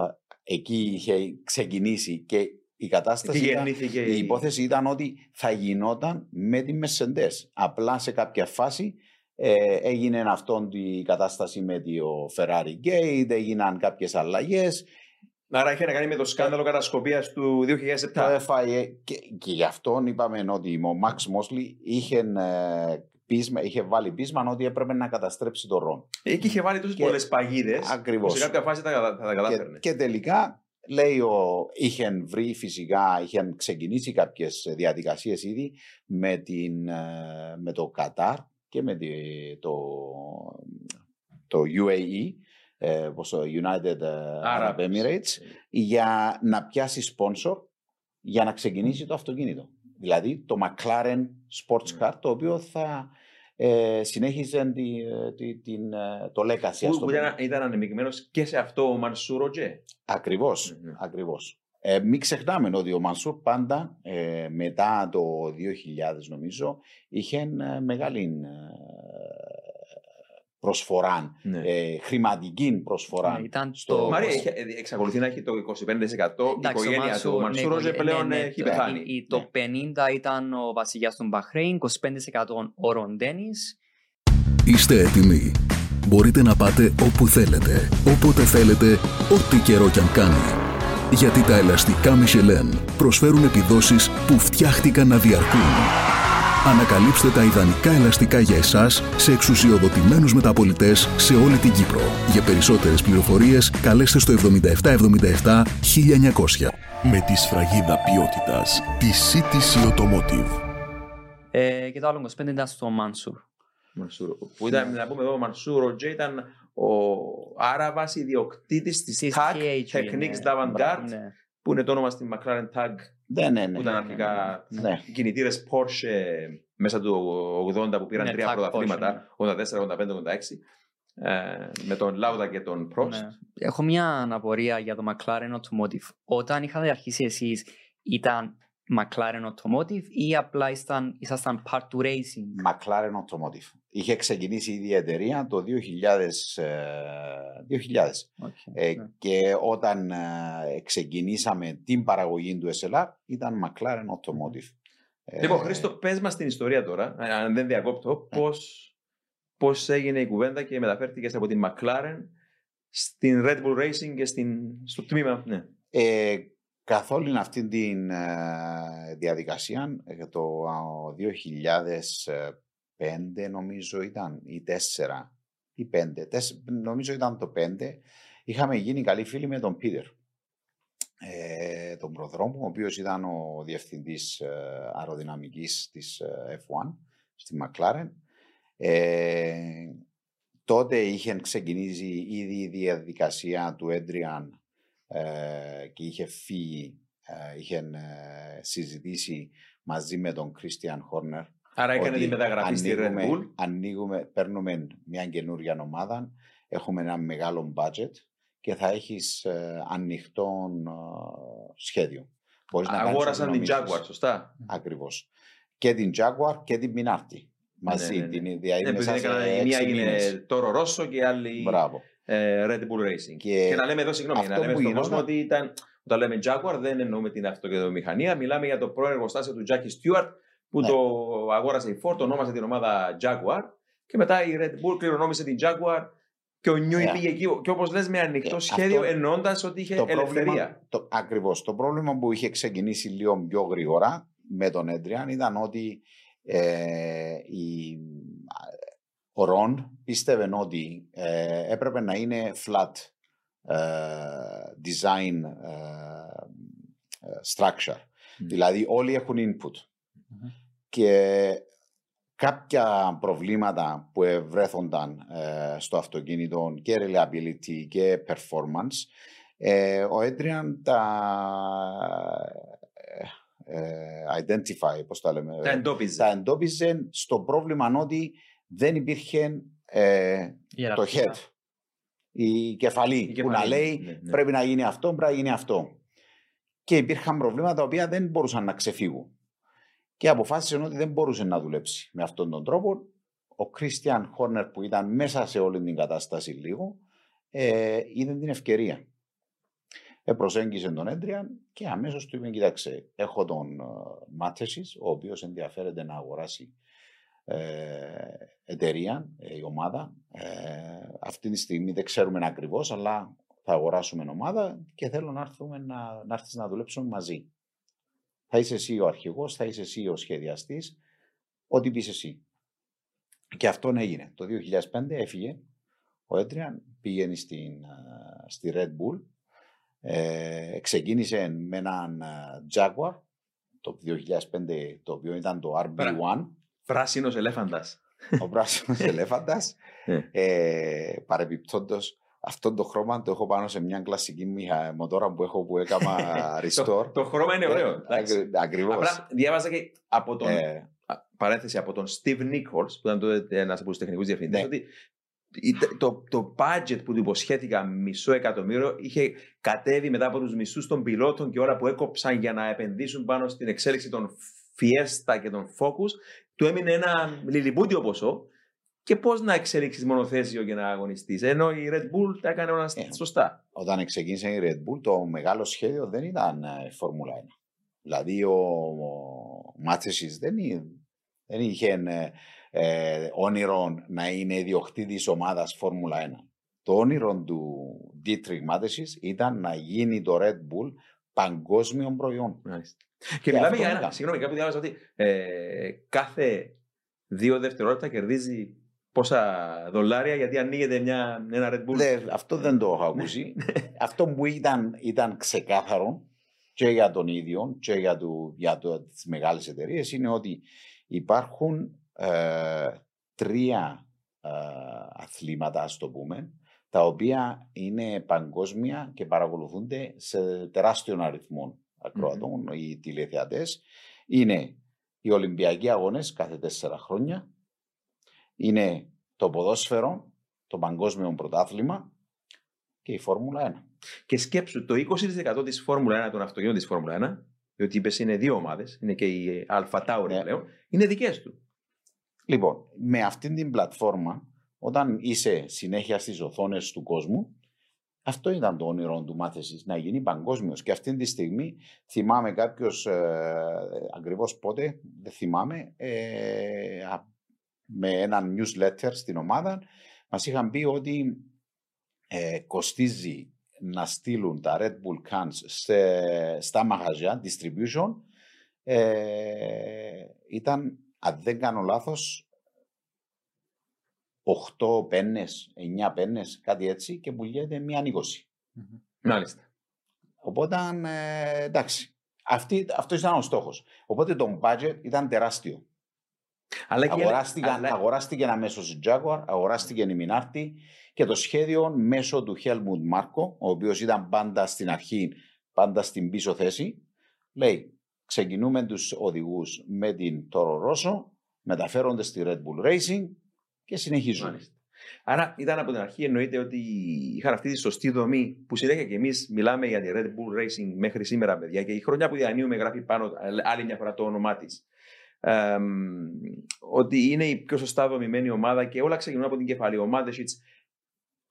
Α, Εκεί είχε ξεκινήσει και η κατάσταση Εκεί ήταν, γεννήθηκε η υπόθεση ήταν ότι θα γινόταν με τη Mercedes. Απλά σε κάποια φάση ε, έγινε αυτόν η κατάσταση με το Ferrari Gate, έγιναν κάποιες αλλαγές. Άρα είχε να κάνει με το σκάνδαλο κατασκοπίας του 2007. Το FIA και, και γι' αυτόν είπαμε ότι ο Max Mosley είχε, ε, πείσμα, είχε βάλει πείσμα ότι έπρεπε να καταστρέψει το Ρον. Εκεί είχε βάλει τόσες Και- πολλές παγίδες. Ακριβώς. Σε κάποια φάση τα, κατα- θα τα κατάφερνες. Και, και τελικά λέει ο, είχε βρει φυσικά, είχε ξεκινήσει κάποιες διαδικασίες ήδη με, την, ε, με το Κατάρ και με τη- το, το UAE, ε, όπως το United Arab Arab. Emirates, για να πιάσει sponsor για να ξεκινήσει το αυτοκίνητο. Δηλαδή το McLaren Sports Car, το οποίο θα ε, συνέχιζε τη, ε, τη, την, ε, το legacy. ας Που, το που πούμε. ήταν, ήταν ανεμειγμένο και σε αυτό ο Μανσούρο Τζε. Ακριβώς, Μμμ. ακριβώς. Ε, μην ξεχνάμε ότι ο Μανσούρ πάντα ε, μετά το 2000 νομίζω είχε ε, μεγάλη ε, προσφορά, Ναι. ε, χρηματική προσφορά. Ναι, ήταν στο- το- Μαρία, έχει- ε, εξακολουθεί να έχει το 25% η Εντάξει, ο οικογένεια Μανσούρ, του. Ο ναι, Μανσούρο Τζε οικογέ- πλέον ναι, ναι, έχει το- πεθάνει. η- Το 50 ήταν ο βασιλιάς του Μπαχρέιν, 25% ο Ροντένης. Είστε έτοιμοι. Μπορείτε να πάτε όπου θέλετε, όποτε θέλετε, ό,τι καιρό κι αν κάνει. Γιατί τα ελαστικά Michelin προσφέρουν επιδόσεις που φτιάχτηκαν να διαρκούν. Ανακαλύψτε τα ιδανικά ελαστικά για εσάς σε εξουσιοδοτημένους μεταπολιτές σε όλη την Κύπρο. Για περισσότερες πληροφορίες καλέστε στο 7777 1900. Με τη σφραγίδα ποιότητας τη CTC Automotive. Ε, και το άλλο 25 ήταν στο Μάνσουρ. Μανσούρο. Που ήταν, να πούμε εδώ, ο Μανσούρο Τζε ήταν ο Άραβας ιδιοκτήτης της Της TAG, THG, Techniques ναι. d'Avantgarde, Ναι. που είναι το όνομα στην McLaren TAG, Ναι, ναι, ναι. που ήταν αρχικά Ναι. κινητήρες Porsche μέσα του 80 που πήραν Ναι, τρία TAG πρωταθλήματα, 84, 85, 86, ε, με τον Λάουδα και τον Prost. Ναι. Έχω μια αναπορία για το McLaren Automotive. Όταν είχατε αρχίσει εσείς, ήταν McLaren Automotive ή απλά ήσταν, ήσασταν part του racing; McLaren Automotive. Είχε ξεκινήσει ήδη η εταιρεία το 2000. ε, 2000. Okay. Ε, ναι. και όταν ε, ξεκινήσαμε την παραγωγή του SLR ήταν McLaren Automotive. Ε, Λοιπόν, Χρήστο, πες μας την ιστορία τώρα, ε, αν δεν διακόπτω, πώς πώς έγινε η κουβέντα και μεταφέρθηκες από την McLaren στην Red Bull Racing και στην, στο τμήμα. Ναι. Ε, καθ' όλη αυτή τη διαδικασία, ε, το α, 2005 νομίζω ήταν ή 4 ή 5, νομίζω ήταν το 5, είχαμε γίνει καλοί φίλοι με τον Πίτερ. Ε, τον προδρόμο, ο οποίος ήταν ο διευθυντής ε, αεροδυναμικής της ε, F1 στη McLaren. Ε, τότε είχε ξεκινήσει ήδη η διαδικασία του Έντριαν ε, και είχε φύγει, ε, είχε ε, συζητήσει μαζί με τον Κρίστιαν Χόρνερ. Άρα έκανε ότι τη μεταγραφή στη Red ανοίγουμε- Bull. Ανοίγουμε, παίρνουμε μια καινούργια ομάδα, έχουμε ένα μεγάλο budget και θα έχεις ε, ανοιχτό ε, σχέδιο. Μπορείς να κάνεις Αγόρασαν ό,τι την νομίζεις. Jaguar, σωστά. Ακριβώς. Και την Jaguar και την Minardi. Μαζί ναι, ναι. την ίδια Ναι, μέσα επειδή σε έκανα- η έξι μία έγινε μήνες. Toro Rosso και η άλλη Μπράβο. ε, Red Bull Racing. Και Και, να λέμε εδώ, συγγνώμη, αυτό να λέμε που στον γινόταν- κόσμο ότι ήταν, όταν λέμε Jaguar δεν εννοούμε την αυτοκινητομηχανία, μιλάμε για το πρώην εργοστάσιο του Jackie Stewart που Ναι. το αγόρασε η Ford, το ονόμασε την ομάδα Jaguar και μετά η Red Bull κληρονόμησε την Jaguar και ο Νιούι Ναι. πήγε εκεί. Και όπως λες με ανοιχτό Ε, σχέδιο, αυτό- εννοώντας ότι είχε το ελευθερία. πρόβλημα, το, ακριβώς, το πρόβλημα που είχε ξεκινήσει λίγο πιο γρήγορα με τον Έντριαν ήταν ότι ε, η, ο Ρον πίστευε ότι ε, έπρεπε να είναι flat ε, design ε, ε, structure. Δηλαδή όλοι έχουν input. Και κάποια προβλήματα που ευρέθονταν ε, στο αυτοκίνητο και reliability και performance ε, ο Adrian τα ε, ε, identify, πώς τα λέμε, Τα εντόπιζε. τα εντόπιζε στο πρόβλημα ότι δεν υπήρχε ε, το Ιεραρχία. head, η κεφαλή, Η που να κεφαλή, λέει ναι, ναι. πρέπει να γίνει αυτό, πρέπει να γίνει αυτό. Και υπήρχαν προβλήματα τα οποία δεν μπορούσαν να ξεφύγουν. Και αποφάσισε ότι δεν μπορούσε να δουλέψει με αυτόν τον τρόπο. Ο Κρίστιαν Χόρνερ που ήταν μέσα σε όλη την κατάσταση λίγο, ε, είδε την ευκαιρία. Ε, προσέγγισε τον Έντριαν και αμέσως του είπε, κοίταξε, έχω τον ε, Μάτεσης, ο οποίος ενδιαφέρεται να αγοράσει ε, εταιρεία, ε, η ομάδα. Ε, αυτή τη στιγμή δεν ξέρουμε ακριβώς, αλλά θα αγοράσουμε ομάδα και θέλω να, έρθουμε να, να έρθεις να δουλέψουμε μαζί. Θα είσαι εσύ ο αρχηγός, θα είσαι εσύ ο σχεδιαστής, ό,τι πεις εσύ. Και αυτό έγινε. Το 2005 έφυγε ο Έντριαν, πήγαινε στην, α, στη Red Bull, ε, ξεκίνησε με έναν α, Jaguar, το 2005, το οποίο ήταν το RB1, Πράσινος ελέφαντας. ο πράσινος [LAUGHS] ελέφαντας. Ναι. ε, παρεπιπτόντως, αυτό το χρώμα το έχω πάνω σε μια κλασική μηχα- μοτόρα που έχω που έκανα [LAUGHS] restore. Το χρώμα είναι ωραίο. εντάξει. Ακριβώς. Απλά διάβαζα και από τον, Ε, παρένθεση από τον Steve Nichols, που ήταν τότε ένας από τους τεχνικούς διευθυντές, Ναι. ότι η- το, το budget που του υποσχέθηκα μισό εκατομμύριο είχε κατέβει μετά από τους μισούς των πιλότων και ώρα που έκοψαν για να επενδύσουν πάνω στην εξέλιξη των Fiesta και των Focus, του έμεινε ένα λιλιμπούτιο ποσό. Και πώς να εξελίξεις μονοθέσιο και να αγωνιστείς. Ενώ η Red Bull τα έκανε όλα Ε. σωστά. Όταν ξεκίνησε η Red Bull, το μεγάλο σχέδιο δεν ήταν ε, η Φόρμουλα 1. Δηλαδή ο, ο Μάτσεσης δεν, εί- δεν είχε ε, ε, όνειρο να είναι ιδιοκτήτης ομάδας Φόρμουλα 1. Το όνειρο του Dietrich Μάτσεσης ήταν να γίνει το Red Bull παγκόσμιο προϊόν. Μάλιστα. Και Και μιλάμε αυτό για ένα. ήταν. Συγγνώμη, κάπου διάβαζα ότι ε, κάθε δύο δευτερόλεπτα κερδίζει πόσα δολάρια γιατί ανοίγεται μια, ένα Red Bull. Δε, αυτό δεν το έχω ακούσει. αυτό που ήταν, ήταν ξεκάθαρο και για τον ίδιο και για, του, για το, τις μεγάλες εταιρείες είναι ότι υπάρχουν ε, τρία ε, αθλήματα, ας το πούμε, τα οποία είναι παγκόσμια και παρακολουθούνται σε τεράστιο αριθμό ακροατών, οι τηλεθεατές. Είναι οι Ολυμπιακοί Αγώνες κάθε τέσσερα χρόνια, είναι το ποδόσφαιρο, το παγκόσμιο πρωτάθλημα και η Φόρμουλα 1. Και σκέψου το 20% της Φόρμουλα 1 των αυτοκινήτων της Φόρμουλα 1, διότι είπες είναι δύο ομάδες, είναι και η Αλφα Τάουρι Ναι. πλέον, είναι δικές του. Λοιπόν, με αυτήν την πλατφόρμα, όταν είσαι συνέχεια στις οθόνες του κόσμου, αυτό ήταν το όνειρο του μάθησης, να γίνει παγκόσμιος. Και αυτή τη στιγμή θυμάμαι κάποιος ε, ακριβώς πότε, δεν θυμάμαι, ε, α- με ένα newsletter στην ομάδα, μας είχαν πει ότι ε, κοστίζει να στείλουν τα Red Bull Cans σε- στα μαγαζιά, distribution, ε, ήταν, αν δεν κάνω λάθος, 8 πέννες, 9 πέννες, κάτι έτσι, και πουλιέται μία 20. Μάλιστα. Οπότε, ε, εντάξει, αυτή, αυτός ήταν ο στόχος. Οπότε το budget ήταν τεράστιο. Αλλά και Αγοράστηκαν, αλλά- αγοράστηκε αμέσως η Jaguar, αγοράστηκε η Minardi και το σχέδιο μέσω του Helmut Marko, ο οποίος ήταν πάντα στην αρχή, πάντα στην πίσω θέση, λέει: Ξεκινούμε τους οδηγούς με την Toro Rosso, μεταφέρονται στη Red Bull Racing και συνεχίζουν. Μάλιστα. Άρα ήταν από την αρχή εννοείται ότι είχαν αυτή τη σωστή δομή που συνέχεια και εμείς μιλάμε για τη Red Bull Racing μέχρι σήμερα, παιδιά, και η χρονιά που διανύουμε γράφει πάνω άλλη μια φορά το όνομά της. Ότι είναι η πιο σωστά δομημένη ομάδα και όλα ξεκινούν από την κεφαλή. Ο Μάντεσιτς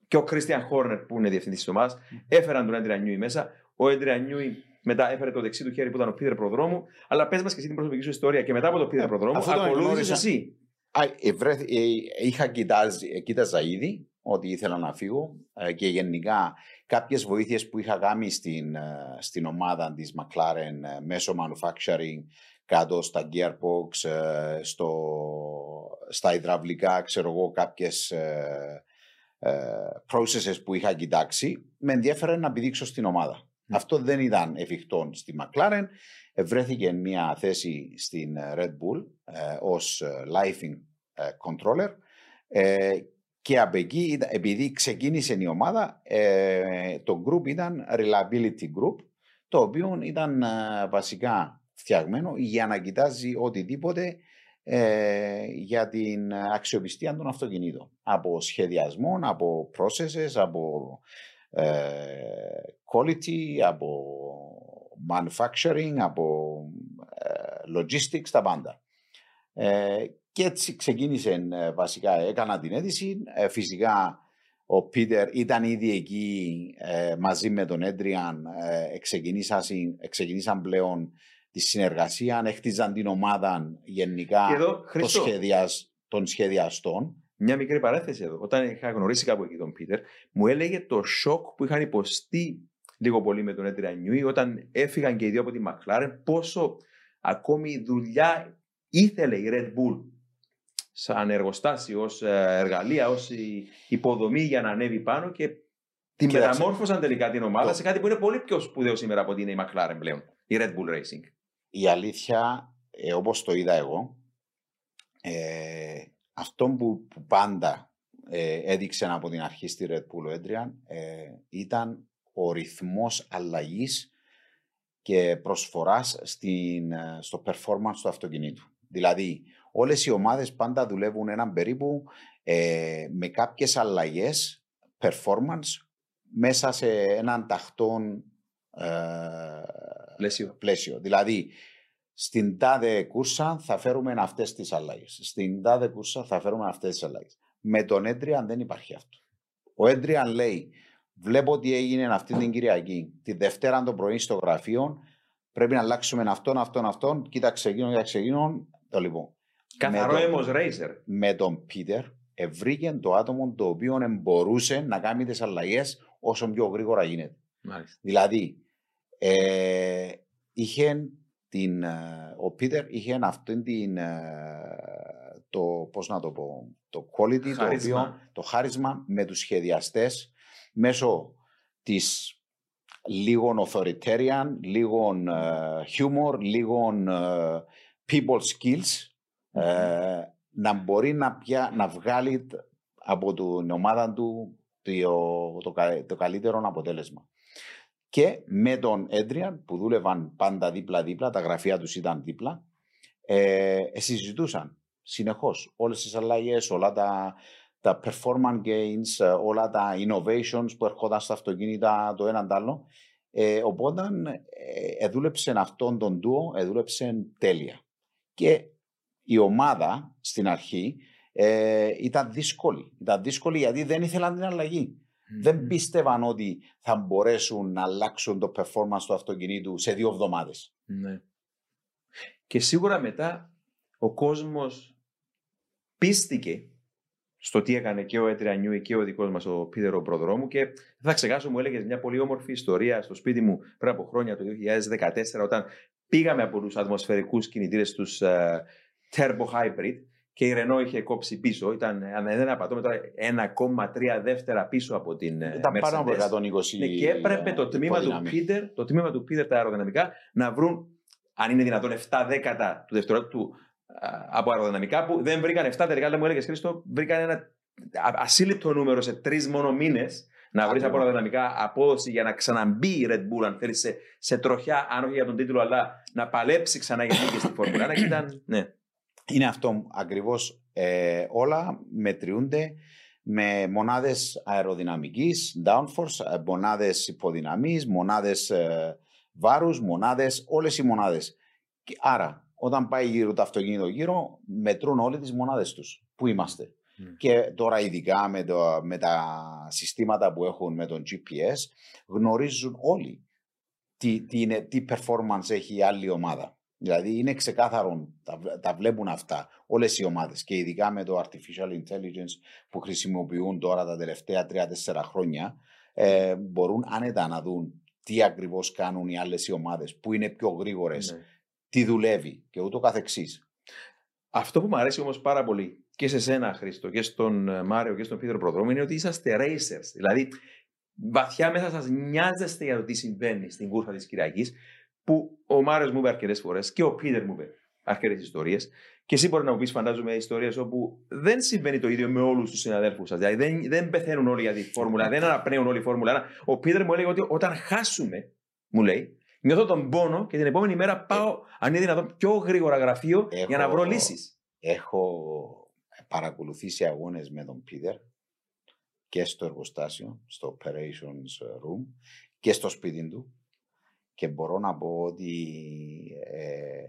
και ο Κρίστιαν Χόρνερ που είναι διευθυντής της ομάδας έφεραν τον Έντρια Νιούι μέσα. Ο Έντρια Νιούι μετά έφερε το δεξί του χέρι που ήταν ο Πίτερ Προδρόμου. Αλλά πες μας και εσύ την προσωπική σου ιστορία και μετά από το Πίτερ Ε, Προδρόμου αφού τον ακολούθησες γνώρισα- εσύ. Α, ε, βρέθη- ε, είχα κοιτάζει, ε, κοίταζα ήδη ότι ήθελα να φύγω ε, και γενικά κάποιες βοήθειες που είχα κάνει στην, ε, στην ομάδα της McLaren ε, μέσω manufacturing κάτω στα gearbox, ε, στο, στα υδραυλικά, ξέρω εγώ, κάποιες ε, ε, processes που είχα κοιτάξει, με ενδιαφέρε να πηδήξω στην ομάδα. Αυτό δεν ήταν εφικτό στη McLaren. Ε, Βρέθηκε μια θέση στην ε, Red Bull ε, ως ε, lifing ε, controller ε, και από εκεί, ήταν- επειδή ξεκίνησε η ομάδα, ε, το group ήταν reliability group, το οποίο ήταν ε, βασικά φτιαγμένο για να κοιτάζει οτιδήποτε ε, για την αξιοπιστία των αυτοκινήτων. Από σχεδιασμό, από processes, από ε, quality, από manufacturing, από ε, logistics, τα πάντα. Ε, και έτσι ξεκίνησε ε, βασικά, έκανα την αίτηση. Ε, φυσικά ο Πίτερ ήταν ήδη εκεί ε, μαζί με τον Έντριαν. Ε, ξεκινήσαν, ξεκινήσαν πλέον τη συνεργασία, έχτιζαν την ομάδα γενικά Και εδώ, το Χρήστο, σχεδιασ, των σχεδιαστών. Μια μικρή παρένθεση εδώ. Όταν είχα γνωρίσει κάπου εκεί τον Πίτερ, μου έλεγε το σοκ που είχαν υποστεί λίγο πολύ με τον Έντρια Νιούι όταν έφυγαν και οι δύο από τη Μακλάρεν, πόσο ακόμη δουλειά ήθελε η Red Bull σαν εργοστάσιο, ως ε, εργαλεία, ως η- υποδομή για να ανέβει πάνω και την Κοίταξε. μεταμόρφωσαν τελικά την ομάδα Το- σε κάτι που είναι πολύ πιο σπουδαίο σήμερα από ότι είναι η McLaren πλέον, η Red Bull Racing. Η αλήθεια, ε, όπως το είδα εγώ, ε, αυτό που, που πάντα ε, έδειξε από την αρχή στη Red Bull ο Adrian, ε, ήταν ο ρυθμός αλλαγής και προσφοράς στην, ε, στο performance του αυτοκινήτου. Δηλαδή, όλες οι ομάδες πάντα δουλεύουν έναν περίπου ε, με κάποιες αλλαγές performance μέσα σε έναν ταχτόν ε, Πλαίσιο. πλαίσιο. Δηλαδή, στην τάδε κούρσα θα φέρουμε αυτές τις αλλαγές. Στην τάδε κούρσα θα φέρουμε αυτές τις αλλαγές. Με τον Έντριαν δεν υπάρχει αυτό. Ο Έντριαν λέει: Βλέπω ότι έγινε αυτή την Κυριακή. Τη Δευτέρα το πρωί στο γραφείο πρέπει να αλλάξουμε αυτόν, αυτόν, αυτόν. Κοίταξε εκείνον, κοίταξε εκείνον. Το λοιπόν. Καθαρό Με το- έμος ρέιζερ. Με τον Πίτερ ευρήκε το άτομο το οποίο μπορούσε να κάνει τις αλλαγές όσο πιο γρήγορα γίνεται. Μάλιστα. Δηλαδή, ε, είχε την, ε, ο Πίτερ είχε αυτήν την, ε, το, πώς να το πω, το quality, το, Χάρισμα. οποίο, το χάρισμα με τους σχεδιαστές μέσω της λίγων authoritarian, λίγων ε, humor, λίγων ε, people skills ε, να μπορεί να, πια, να βγάλει τ- από την ομάδα του το, το, κα- το καλύτερο αποτέλεσμα. Και με τον Έντριαν που δούλευαν πάντα δίπλα-δίπλα, τα γραφεία τους ήταν δίπλα, ε, συζητούσαν συνεχώς όλες τις αλλαγές, όλα τα, τα performance gains, ε, όλα τα innovations που ερχόταν στα αυτοκίνητα το έναν τ' άλλο. Ε, οπότε ε, εδούλεψε αυτόν τον ντουο, εδούλεψε τέλεια. Και η ομάδα στην αρχή ε, ήταν δύσκολη. Ήταν δύσκολη γιατί δεν ήθελαν την αλλαγή. Δεν πίστευαν ότι θα μπορέσουν να αλλάξουν το performance του αυτοκινήτου σε δύο εβδομάδες. Ναι. Και σίγουρα μετά ο κόσμος πίστηκε στο τι έκανε και ο Έτρια Νιούι και ο δικός μας ο Πίτερ ο προδρόμου και δεν θα ξεχάσω μου έλεγες μια πολύ όμορφη ιστορία στο σπίτι μου πριν από χρόνια το 2014 όταν πήγαμε από τους ατμοσφαιρικούς κινητήρες τους ε, Turbo Hybrid και η Renault είχε κόψει πίσω, ήταν, αν δεν απατώ, τώρα 1,3 δεύτερα πίσω από την ε, Ήταν πάνω από Mercedes. 120 Ναι, και έπρεπε το τμήμα του υποδύναμη. Πίτερ, το τμήμα του Πίτερ τα αεροδυναμικά να βρουν, αν είναι δυνατόν, 7 δέκατα του δευτερόλεπτου α, από αεροδυναμικά που δεν βρήκαν 7 τελικά. Αλλά μου έλεγε Χρήστο, βρήκαν ένα α- ασύλληπτο νούμερο σε τρεις μόνο μήνες να βρεις από Ακριβώς. αεροδυναμικά απόδοση για να ξαναμπεί η Red Bull, αν θέλεις, σε, σε τροχιά, αν όχι για τον τίτλο, αλλά να παλέψει ξανά για νίκη στη Φόρμουλα 1. Και ήταν, ναι. Είναι αυτό ακριβώς. Ε, όλα μετριούνται με μονάδες αεροδυναμικής, downforce, ε, μονάδες υποδυναμής, μονάδες ε, βάρους, μονάδες, όλες οι μονάδες. Και άρα, όταν πάει γύρω το αυτοκίνητο γύρω, μετρούν όλες τις μονάδες τους. Πού είμαστε. Mm. Και τώρα ειδικά με, το, με τα συστήματα που έχουν με τον GPS, γνωρίζουν όλοι τι, τι, είναι, τι performance έχει η άλλη ομάδα. Δηλαδή είναι ξεκάθαρο, τα, βλέ- τα βλέπουν αυτά όλες οι ομάδες και ειδικά με το artificial intelligence που χρησιμοποιούν τώρα τα τελευταία 3-4 χρόνια ε, μπορούν άνετα να δουν τι ακριβώς κάνουν οι άλλες οι ομάδες, που είναι πιο γρήγορες, ναι. τι δουλεύει και ούτω καθεξής. Αυτό που μου αρέσει όμως πάρα πολύ και σε σένα, Χρήστο, και στον ε, Μάριο και στον Πίτερ Προδρόμου είναι ότι είσαστε racers. Δηλαδή, βαθιά μέσα σας νοιάζεστε για το τι συμβαίνει στην κούρσα της Κυριακής, που ο Μάριος μου είπε αρκετές φορές και ο Πίτερ μου είπε αρκετές ιστορίες. Και εσύ μπορεί να μου πεις, φαντάζομαι, ιστορίες όπου δεν συμβαίνει το ίδιο με όλους τους συναδέλφους σας. Δηλαδή, δεν, δεν πεθαίνουν όλοι για τη Φόρμουλα, δεν αναπνέουν όλοι η Φόρμουλα 1. Ο Πίτερ μου έλεγε ότι όταν χάσουμε, μου λέει, νιώθω τον πόνο και την επόμενη μέρα πάω, αν είναι δυνατόν, πιο γρήγορα γραφείο Έχω- για να βρω λύσεις. Έχω παρακολουθήσει αγώνες με τον Πίτερ και στο εργοστάσιο, στο operations room και στο σπίτι του και μπορώ να πω ότι ε,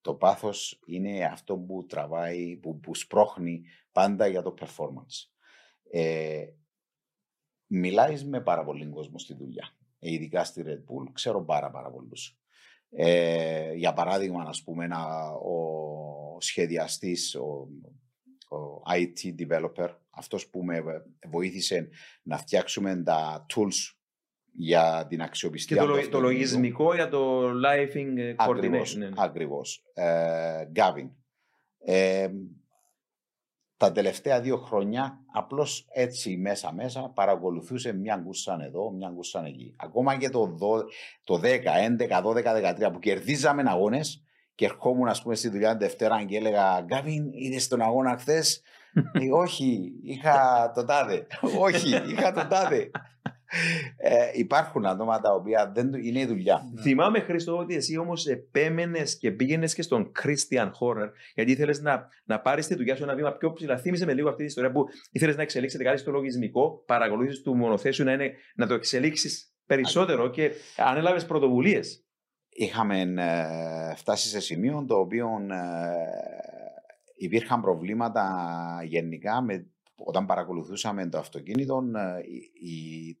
το πάθος είναι αυτό που τραβάει, που, που σπρώχνει πάντα για το performance. Ε, μιλάεις με πάρα πολύ κόσμος στη δουλειά, ε, ειδικά στη Red Bull, ξέρω πάρα πάρα πολλούς. Ε, για παράδειγμα, ας πούμε, ένα, ο σχεδιαστής, ο, ο IT developer, αυτός που με βοήθησε να φτιάξουμε τα tools για την Και αξιοπιστία το, του λο- το αυτοκινήτου. λογισμικό για το lifing ε, Ακριβώς, coordination. ναι, ναι. ακριβώς. Ε, Gavin. Ε, τα τελευταία δύο χρόνια απλώς έτσι μέσα μέσα παρακολουθούσε μια γκούσαν εδώ, μια γκούσαν εκεί. Ακόμα και το, δο- το 10, 11, 12, 13 που κερδίζαμε αγώνες και ερχόμουν ας πούμε στη δουλειά την Δευτέρα και έλεγα Γκάβιν είδες τον αγώνα χθες; [LAUGHS] όχι, είχα το τάδε. [LAUGHS] όχι, είχα το τάδε. Ε, υπάρχουν άτομα τα οποία δεν του- είναι η δουλειά. Θυμάμαι, Χρήστο, ότι εσύ όμως επέμενες και πήγαινες και στον Christian Horror, γιατί ήθελες να, να πάρεις τη δουλειά σου ένα βήμα πιο ψηλά. Θύμισε με λίγο αυτή τη ιστορία που ήθελες να εξελίξετε κάτι στο λογισμικό, παρακολούθησες του μονοθέσιου να, είναι, να το εξελίξεις περισσότερο και ανέλαβες πρωτοβουλίες. Είχαμε ε, φτάσει σε σημείο το οποίο ε, υπήρχαν προβλήματα γενικά με, όταν παρακολουθούσαμε το αυτοκίνητο. ε, η- η-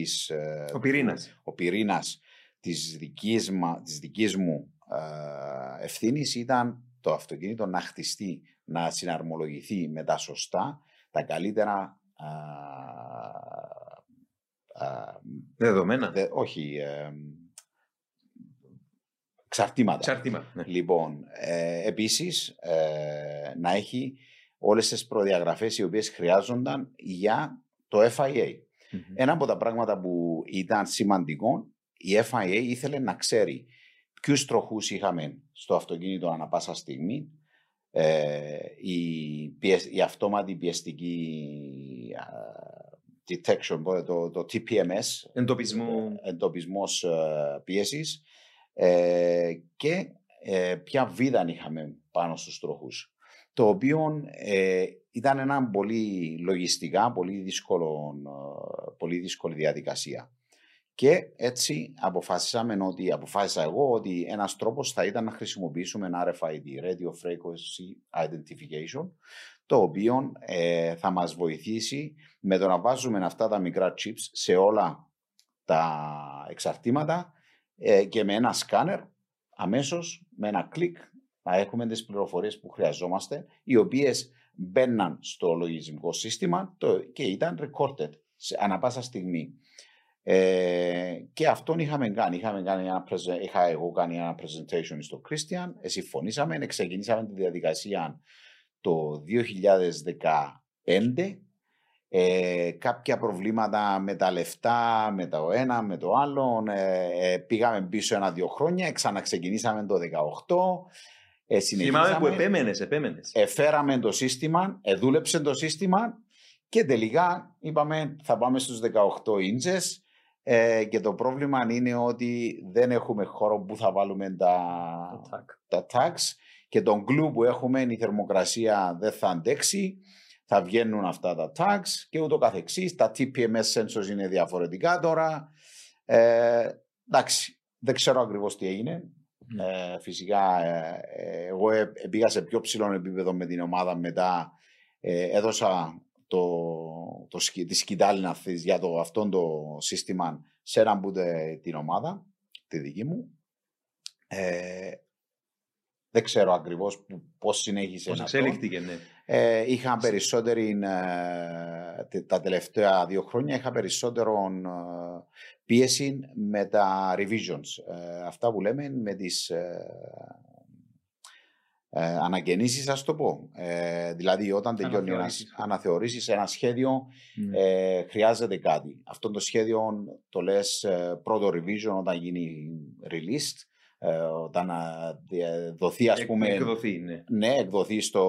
της, ε, Ο πυρήνας. ο πυρήνας της δικής, μα, της δικής μου ε, ευθύνης ήταν το αυτοκίνητο να χτιστεί, να συναρμολογηθεί με τα σωστά, τα καλύτερα ε, ε, Δεδομένα. δε- όχι, ε, εξαρτήματα. Εξαρτήμα. Ναι. Λοιπόν, ε, επίσης ε, να έχει όλες τις προδιαγραφές οι οποίες χρειάζονταν για το FIA. Μμμ. Ένα από τα πράγματα που ήταν σημαντικό, η FIA ήθελε να ξέρει ποιους τροχούς είχαμε στο αυτοκίνητο ανά πάσα στιγμή, ε, η, πιεσ- η αυτόματη πιεστική α, detection, πότε το, το TPMS, Εντοπισμού. εντοπισμός ε, πίεσης ε, και ε, ποια βίδα είχαμε πάνω στους τροχούς. Το οποίο ε, ήταν ένα πολύ λογιστικά, πολύ, δύσκολο, ε, πολύ δύσκολη διαδικασία. Και έτσι αποφάσισαμε ότι, αποφάσισα εγώ ότι ένας τρόπος θα ήταν να χρησιμοποιήσουμε ένα RFID, Radio Frequency Identification, το οποίο ε, θα μας βοηθήσει με το να βάζουμε αυτά τα μικρά chips σε όλα τα εξαρτήματα ε, και με ένα σκάνερ αμέσως με ένα κλικ να έχουμε τις πληροφορίες που χρειαζόμαστε οι οποίες μπαίναν στο λογισμικό σύστημα το, και ήταν recorded σε ανα πάσα στιγμή. Ε, και αυτόν είχαμε κάνει. Είχαμε κάνει ένα, prese- είχα εγώ κάνει ένα presentation στο Christian, ε, συμφωνήσαμε, ξεκινήσαμε τη διαδικασία το 2015 ε, κάποια προβλήματα με τα λεφτά, με το ένα, με το άλλο. Ε, ε, πήγαμε πίσω ένα-δύο χρόνια, ξαναξεκινήσαμε το 2018. Ε, Θυμάμαι που συνεχίσαμε, επέμενες, επέμενες. εφέραμε το σύστημα, εδούλεψε το σύστημα και τελικά είπαμε θα πάμε στους 18 ίντσες ε, και το πρόβλημα είναι ότι δεν έχουμε χώρο που θα βάλουμε τα, τα tags και τον glue που έχουμε η θερμοκρασία δεν θα αντέξει θα βγαίνουν αυτά τα tags και ούτω καθεξής. Τα TPMS sensors είναι διαφορετικά τώρα. Ε, εντάξει, δεν ξέρω ακριβώς τι έγινε. Ε, φυσικά, ε, ε, εγώ ε, ε, πήγα σε πιο ψηλό επίπεδο με την ομάδα μετά. Ε, έδωσα το, το, σκι- τη σκητάλη να θες για το, αυτόν το σύστημα σε έναν που τε- την ομάδα, τη δική μου. Ε, δεν ξέρω ακριβώς που- πώς συνέχισε Πώς αυτό. εξελίχθηκε, ναι. Ε, είχα περισσότερη, ε, τε- τα τελευταία δύο χρόνια είχα περισσότερο ε, πίεση με τα revisions. Ε, αυτά που λέμε με τις ε, ε, ανακαινήσεις, ας το πω. Ε, δηλαδή, όταν τελειώνει ένας, Αναθεωρήσεις. αναθεωρήσεις ένα σχέδιο, ε, χρειάζεται κάτι. Αυτό το σχέδιο το λες ε, πρώτο revision όταν γίνει released, ε, όταν α, δι- δοθεί ας Εκ- πούμε Εκδοθεί, ναι. ναι, εκδοθεί στο,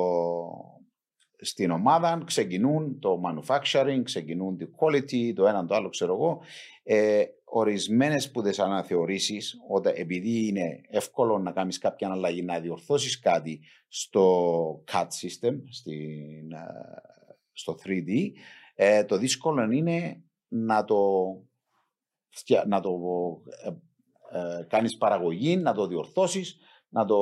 στην ομάδα, ξεκινούν το manufacturing, ξεκινούν το quality, το ένα το άλλο ξέρω εγώ. Ε, ορισμένες που τις αναθεωρήσεις, όταν, επειδή είναι εύκολο να κάνεις κάποια αλλαγή, να διορθώσεις κάτι στο CAD system, στην, ε, στο 3D, ε, το δύσκολο είναι να το, φτια- να το ε, ε, κάνεις παραγωγή, να το διορθώσεις, να το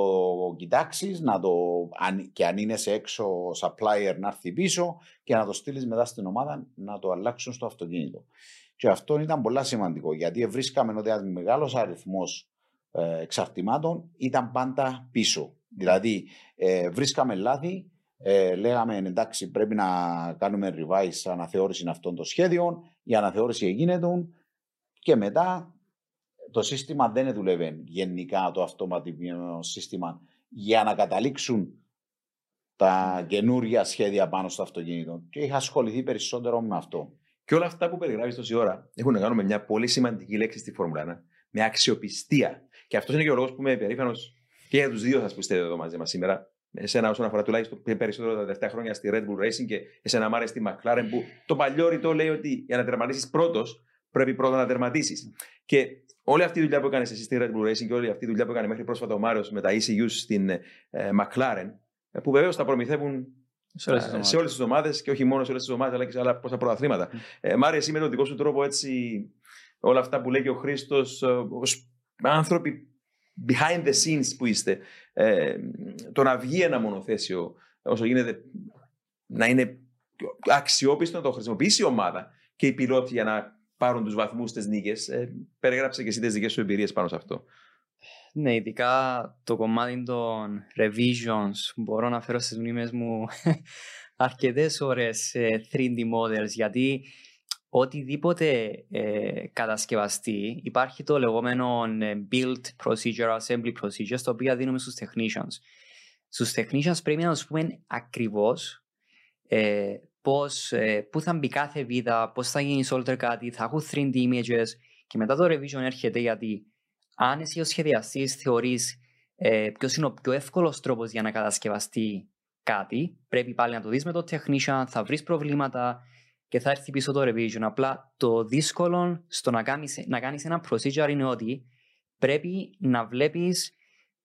κοιτάξεις, να το, αν, και αν είναι σε έξω supplier να έρθει πίσω και να το στείλεις μετά στην ομάδα να το αλλάξουν στο αυτοκίνητο. Και αυτό ήταν πολύ σημαντικό γιατί βρίσκαμε ότι ένας μεγάλος αριθμός ε, εξαρτημάτων ήταν πάντα πίσω. Δηλαδή ε, βρίσκαμε λάθη, ε, λέγαμε εντάξει πρέπει να κάνουμε revise αναθεώρηση αυτών των σχέδιων, η αναθεώρηση έγινε και μετά το σύστημα δεν δούλευε γενικά το αυτοματοποιημένο σύστημα για να καταλήξουν τα καινούργια σχέδια πάνω στο αυτοκίνητο. Και είχα ασχοληθεί περισσότερο με αυτό. Και όλα αυτά που περιγράφεις τόση ώρα έχουν να κάνουν με μια πολύ σημαντική λέξη στη Φόρμουλα 1, με αξιοπιστία. Και αυτός είναι και ο λόγος που είμαι περήφανο και για τους δύο σας που είστε εδώ μαζί μας σήμερα. Εσένα, όσον αφορά τουλάχιστον περισσότερο τα τελευταία χρόνια στη Red Bull Racing και εσένα, Μάρε, στη McLaren, που το παλιό ρητό λέει ότι για να τερματίσεις πρώτος, πρέπει πρώτα να τερματίσεις. Και όλη αυτή η δουλειά που έκανες εσύ στη Red Bull Racing και όλη αυτή η δουλειά που έκανε μέχρι πρόσφατα ο Μάριο με τα ECU στην ε, McLaren, ε, που βεβαίως τα προμηθεύουν σε όλες τις ομάδες και όχι μόνο σε όλες τις ομάδες, αλλά και σε άλλα πόσα πρωταθλήματα. Mm. Ε, Μάρια, εσύ με τον δικό σου τρόπο έτσι, όλα αυτά που λέει και ο Χρήστος, ε, ως άνθρωποι behind the scenes που είστε, ε, το να βγει ένα μονοθέσιο όσο γίνεται να είναι αξιόπιστο να το χρησιμοποιήσει η ομάδα και οι πιλότοι για να πάρουν τους βαθμούς τη νίκες. Ε, περιγράψε και εσύ τις δικές σου εμπειρίες πάνω σε αυτό. Ναι, ειδικά το κομμάτι των revisions μπορώ να φέρω στις μνήμες μου [LAUGHS] αρκετές ώρες 3D models γιατί οτιδήποτε ε, κατασκευαστεί υπάρχει το λεγόμενο ε, build procedure, assembly procedure το οποίο δίνουμε στους technicians. Στους technicians πρέπει να τους πούμε ακριβώς ε, πώς, ε, πού θα μπει κάθε βίδα, πώς θα γίνει solder κάτι, θα έχουν 3D images και μετά το revision έρχεται γιατί αν εσύ ο σχεδιαστής θεωρείς ε, ποιος είναι ο πιο εύκολος τρόπος για να κατασκευαστεί κάτι, πρέπει πάλι να το δεις με το technician, θα βρεις προβλήματα και θα έρθει πίσω το revision. Απλά το δύσκολο στο να κάνεις να κάνεις ένα procedure είναι ότι πρέπει να βλέπεις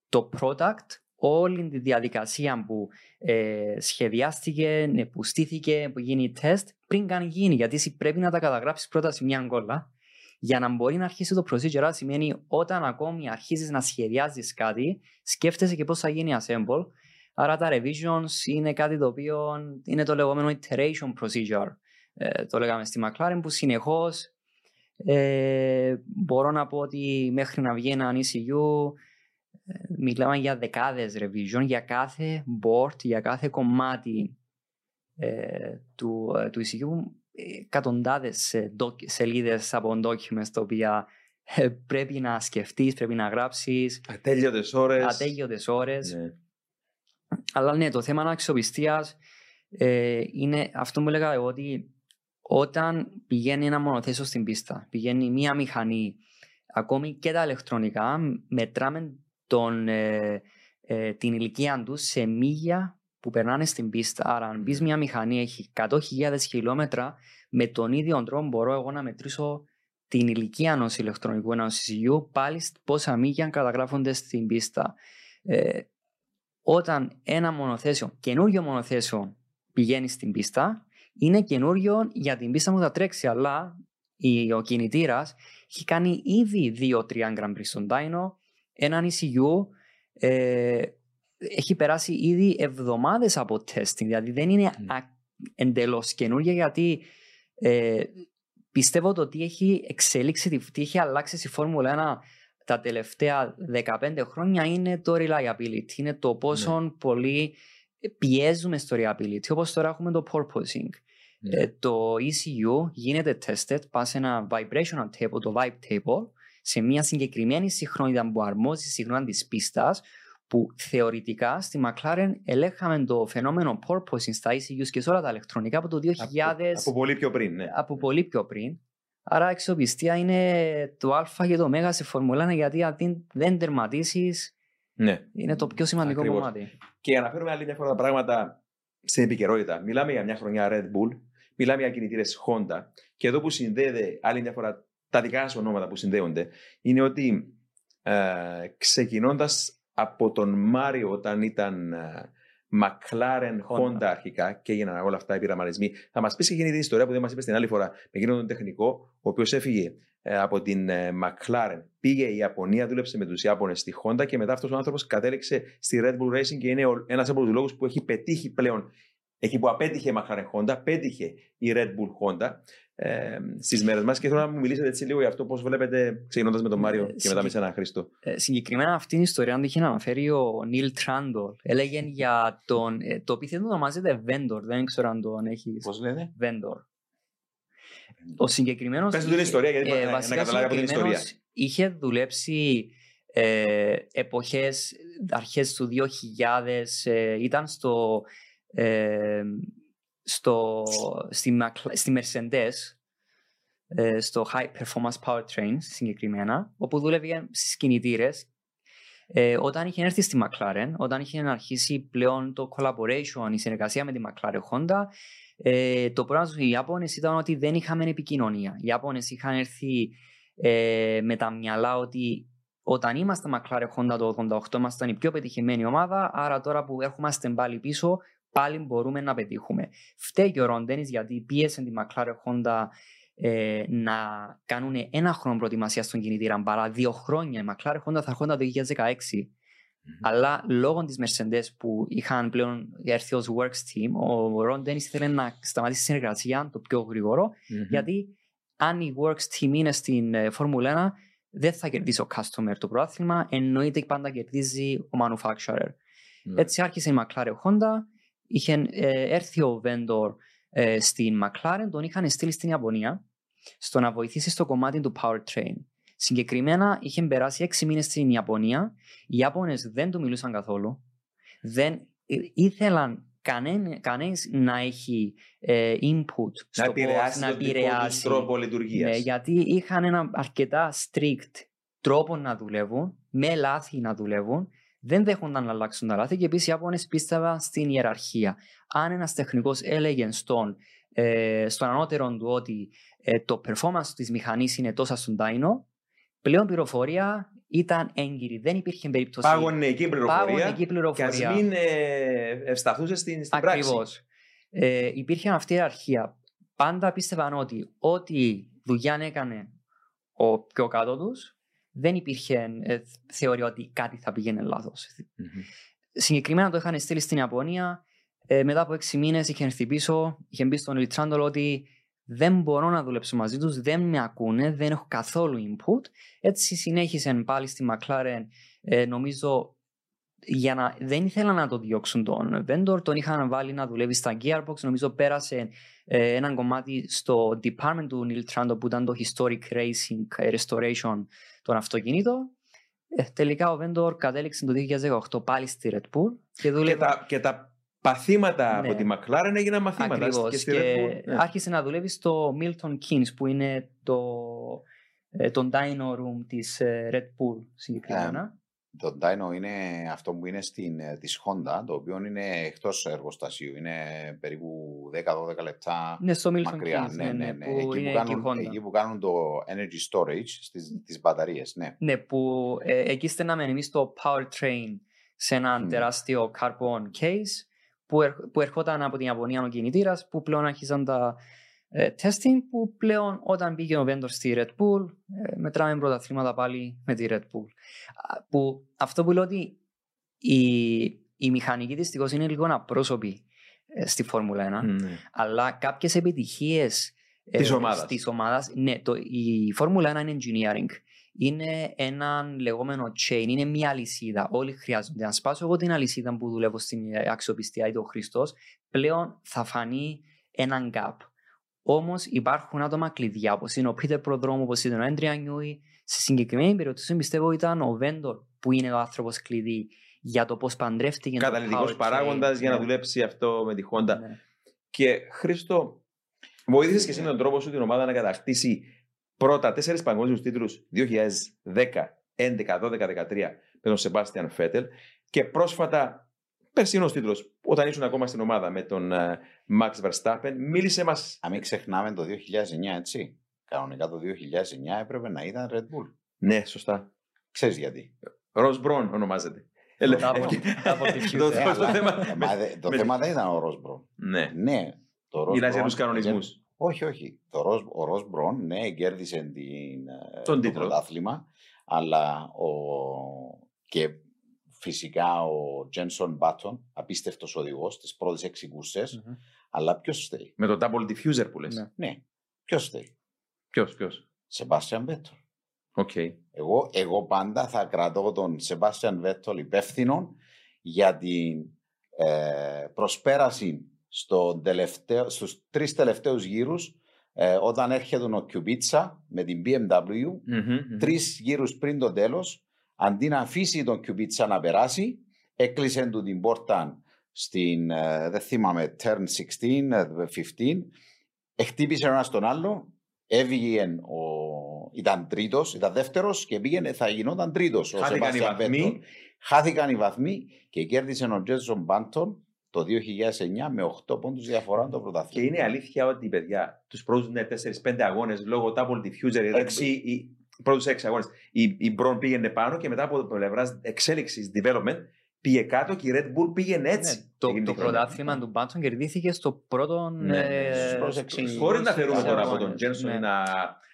το product, όλη τη διαδικασία που ε, σχεδιάστηκε, που στήθηκε, που γίνει τεστ, πριν καν γίνει. Γιατί εσύ πρέπει να τα καταγράψεις πρώτα σε μια γκολα για να μπορεί να αρχίσει το procedure σημαίνει όταν ακόμη αρχίζεις να σχεδιάζεις κάτι, σκέφτεσαι και πώς θα γίνει assemble. Άρα τα revisions είναι κάτι το οποίο είναι το λεγόμενο iteration procedure. Ε, το λέγαμε στη McLaren που συνεχώς ε, μπορώ να πω ότι μέχρι να βγει ένα ECU ε, μιλάμε για δεκάδες revision για κάθε board, για κάθε κομμάτι ε, του, ε, του ECU εκατοντάδες σελίδες από documents τα οποία ε, πρέπει να σκεφτείς, πρέπει να γράψεις. Ατέλειωτες ώρες. Ατέλειωτες ώρες. Ναι. Αλλά ναι, το θέμα αξιοπιστία ε, είναι αυτό που έλεγα εγώ ότι όταν πηγαίνει ένα μονοθέσιο στην πίστα, πηγαίνει μία μηχανή, ακόμη και τα ηλεκτρονικά, μετράμε τον, ε, ε, την ηλικία τους σε μίλια που περνάνε στην πίστα. Άρα, αν μπει μια μηχανή, έχει 100.000 χιλιόμετρα, με τον ίδιο τρόπο μπορώ εγώ να μετρήσω την ηλικία ενός ηλεκτρονικού ενός CCU, πάλι πόσα μίλια καταγράφονται στην πίστα. Ε, όταν ένα μονοθέσιο, καινούριο μονοθέσιο πηγαίνει στην πίστα, είναι καινούριο για την πίστα που θα τρέξει, αλλά ο κινητήρας έχει κάνει ήδη 2-3 Grand Prix στον Dyno, έναν ECU ε, έχει περάσει ήδη εβδομάδες από testing, δηλαδή δεν είναι mm. εντελώς καινούργια γιατί ε, πιστεύω ότι έχει εξέλιξει, τι έχει αλλάξει στη Φόρμουλα 1 τα τελευταία 15 χρόνια είναι το reliability, είναι το πόσο mm. πολύ πιέζουμε στο reliability, όπως τώρα έχουμε το porpoising. Mm. Ε, το ECU γίνεται tested, πας σε ένα vibrational table, το vibe table, σε μια συγκεκριμένη συχνότητα που αρμόζει στη συχνότητα της πίστας, που θεωρητικά στη McLaren ελέγχαμε το φαινόμενο porpoising στα ECUs και σε όλα τα ηλεκτρονικά από το 2000. Από, από πολύ πιο πριν, ναι. Από πολύ πιο πριν. Άρα αξιοπιστία είναι το α και το ω σε Φορμουλά γιατί αν δεν τερματίσεις. Ναι. Είναι το πιο σημαντικό Ακριβώς. κομμάτι. Και για να φέρουμε άλλη μια φορά τα πράγματα στην επικαιρότητα. Μιλάμε για μια χρονιά Red Bull, μιλάμε για κινητήρες Honda. Και εδώ που συνδέεται άλλη μια φορά τα δικά σου ονόματα που συνδέονται, είναι ότι ε, ξεκινώντας από τον Μάριο όταν ήταν ε, McLaren, Honda αρχικά και έγιναν όλα αυτά οι πειραματισμοί. Θα μας πεις και γίνει την ιστορία που δεν μας είπες την άλλη φορά με εκείνον τον τεχνικό, ο οποίος έφυγε ε, από την ε, McLaren, πήγε η Ιαπωνία, δούλεψε με τους Ιάπωνες στη Honda και μετά αυτός ο άνθρωπος κατέληξε στη Red Bull Racing και είναι ένας από τους λόγους που έχει πετύχει πλέον. Εκεί που απέτυχε η McLaren Honda, πέτυχε η Red Bull Honda ε, στις μέρες μας και θέλω να μου μιλήσετε έτσι λίγο για αυτό, πώς βλέπετε, ξεκινώντας με τον Μάριο ε, και μετά με σένα Χρήστο. Ε, συγκεκριμένα αυτή την ιστορία, αν είχε να αναφέρει ο Νίλ Τράντολ, έλεγε για τον. Ε, το επίθετο ονομάζεται Vendor, δεν ξέρω αν τον έχεις. Πώς λένε; Vendor. Ο συγκεκριμένος. Πες του την ιστορία, γιατί μπορεί να- να καταλάβει από την ιστορία. Είχε δουλέψει ε, εποχές, αρχές του 2000, ε, ήταν στο, ε, στο, στη, Macla- στη Mercedes, ε, στο High Performance Powertrain συγκεκριμένα, όπου δούλευε στις κινητήρες. Ε, όταν είχε έρθει στη McLaren, όταν είχε αρχίσει πλέον το collaboration, η συνεργασία με τη McLaren Honda, ε, το πρόβλημα στους Ιάπωνες ήταν ότι δεν είχαμε επικοινωνία. Οι Ιάπωνες είχαν έρθει ε, με τα μυαλά ότι όταν είμαστε McLaren Honda το 88 ήμασταν η πιο πετυχημένη ομάδα, άρα τώρα που έρχομαστε πάλι πίσω, πάλι μπορούμε να πετύχουμε. Φταίει και ο Ρον Dennis γιατί πίεσε τη McLaren Honda ε, να κάνουν ένα χρόνο προετοιμασίας στον κινητήρα παρά δύο χρόνια. Η McLaren Honda θα έρχονταν το 2016. Αλλά λόγω της Mercedes που είχαν πλέον έρθει ως works team, ο Ρον Dennis ήθελε να σταματήσει τη συνεργασία το πιο γρήγορο, γιατί αν η works team είναι στην ε, Φόρμουλα 1, δεν θα κερδίσει ο customer το πρόθυμα, εννοείται πάντα κερδίζει ο manufacturer. Ναι. Έτσι άρχισε η McLaren Honda, είχε ε, έρθει ο vendor ε, στην McLaren, τον είχαν στείλει στην Ιαπωνία στο να βοηθήσει στο κομμάτι του powertrain. Συγκεκριμένα είχε περάσει έξι μήνες στην Ιαπωνία, οι Ιάπωνες δεν του μιλούσαν καθόλου, δεν ε, ήθελαν κανέν, κανένας να έχει ε, input Να στο πώς επηρεάσει να τον δικό τους επηρεάσει. τρόπο λειτουργίας. Ναι, γιατί είχαν ένα αρκετά strict τρόπο να δουλεύουν, με λάθη να δουλεύουν, δεν δέχονταν να αλλάξουν τα λάθη και επίσης οι Ιάπωνες πίστευαν στην ιεραρχία. Αν ένας τεχνικός έλεγε στον, ε, στον ανώτερο του ότι ε, το performance της μηχανής είναι τόσα στον Dyno, πλέον πληροφορία ήταν έγκυρη. Δεν υπήρχε περίπτωση. Πάγωνε εκεί πληροφορία Πάγωνε εκεί και πληροφορία. ας μην ε, ευσταθούσε στην, στην πράξη. Ακριβώς. Ε, υπήρχε αυτή η ιεραρχία. Πάντα πίστευαν ότι ό,τι δουλειά έκανε ο πιο κάτω τους, δεν υπήρχε ε, θεωρία ότι κάτι θα πήγαινε λάθος. Μμμ. Συγκεκριμένα το είχαν στείλει στην Ιαπωνία. Ε, μετά από έξι μήνες είχε έρθει πίσω, είχε μπει στον Λιτσάντολ ότι δεν μπορώ να δουλέψω μαζί τους, δεν με ακούνε, δεν έχω καθόλου input. Έτσι συνέχισε πάλι στη McLaren, ε, νομίζω για να, δεν ήθελαν να το διώξουν τον vendor, τον είχαν βάλει να δουλεύει στα gearbox. Νομίζω πέρασε ε, έναν κομμάτι στο department του Neil Trando που ήταν το historic racing ε, restoration των αυτοκινήτων. Ε, τελικά ο vendor κατέληξε το 2018 πάλι στη Red Bull και Και δούλευε τα, και τα παθήματα Ναι. από τη McLaren έγιναν μαθήματα. Ακριβώς. Και στη Και Red Bull, ναι. άρχισε να δουλεύει στο Milton Keynes που είναι το, ε, το dyno room της ε, Red Bull συγκεκριμένα. Το Dyno είναι αυτό που είναι στην, ε, της Honda, το οποίο είναι εκτός εργοστασίου. Είναι περίπου 10-12 λεπτά είναι στο Milton μακριά. Keynes, ναι, ναι, ναι. που Εκεί, είναι που εκεί η κάνουν, Honda. εκεί που κάνουν το energy storage στις, τις μπαταρίες. Ναι. Ναι, που ε, εκεί στενάμε εμείς το powertrain σε ένα Μμμ. τεράστιο carbon case που, ερ- που ερχόταν από την Ιαπωνία ο κινητήρας που πλέον άρχισαν τα ε, testing που πλέον όταν πήγε ο vendor στη Red Bull ε, μετράμε πρωταθλήματα πάλι με τη Red Bull. Α, Που, αυτό που λέω ότι η, η μηχανική δυστυχώς είναι λίγο απρόσωπη ε, στη Φόρμουλα 1 Ναι. αλλά κάποιες επιτυχίες ε, Της ομάδας. της ομάδας ναι, το, η Φόρμουλα 1 είναι engineering. Είναι ένα λεγόμενο chain, είναι μια αλυσίδα. Όλοι χρειάζονται. Αν σπάσω εγώ την αλυσίδα που δουλεύω στην ε, αξιοπιστία ή το Χριστός, πλέον θα φανεί έναν gap. Όμως υπάρχουν άτομα κλειδιά, όπως είναι ο Πίτερ Προδρόμου, όπως είναι ο Έντρια Νιούι. Σε συγκεκριμένη περίπτωση πιστεύω ήταν ο Βέντορ που είναι ο άνθρωπος κλειδί για το πώς παντρεύτηκε. το Καταλητικός powertrain. παράγοντας για να Ναι. δουλέψει αυτό με τη Honda. Ναι. Και Χρήστο, βοήθησες και εσύ με τον τρόπο σου την ομάδα να κατακτήσει πρώτα τέσσερις παγκόσμιους τίτλους 2010, 11, 12, 13 με τον Σεμπάστιαν Φέτελ και πρόσφατα περσινός τίτλος όταν ήσουν ακόμα στην ομάδα με τον ε, Max Verstappen. Μίλησε μας. Αν μην ξεχνάμε το 2009, έτσι. Κανονικά το 2009 έπρεπε να ήταν Red Bull. Ναι, σωστά. Ξέρεις γιατί. Ροζ Μπρον ονομάζεται. Ε, λέ- Double- double diffuser. Το- Ε, το αλλά- θέμα- ε, μα δε- Το με- θέμα δεν ήταν ο Ροσμπρον. Ναι. Ναι, το Ρος Μιλάς για Μπρον- τους κανονισμούς. Όχι, όχι. Το Ρος, ο Ρος Μπρον, ναι, κέρδισε την, ε, Τον το τίτλο. πρωτάθλημα, αλλά ο, και φυσικά ο Τζένσον Μπάτον, απίστευτος οδηγός, τις πρώτες έξι κούρσες, Μμμ. αλλά ποιος φταίει. Με το double diffuser που λες. Ναι. Ναι, ποιος φταίει. Ποιος, ποιος; Σεμπάστιαν Βέτελ. Οκ. Εγώ, εγώ πάντα θα κρατώ τον Σεμπάστιαν Βέτελ υπεύθυνο για την ε, προσπέραση στο τελευταίο, στους τρεις τελευταίους γύρους ε, όταν έρχεται ο Kubica με την BMW, Μμμ, μμμ. τρεις γύρους πριν το τέλος, αντί να αφήσει τον Kubica να περάσει, έκλεισε του την πόρτα στην, ε, δεν θυμάμαι, turn 16, ε, 15, χτύπησε ένας τον άλλο, έβγαινε ο, ήταν τρίτος, ήταν δεύτερος και πήγαινε, θα γινόταν τρίτος. Χάθηκαν οι βαθμοί. Χάθηκαν οι βαθμοί και κέρδισε ο Τζέσον Μπάντον το 2009 με 8 πόντους διαφορά το Και πρωτάθλημα. είναι αλήθεια ότι παιδιά τους πρώτους 4-5 αγώνες λόγω Double Diffuser ή Έξι. ή- ή πρώτους 6 αγώνες η, η Μπρον πήγαινε πάνω και μετά από το πλευράς εξέλιξης development πήγε κάτω και η Red Bull πήγαινε έτσι. Ναι, το, εκείνη το τη χρονιά. πρωτάθλημα του Μπάντσον κερδίθηκε στο πρώτο. Ναι, ναι, στους ε, πρώτους έξι. Χωρίς να φέρουμε τώρα από τον αγώνες. Τζένσον Ναι. να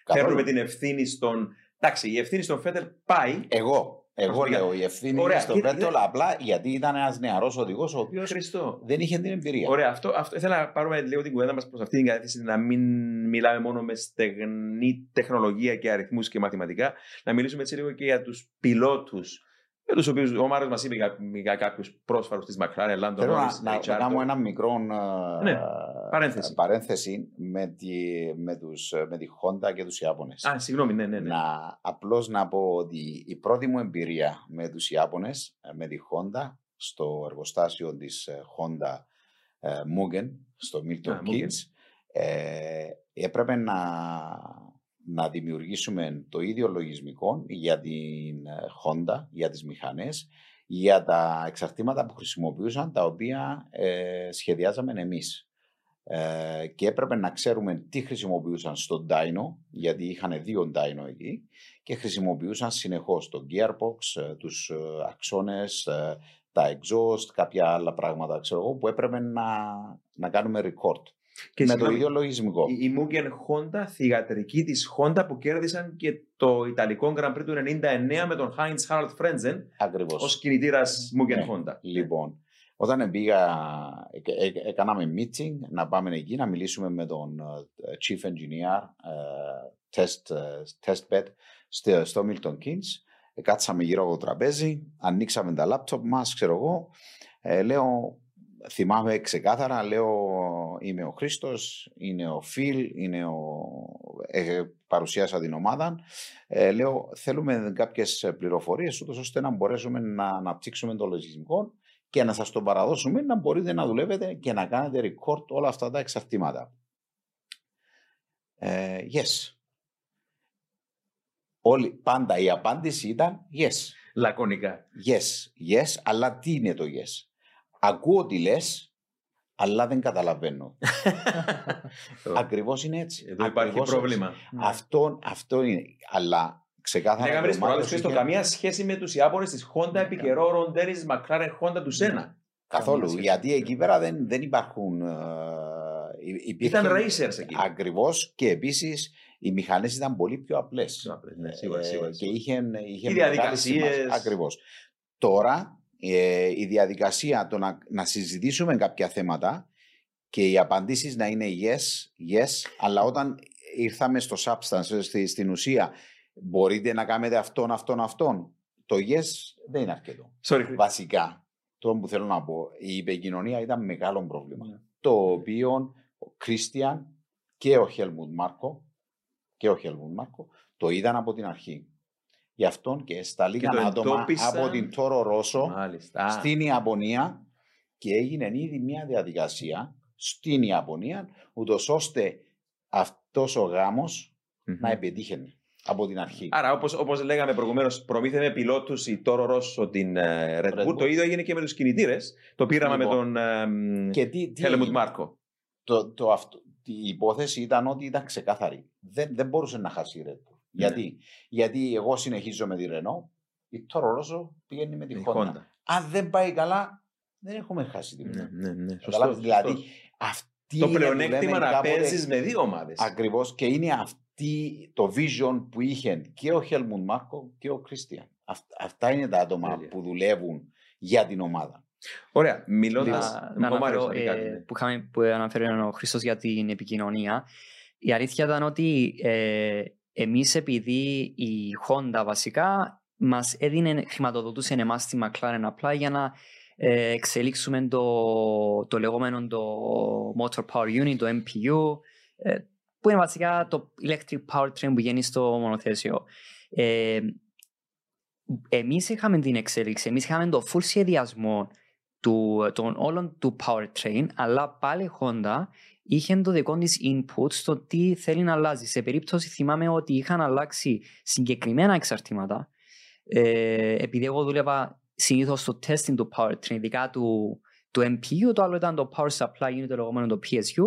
Καθόλου. φέρνουμε την ευθύνη στον. Εντάξει, η ευθύνη στον Φέτελ πάει. Εγώ, εγώ Προσωπικά. λέω η ευθύνη Ωραία, είναι στον κοίτα, Πέτολ ναι. απλά γιατί ήταν ένας νεαρός οδηγός ο οποίο Χριστό. δεν είχε την εμπειρία. Ωραία, αυτό, αυτό ήθελα να πάρουμε λίγο την κουβέντα μας προς αυτήν την κατεύθυνση, να μην μιλάμε μόνο με στεγνή τεχνολογία και αριθμούς και μαθηματικά, να μιλήσουμε έτσι λίγο και για τους πιλότους, για τους οποίους ο Μάριο μας είπε για, για κάποιους πρόσφαρους της McLaren, Lando Θέλω να, Norris, να, να Ricciardo. κάνω ένα μικρό ε, Ναι, ε, παρένθεση. παρένθεση με, τη, με, τους, ε, με τη Honda και τους Ιάπωνες. Α, συγγνώμη, ναι, ναι. ναι. Να, απλώς να πω ότι η πρώτη μου εμπειρία με τους Ιάπωνες, ε, με τη Honda, στο εργοστάσιο της ε, Honda ε, Mugen, στο Milton Α, Mugen. Keynes, ε, έπρεπε να, να δημιουργήσουμε το ίδιο λογισμικό για την ε, Honda, για τις μηχανές, για τα εξαρτήματα που χρησιμοποιούσαν, τα οποία ε, σχεδιάζαμε εμείς. Ε, και έπρεπε να ξέρουμε τι χρησιμοποιούσαν στο dyno, γιατί είχαν δύο dyno εκεί, και χρησιμοποιούσαν συνεχώς το gearbox, ε, τους ε, αξώνες, ε, τα exhaust, κάποια άλλα πράγματα, ξέρω εγώ, που έπρεπε να, να κάνουμε record. Και με το συγγνώμη, ίδιο λογισμικό. Η, η Mugen Honda, θηγατρική της Honda που κέρδισαν και το Ιταλικό Grand Prix του 99 με τον Heinz Harald Frenzen Ακριβώς. ως κινητήρας Mugen Ναι. Honda. Λοιπόν, όταν πήγα, ε, ε, έκαναμε meeting να πάμε εκεί να μιλήσουμε με τον ε, Chief Engineer ε, test, ε, test bed στο, στο Milton Keynes. Ε, Κάτσαμε γύρω από το τραπέζι, ανοίξαμε τα λάπτοπ μας, ξέρω εγώ. Ε, λέω, θυμάμαι ξεκάθαρα, λέω είμαι ο Χρήστος, είναι ο Φιλ, είναι ο... Ε, παρουσίασα την ομάδα. Ε, λέω, θέλουμε κάποιες πληροφορίες, ούτως ώστε να μπορέσουμε να αναπτύξουμε το λογισμικό και να σας το παραδώσουμε να μπορείτε να δουλεύετε και να κάνετε record όλα αυτά τα εξαρτήματα. Ε, yes. Όλη, πάντα η απάντηση ήταν yes. Λακωνικά. Yes, yes, αλλά τι είναι το yes; Ακούω τι λες, αλλά δεν καταλαβαίνω. [LAUGHS] Ακριβώς είναι έτσι. Εδώ υπάρχει Ακριβώς πρόβλημα. έτσι. Αυτό, αυτό είναι. Αλλά ξεκάθαρα... Λέγαμε ο τις προάλλες, Μάρκος Χρήστο, είχε- καμία σχέση με τους Ιάπωνες της Honda επί καιρό Ροντέρης McLaren Honda τους Σένα. Καθόλου. σχέση. Γιατί εκεί πέρα δεν, δεν υπάρχουν. Ε, υ- υπήρχε- Ήταν racers εκεί. Ακριβώς και επίσης οι μηχανές ήταν πολύ πιο απλές. Ναι, σίγουρα, σίγουρα. Ε, και είχε, είχε Οι μεγάλη διαδικασίες. σημασία. Ακριβώς. Τώρα ε, η διαδικασία το να, να συζητήσουμε κάποια θέματα και οι απαντήσεις να είναι yes, yes, αλλά όταν ήρθαμε στο substance, στη, στην ουσία, μπορείτε να κάνετε αυτόν, αυτόν, αυτόν. Το yes δεν είναι αρκετό. Sorry. Βασικά, το που θέλω να πω, η επικοινωνία ήταν μεγάλο πρόβλημα. Ναι. Το οποίο ο Κρίστιαν και ο Χέλμουντ Μάρκο και ο Χέλμουντ Μάρκο το είδαν από την αρχή. Γι' αυτό και σταλήκαν το άτομα εντόπισαν. από την Τόρο Ρώσο Μάλιστα. Α, στην Ιαπωνία και έγινε ήδη μια διαδικασία στην Ιαπωνία, ούτως ώστε αυτός ο γάμος μμμ. να επιτύχαινε από την αρχή. Άρα, όπως, όπως λέγαμε προηγουμένως, προμήθευε πιλότους η Toro Rosso την ε, Red, Red Bull. Bull. Το ίδιο έγινε και με τους κινητήρες. Το πήραμε Λοιπόν. με τον ε, Και τι, τι Helmut έγινε; Marko. το, το αυτό, η υπόθεση ήταν ότι ήταν ξεκάθαρη. Δεν, δεν μπορούσε να χάσει η Red Bull. Ναι. Γιατί; Γιατί εγώ συνεχίζω με τη Renault, η Toro Rosso πηγαίνει με τη Η Honda. Honda. Αν δεν πάει καλά, δεν έχουμε χάσει την Ναι, ναι, ναι. Σωστό, Καταλάβεις, δηλαδή, σωστό. αυτή Το είναι που πλεονέκτημα λέμε να κάποτε- παίζεις με δύο ομάδες. Ακριβώς και είναι αυτή το vision που είχε και ο Χέλμουντ Μάρκο και ο Κρίστιαν. αυτά είναι τα άτομα Τέλεια. που δουλεύουν για την ομάδα. Ωραία. Μιλώντας... να, να Ο Μάριος αναφέρω, θα πει ε, κάτι, ναι. που, είχαμε, που αναφέρει ο Χρήστος για την επικοινωνία. Η αλήθεια ήταν ότι ε, εμείς επειδή η Honda βασικά μας έδινε, χρηματοδοτούσε εμάς τη McLaren απλά για να ε, εξελίξουμε το, το λεγόμενο το Motor Power Unit, το MPU, ε, που είναι βασικά το electric powertrain που γίνει στο μονοθέσιο. Ε, εμείς είχαμε την εξέλιξη, εμείς είχαμε το full σχεδιασμό του, των όλων του powertrain, αλλά πάλι η Honda είχε το δικό της input στο τι θέλει να αλλάζει. Σε περίπτωση θυμάμαι ότι είχαν αλλάξει συγκεκριμένα εξαρτήματα. Ε, επειδή εγώ δούλευα συνήθως στο testing του powertrain, ειδικά του, του MPU, το άλλο ήταν το power supply unit, το λεγόμενο το PSU,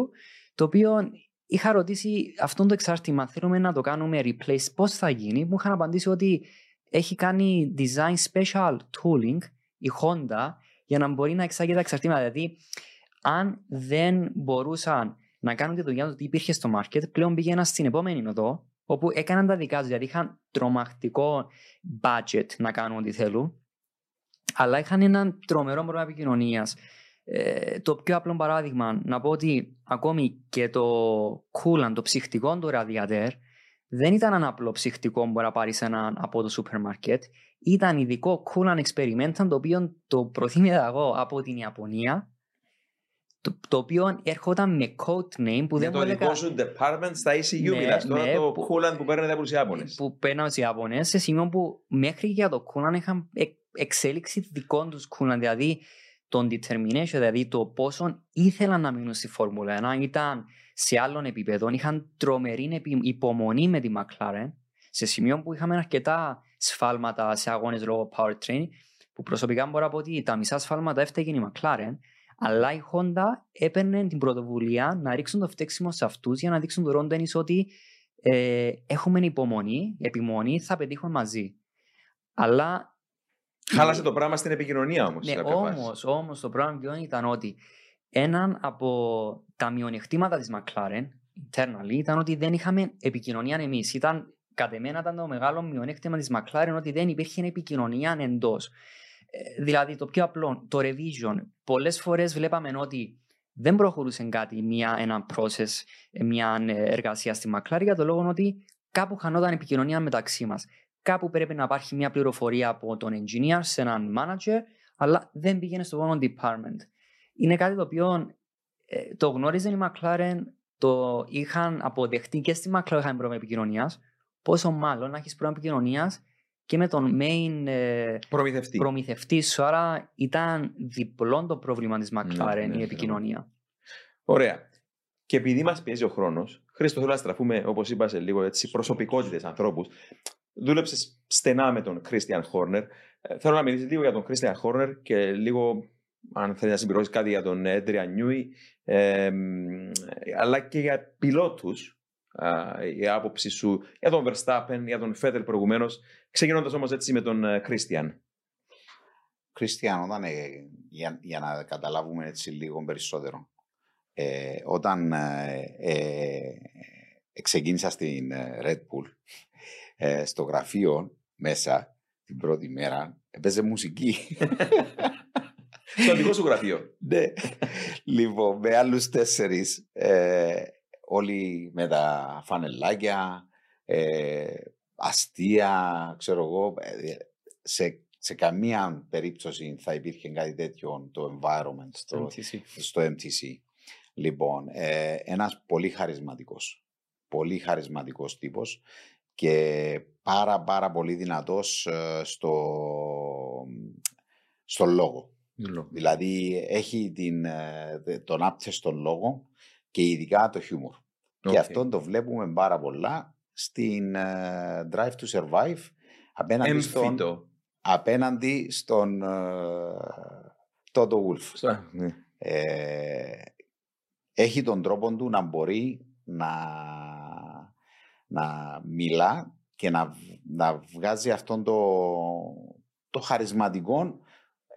το οποίο είχα ρωτήσει αυτό το εξάρτημα, θέλουμε να το κάνουμε replace, πώς θα γίνει. Μου είχαν απαντήσει ότι έχει κάνει design special tooling η Honda για να μπορεί να εξάγει τα εξαρτήματα. Δηλαδή, αν δεν μπορούσαν να κάνουν τη δουλειά τους ότι υπήρχε στο market, πλέον πήγαιναν στην επόμενη οδό, όπου έκαναν τα δικά τους. Δηλαδή, είχαν τρομακτικό budget να κάνουν ό,τι θέλουν, αλλά είχαν έναν τρομερό πρόβλημα επικοινωνίας. Ε, το πιο απλό παράδειγμα, να πω ότι ακόμη και το coolant, το ψυχτικό του ραδιατέρ, δεν ήταν ένα απλό ψυχτικό που μπορεί να πάρεις από το σούπερ μάρκετ. Ήταν ειδικό coolant experiment το οποίο το προτείνω εγώ από την Ιαπωνία το, το οποίο έρχονταν με code name που δεν μου έλεγα... το δικό σου department στα ECU ναι, μιλάς τώρα ναι, το που, coolant που παίρνετε από τους Ιάπωνες. Που παίρνουν τους Ιάπωνες σε σημείο που μέχρι και για το coolant είχαν εξέλιξη δικών τους coolant δηλαδή τον determination, δηλαδή το πόσο ήθελαν να μείνουν στη Φόρμουλα 1 ήταν σε άλλων επίπεδων, είχαν τρομερή υπομονή με τη McLaren σε σημείο που είχαμε αρκετά σφάλματα σε αγώνες λόγω powertrain που προσωπικά μπορώ να πω ότι τα μισά σφάλματα έφταιγε η McLaren αλλά η Honda έπαιρνε την πρωτοβουλία να ρίξουν το φταίξιμο σε αυτούς για να δείξουν το Ρόντενι ότι ε, έχουμε υπομονή, επιμονή, θα πετύχουμε μαζί. Αλλά. Χάλασε το πράγμα στην επικοινωνία όμως. Ναι, όμως όμως, το πράγμα ποιο ήταν ότι έναν από τα μειονεκτήματα της McLaren internally ήταν ότι δεν είχαμε επικοινωνία εμείς. Ήταν κατ' εμένα ήταν το μεγάλο μειονέκτημα της McLaren ότι δεν υπήρχε επικοινωνία εντός. Ε, δηλαδή το πιο απλό, το revision. Πολλές φορές βλέπαμε ότι δεν προχωρούσε κάτι, μια, ένα process, ε, μια ε, εργασία στη McLaren για το λόγο ότι κάπου χανόταν επικοινωνία μεταξύ μας. Κάπου πρέπει να υπάρχει μια πληροφορία από τον engineer σε έναν manager, αλλά δεν πήγαινε στο μόνο department. Είναι κάτι το οποίο ε, το γνώριζε η McLaren, το είχαν αποδεχτεί και στη McLaren είχαν πρόβλημα επικοινωνίας. Πόσο μάλλον να έχεις πρόβλημα επικοινωνίας και με τον main ε, προμηθευτή. προμηθευτή σου. Άρα ήταν διπλό το πρόβλημα της McLaren ναι, ναι, η ναι. επικοινωνία. Ωραία. Και επειδή μας πιέζει ο χρόνος, Χρήστο, θέλω να στραφούμε, όπως είπα σε λίγο, έτσι, προσωπικότητες ανθρώπους. Δούλεψες στενά με τον Christian Horner. Ε, θέλω να μιλήσεις λίγο για τον Christian Horner και λίγο, αν θέλεις να συμπληρώσεις κάτι για τον Adrian Newey, ε, αλλά και για πιλότους η άποψη σου για τον Verstappen, για τον Φέτελ προηγουμένως. Ξεκινώντας όμως έτσι με τον Κρίστιαν. Κρίστιαν, όταν, ε, για, για, να καταλάβουμε έτσι λίγο περισσότερο, ε, όταν ε, ε ξεκίνησα στην Red Bull, στο γραφείο μέσα την πρώτη μέρα, έπαιζε μουσική. [LAUGHS] Στο δικό σου γραφείο. ναι. λοιπόν, με άλλους τέσσερις όλοι με τα φανελάκια, ε, αστεία, ξέρω εγώ, ε, σε, σε καμία περίπτωση θα υπήρχε κάτι τέτοιο το environment στο MTC. Στο MTC. Λοιπόν, ε, ένας πολύ χαρισματικός, πολύ χαρισματικός τύπος και πάρα πάρα πολύ δυνατός ε, στο, στο λόγο. Δηλαδή έχει την, τον άπτεστο λόγο και ειδικά το χιούμορ. Και αυτό το βλέπουμε πάρα πολλά στην uh, Drive to Survive απέναντι στον, απέναντι στον uh, Toto Wolf. Ναι. Ε, έχει τον τρόπο του να μπορεί να, να μιλά και να, να βγάζει αυτόν το, το χαρισματικό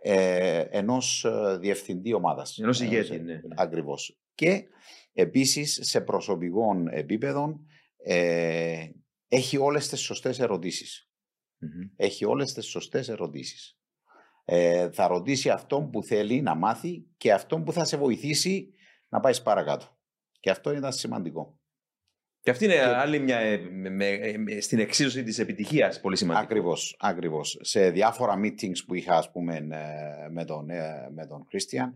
ε, ενός διευθυντή ομάδας. Ενός ηγέτη, ναι. Ακριβώς. Και Επίσης, σε προσωπικό επίπεδο, ε, έχει όλες τις σωστές Έχει όλες τις σωστές ερωτήσεις. Ε, θα ρωτήσει αυτόν που θέλει να μάθει και αυτόν που θα σε βοηθήσει να πάεις παρακάτω. Και αυτό ήταν σημαντικό. Και αυτή είναι άλλη μια ε, με, στην εξίσωση της επιτυχίας πολύ σημαντικό. Ακριβώς, ακριβώς. Σε διάφορα meetings που είχα ας πούμε με τον, με τον Christian,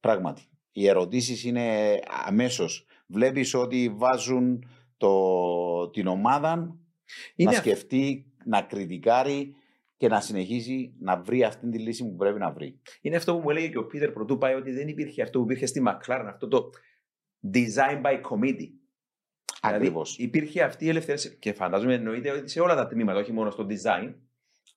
πράγματι οι ερωτήσεις είναι αμέσως Βλέπεις ότι βάζουν το, την ομάδα Είναι να αυ- σκεφτεί, να κριτικάρει και να συνεχίσει να βρει αυτή τη λύση που πρέπει να βρει. Είναι αυτό που μου έλεγε και ο Πίτερ πρωτού πάει ότι δεν υπήρχε αυτό που υπήρχε στη McLaren, αυτό το design by committee. Ακριβώς. Δηλαδή, υπήρχε αυτή η ελευθερία και φαντάζομαι εννοείται ότι σε όλα τα τμήματα, όχι μόνο στο design.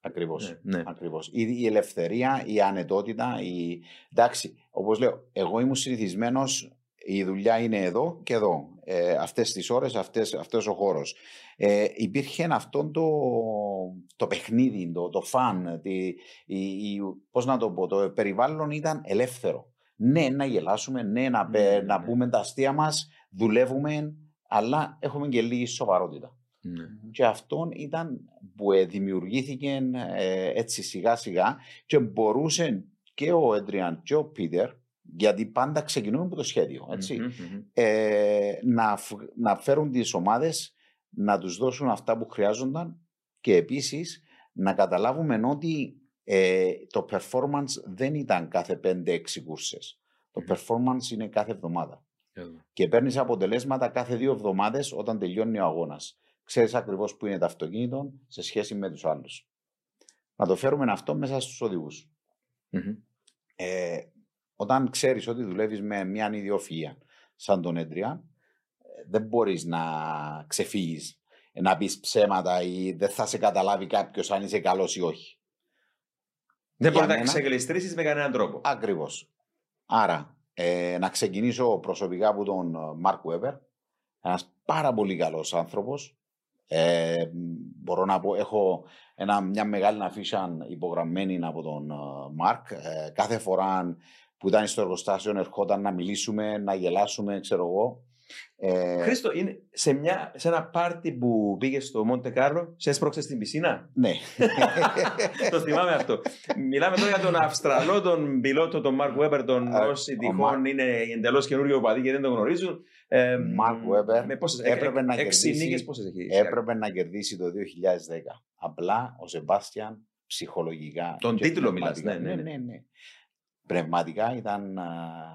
Ακριβώς. Ναι, ναι. Ακριβώς. Η, η ελευθερία, η ανετότητα, η... εντάξει, όπως λέω, εγώ ήμουν συνηθισμένος, η δουλειά είναι εδώ και εδώ. Ε, αυτές τις ώρες, αυτές, αυτός ο χώρος. Ε, υπήρχε αυτό το, το παιχνίδι, το, το φαν, τη, η, η, πώς να το πω, το περιβάλλον ήταν ελεύθερο. Ναι, να γελάσουμε, ναι, να, πε- Ναι, να ναι. πούμε τα αστεία μας, δουλεύουμε, αλλά έχουμε και λίγη σοβαρότητα. Ναι. Και αυτό ήταν που ε, δημιουργήθηκε ε, έτσι σιγά σιγά και μπορούσε και ο Έντριαν και ο Πίτερ, γιατί πάντα ξεκινούμε από το σχέδιο, έτσι, Μμμ, μμμ. ε, να, φ- να φέρουν τις ομάδες να τους δώσουν αυτά που χρειάζονταν και επίσης να καταλάβουμε ότι ε, το performance δεν ήταν κάθε 5-6 κούρσες. Το performance είναι κάθε εβδομάδα Εδώ. και παίρνεις αποτελέσματα κάθε δύο εβδομάδες όταν τελειώνει ο αγώνας. Ξέρεις ακριβώς που είναι το αυτοκίνητο σε σχέση με τους άλλους. Να το φέρουμε αυτό μέσα στους οδηγούς. Μμμ. Ε, όταν ξέρεις ότι δουλεύεις με μια ιδιοφυΐα σαν τον Έντρια, ε, δεν μπορείς να ξεφύγεις, να πεις ψέματα ή δεν θα σε καταλάβει κάποιος αν είσαι καλός ή όχι. Δεν Για μπορεί να μένα- ξεκλειστρήσει με κανέναν τρόπο. Ακριβώς. Άρα, ε, να ξεκινήσω προσωπικά από τον Μάρκ Βέμπερ. Ένας πάρα πολύ καλός άνθρωπος. Ε, μπορώ να πω, έχω ένα, μια μεγάλη αφίσα υπογραμμένη από τον ε, Μάρκ. Ε, κάθε φορά που ήταν στο εργοστάσιο ερχόταν να μιλήσουμε, να γελάσουμε, ξέρω εγώ. Ε, Χρήστο, είναι σε, μια, σε ένα πάρτι που πήγε στο Μοντε Κάρλο, σε έσπρωξε στην πισίνα; ναι. [LAUGHS] το θυμάμαι αυτό. Μιλάμε τώρα για τον Αυστραλό, τον πιλότο, τον Μαρκ Βέμπερ, τον Α, όσοι ο τυχόν Μαρκ- είναι εντελώς καινούριο παδί και δεν τον γνωρίζουν. Ε, Μαρκ Βέμπερ με πόσες, έπρεπε να έξι κερδίσει- νίκες πόσες έχει. έπρεπε να κερδίσει το 2010. Απλά ο Σεμπάστιαν ψυχολογικά. Τον και τίτλο μιλάς, πνευματικά- ναι, ναι, ναι. ναι, ναι. Πνευματικά ήταν α,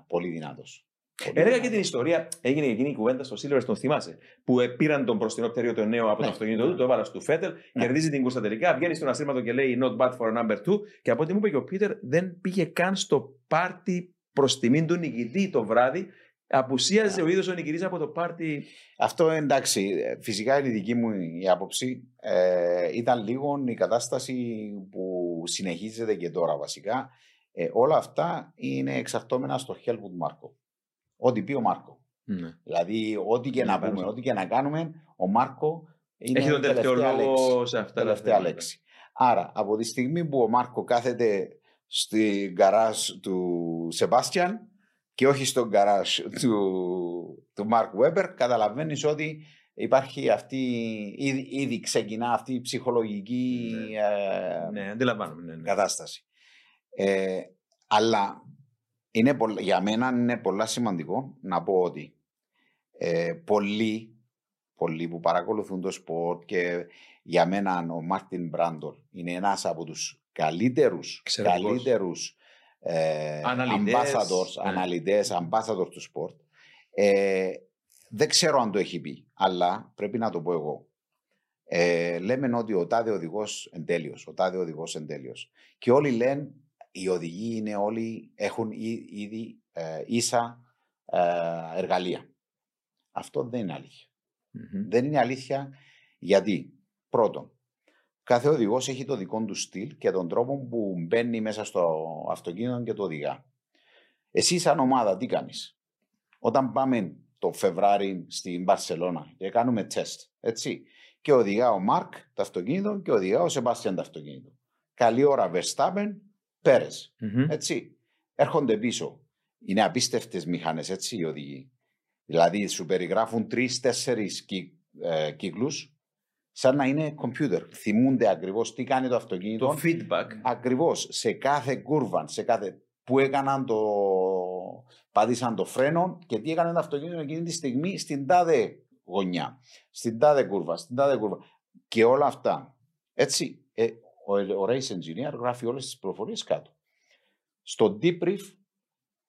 πολύ δυνατός. Πολύ Έλεγα και δυνατός. την ιστορία, έγινε εκείνη η κουβέντα στο Silverstone, τον θυμάσαι. Που ε, πήραν τον μπροστινό πτέριο το νέο από το Ναι. αυτοκίνητο του, το έβαλα στο Φέτελ, Ναι. κερδίζει την κούρσα τελικά, βγαίνει στον ασύρματο και λέει Not bad for a number two. Και από ό,τι μου είπε και ο Πίτερ, δεν πήγε καν στο πάρτι προς τιμήν του νικητή το βράδυ. Απουσίαζε Ναι. ο ίδιο ο νικητής από το πάρτι. Αυτό εντάξει, ε, φυσικά είναι η δική μου η άποψη. Ε, ήταν λίγο η κατάσταση που συνεχίζεται και τώρα βασικά. Ε, όλα αυτά είναι εξαρτώμενα στο Helmut Μάρκο. Ό,τι πει ο Μάρκο. Ναι. Δηλαδή, ό,τι και Ναι, να πάνω πούμε, σε- ό,τι και να κάνουμε, ο Μάρκο είναι Έχει τον η τελευταίο τελευταία λόγο λέξη. σε αυτά τα Τελευταία θέματα. λέξη. Άρα, από τη στιγμή που ο Μάρκο κάθεται στην γκαράζ του Σεμπάστιαν και όχι στον γκαράζ του, του Μάρκ Βέμπερ, καταλαβαίνεις ότι υπάρχει αυτή, ήδη, ήδη ξεκινά αυτή η ψυχολογική ε, Ναι, αντιλαμβάνομαι. Ναι, ναι. κατάσταση. Ε, αλλά είναι πολλ- για μένα είναι πολλά σημαντικό να πω ότι ε, πολλοί, πολλοί που παρακολουθούν το sport και για μένα ο Μάρτιν Μπραντλ είναι ένας από τους καλύτερους, Εξαιρετικός. καλύτερους ε, Αναλυτές. ambassadors, Ναι. αναλυτές, ambassadors του sport. Ε, δεν ξέρω αν το έχει πει, αλλά πρέπει να το πω εγώ. Ε, λέμε ότι ο τάδε οδηγός εν τέλειος, ο τάδε οδηγός εν τέλειος. Και όλοι λένε, οι οδηγοί είναι όλοι, έχουν ή- ήδη ε, ίσα ε, εργαλεία. Αυτό δεν είναι αλήθεια. Μμμ. Δεν είναι αλήθεια γιατί, πρώτον, κάθε οδηγός έχει το δικό του στυλ και τον τρόπο που μπαίνει μέσα στο αυτοκίνητο και το οδηγά. Εσύ, σαν ομάδα, τι κάνεις; Όταν πάμε το Φεβράρι στην Μπαρσελόνα και κάνουμε τεστ, έτσι. Και οδηγά ο Μάρκ το αυτοκίνητο και οδηγά ο Σεμπάστιαν το αυτοκίνητο. Καλή ώρα Verstappen, Πέρες. Μμμ. Έτσι. Έρχονται πίσω. Είναι απίστευτες μηχανές, έτσι οι οδηγοί. Δηλαδή σου περιγράφουν τρει-τέσσερι ε, κύκλους, σαν να είναι κομπιούτερ. Θυμούνται ακριβώς τι κάνει το αυτοκίνητο. Το feedback. Ακριβώς σε κάθε κούρβα, σε κάθε. που έκαναν το. Πάτησαν το φρένο και τι έκανε το αυτοκίνητο εκείνη τη στιγμή στην τάδε γωνιά, στην τάδε κούρβα, στην τάδε κούρβα. Και όλα αυτά. Έτσι, ε, ο, ο race engineer γράφει όλες τις πληροφορίες κάτω. Στο debrief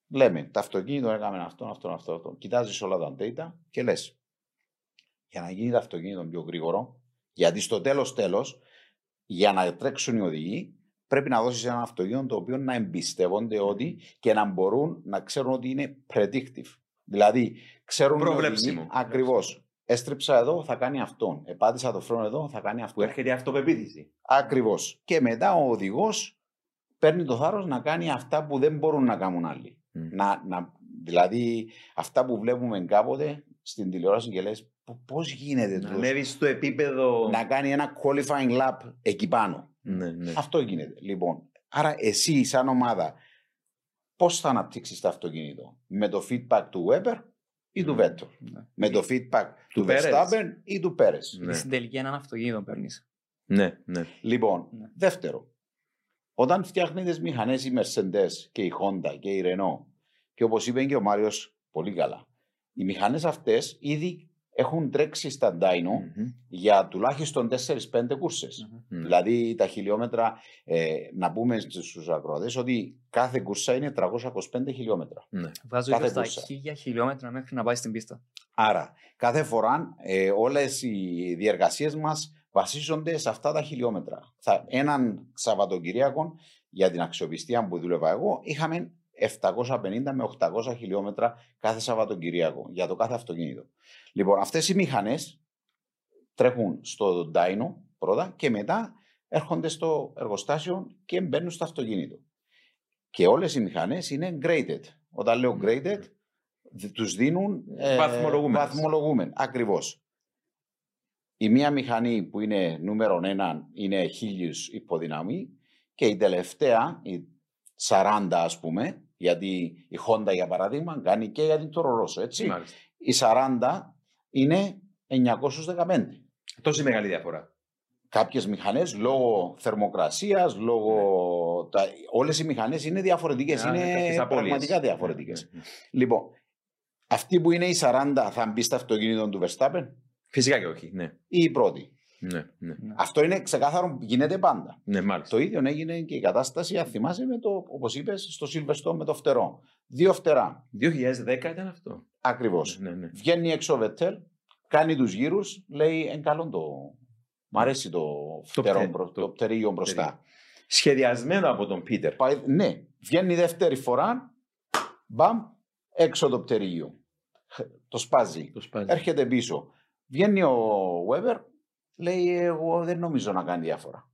λέμε, το αυτοκίνητο έκαμε αυτό, αυτό, αυτό, αυτό. Κοιτάζεις όλα τα data και λες. Για να γίνει το αυτοκίνητο πιο γρήγορο, γιατί στο τέλος τέλος, για να τρέξουν οι οδηγοί, πρέπει να δώσεις ένα αυτοκίνητο το οποίο να εμπιστεύονται ότι και να μπορούν να ξέρουν ότι είναι predictive. Δηλαδή, ξέρουν Προβλέψιμο. Ακριβώς. Έστριψα εδώ, θα κάνει αυτόν. Επάτησα το φρόνο εδώ, θα κάνει αυτό. Που έρχεται η αυτοπεποίθηση. Ακριβώς. Και μετά ο οδηγός παίρνει το θάρρος να κάνει αυτά που δεν μπορούν να κάνουν άλλοι. Μμ. Να, να, δηλαδή, αυτά που βλέπουμε κάποτε στην τηλεόραση και λες, πώς γίνεται Να τούτος; ανέβεις στο επίπεδο. να κάνει ένα qualifying lap εκεί πάνω. Ναι, ναι. Αυτό γίνεται. Λοιπόν, άρα εσύ σαν ομάδα, πώς θα αναπτύξεις το αυτοκίνητο, με το feedback του Weber ή του Μμ. Vettel, Ναι. με το feedback του, Του Perez. Verstappen ή του Perez. Ναι. Στην τελική έναν αυτοκίνητο παίρνεις. ναι, ναι. Λοιπόν, Ναι. δεύτερο, όταν φτιάχνεις τι μηχανές οι Mercedes και η Honda και η Renault, και όπως είπε και ο Μάριος πολύ καλά, οι μηχανές αυτές ήδη έχουν τρέξει στα dyno Μμμ. για τουλάχιστον 4-5 κούρσες. Ναι. Δηλαδή τα χιλιόμετρα, ε, να πούμε στους ακροατές ότι κάθε κουρσά είναι 325 χιλιόμετρα. Ναι. Βάζω Κάθε και στα κούρσα. χίλια χιλιόμετρα μέχρι να πάει στην πίστα. Άρα, κάθε φορά ε, όλες οι διεργασίες μας βασίζονται σε αυτά τα χιλιόμετρα. Θα, έναν Σαββατοκυριακό, για την αξιοπιστία που δούλευα εγώ, είχαμε 750 με 800 χιλιόμετρα κάθε Σαββατοκυριακό για το κάθε αυτοκίνητο. Λοιπόν, αυτές οι μηχανές τρέχουν στο dyno πρώτα και μετά έρχονται στο εργοστάσιο και μπαίνουν στο αυτοκίνητο. Και όλες οι μηχανές είναι graded. Όταν λέω graded, δ- τους δίνουν ε, Βαθμολογούμενες. βαθμολογούμεν. Ακριβώς. Η μία μηχανή που είναι νούμερο ένα είναι χίλιους υποδυναμή και η τελευταία, η 40 ας πούμε, γιατί η Honda για παράδειγμα κάνει και για την Toro Rosso, έτσι. Μάλιστα. Η 40 είναι 915. Τόση μεγάλη διαφορά. Κάποιες μηχανές λόγω θερμοκρασίας, λόγω... Τα... Όλες οι μηχανές είναι διαφορετικές, Ναι, είναι κάποιες απώλειες. πραγματικά διαφορετικές. Ναι, ναι. Λοιπόν, αυτή που είναι η 40 θα μπει στο αυτοκίνητο του Verstappen; Φυσικά και όχι. Ναι, ή η πρώτη. Ναι, ναι. Αυτό είναι ξεκάθαρο, γίνεται πάντα. ναι μάλιστα. Το ίδιο έγινε και η κατάσταση, αν θυμάσαι, με το, όπως είπες, στο Silverstone με το φτερό. Δύο φτερά, 2010 ήταν αυτό. ακριβώς. Ναι, ναι. Βγαίνει έξω ο Βετέλ, κάνει τους γύρους, λέει εν καλό το... Μ' αρέσει το φτερό, πτε- μπρο- το το πτερίγιο μπροστά. Σχεδιασμένο από τον Πίτερ. Πάει, ναι, βγαίνει δεύτερη φορά, μπαμ, έξω το πτερίγιο. Χ, Το σπάζει. Το σπάζει. Έρχεται πίσω. Βγαίνει ο Weber, λέει εγώ δεν νομίζω να κάνει διαφορά.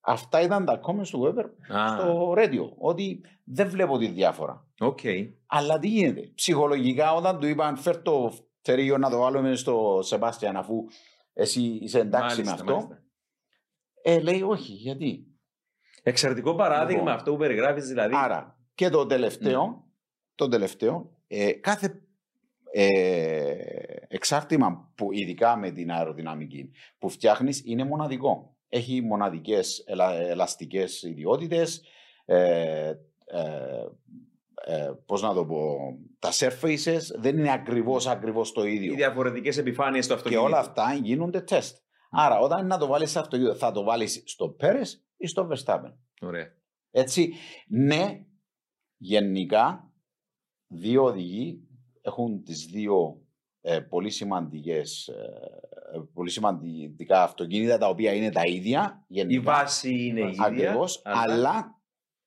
Αυτά ήταν τα comments του Weber Α, στο radio, ότι δεν βλέπω τη διάφορα. οκ. Αλλά τι γίνεται, ψυχολογικά όταν του είπαν φέρ το πτερίγιο να το βάλουμε στο Σεμπάστιαν αφού εσύ είσαι εντάξει Μάλιστα, με αυτό, μάλιστα. ε, λέει όχι, γιατί. Εξαιρετικό παράδειγμα Λοιπόν. αυτό που περιγράφεις δηλαδή. Άρα και το τελευταίο, το τελευταίο ε, κάθε ε, εξάρτημα που ειδικά με την αεροδυναμική που φτιάχνεις είναι μοναδικό. Έχει μοναδικές ελα, ελαστικές ιδιότητες, ε, ε, ε, πώς να το πω, τα surfaces δεν είναι ακριβώς ακριβώς το ίδιο. Οι διαφορετικές επιφάνειες του Και αυτοκίνητου. όλα αυτά γίνονται τεστ. Άρα όταν είναι να το βάλεις σε αυτοκίνητο θα το βάλεις στο Πέρες ή στο Verstappen. Ωραία. Έτσι, ναι, γενικά, δύο οδηγοί έχουν τις δύο ε, πολύ σημαντικές, ε, πολύ σημαντικά αυτοκίνητα τα οποία είναι τα ίδια. Η Γενικά, βάση είναι η ίδια. ακριβώς, αλλά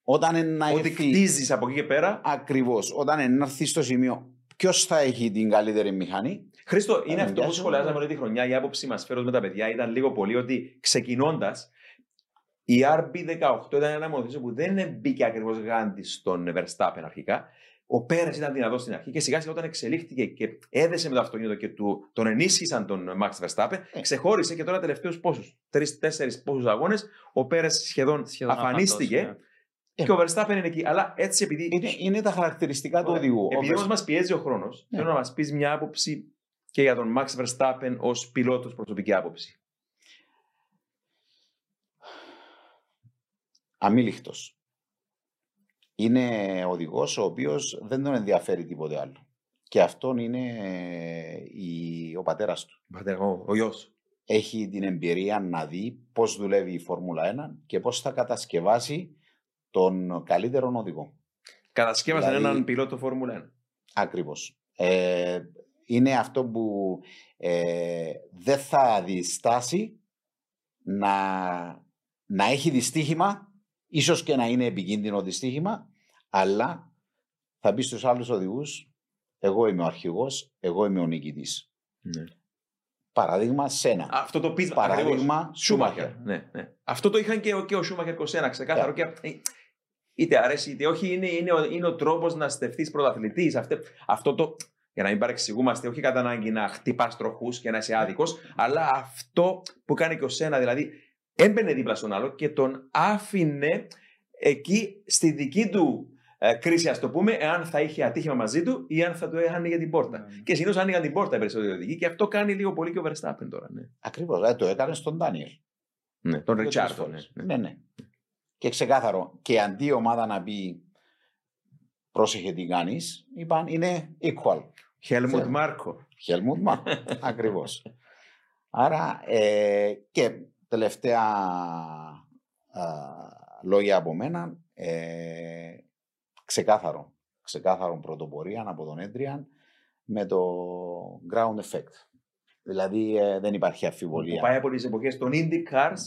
όταν είναι να Ό,τι έρθει, κτίζεις από εκεί και πέρα. ακριβώς, όταν είναι να έρθει στο σημείο ποιος θα έχει την καλύτερη μηχανή, Χρήστο, είναι Ε, αυτό που μοιάζει σχολιάζαμε με- όλη τη χρονιά. Η άποψη μας φέρω με τα παιδιά ήταν λίγο πολύ ότι ξεκινώντας, η RB18 ήταν ένα μονοθέσιο που δεν μπήκε ακριβώς γάντι στον Verstappen αρχικά. Ο Πέρε ήταν δυνατός στην αρχή και σιγά σιγά όταν εξελίχθηκε και έδεσε με το αυτοκίνητο και του, τον ενίσχυσαν τον Max Verstappen, Ε. ξεχώρισε και τώρα τελευταίους πόσους, τρει-τέσσερι πόσους αγώνες, ο Πέρε σχεδόν, Σχεδόν αφανίστηκε αφαντός, Ε. και ο Verstappen είναι εκεί. Αλλά έτσι επειδή. είναι, είναι τα χαρακτηριστικά του Ωραία. οδηγού. Ο Επειδή Verstappen- όμως μας πιέζει ο χρόνος, Ναι. θέλω να μας πεις μια άποψη και για τον Max Verstappen ως πιλότος προσωπική άποψη. αμήλικτος. Είναι οδηγός ο οποίος δεν τον ενδιαφέρει τίποτε άλλο. Και αυτόν είναι ε, η, ο πατέρας του. Πατέρας, ο, ο γιος. Έχει την εμπειρία να δει πώς δουλεύει η Φόρμουλα 1 και πώς θα κατασκευάσει τον καλύτερο οδηγό. Κατασκεύασαν Δηλαδή- έναν πιλότο Φόρμουλα 1. Ακριβώς. Ε, είναι αυτό που ε, δεν θα διστάσει να, να έχει δυστύχημα, ίσως και να είναι επικίνδυνο δυστύχημα, αλλά θα πει στους άλλους οδηγούς, εγώ είμαι ο αρχηγός, εγώ είμαι ο νικητής. Ναι. Παράδειγμα, σένα. Αυτό το πείσμα. Παράδειγμα, ακριβώς. Σούμαχερ. Σούμαχερ. Ναι, ναι. Αυτό το είχαν και, ο- και ο Σούμαχερ 21, ξεκάθαρο. Και, ε, είτε αρέσει είτε όχι, είναι, είναι, ο, είναι ο τρόπος να στεφθείς πρωταθλητής. Αυτό το. Για να μην παρεξηγούμαστε, όχι κατά ανάγκη να χτυπάς τροχούς και να είσαι άδικος, αλλά αυτό που κάνει και ο Σένα, δηλαδή έμπαινε δίπλα στον άλλο και τον άφηνε εκεί στη δική του ε, κρίση, ας το πούμε, εάν θα είχε ατύχημα μαζί του ή αν θα του άνοιγε την πόρτα. Ναι. Και συνήθως άνοιγαν την πόρτα οι περισσότεροι οδηγοί και αυτό κάνει λίγο πολύ και ο Verstappen τώρα. Ναι, Ακριβώς, ε, το έκανε στον Ντάνιελ. ναι τον Δύο-τρεις Ριτσάρτο. Ναι, φορές. ναι. ναι, ναι. Και ξεκάθαρο. Και αντί η ομάδα να πει πρόσεχε τι κάνεις, είπαν είναι equal. Χέλμουντ Θε- Μάρκο. Χέλμουντ μα. Ακριβώς. Άρα ε, και τελευταία α, λόγια από μένα. Ε, ξεκάθαρο. Ξεκάθαρο πρωτοπορία από τον Έντριαν με το ground effect. Δηλαδή ε, δεν υπάρχει Που αμφιβολία. πάει από τις εποχές των Indy Cars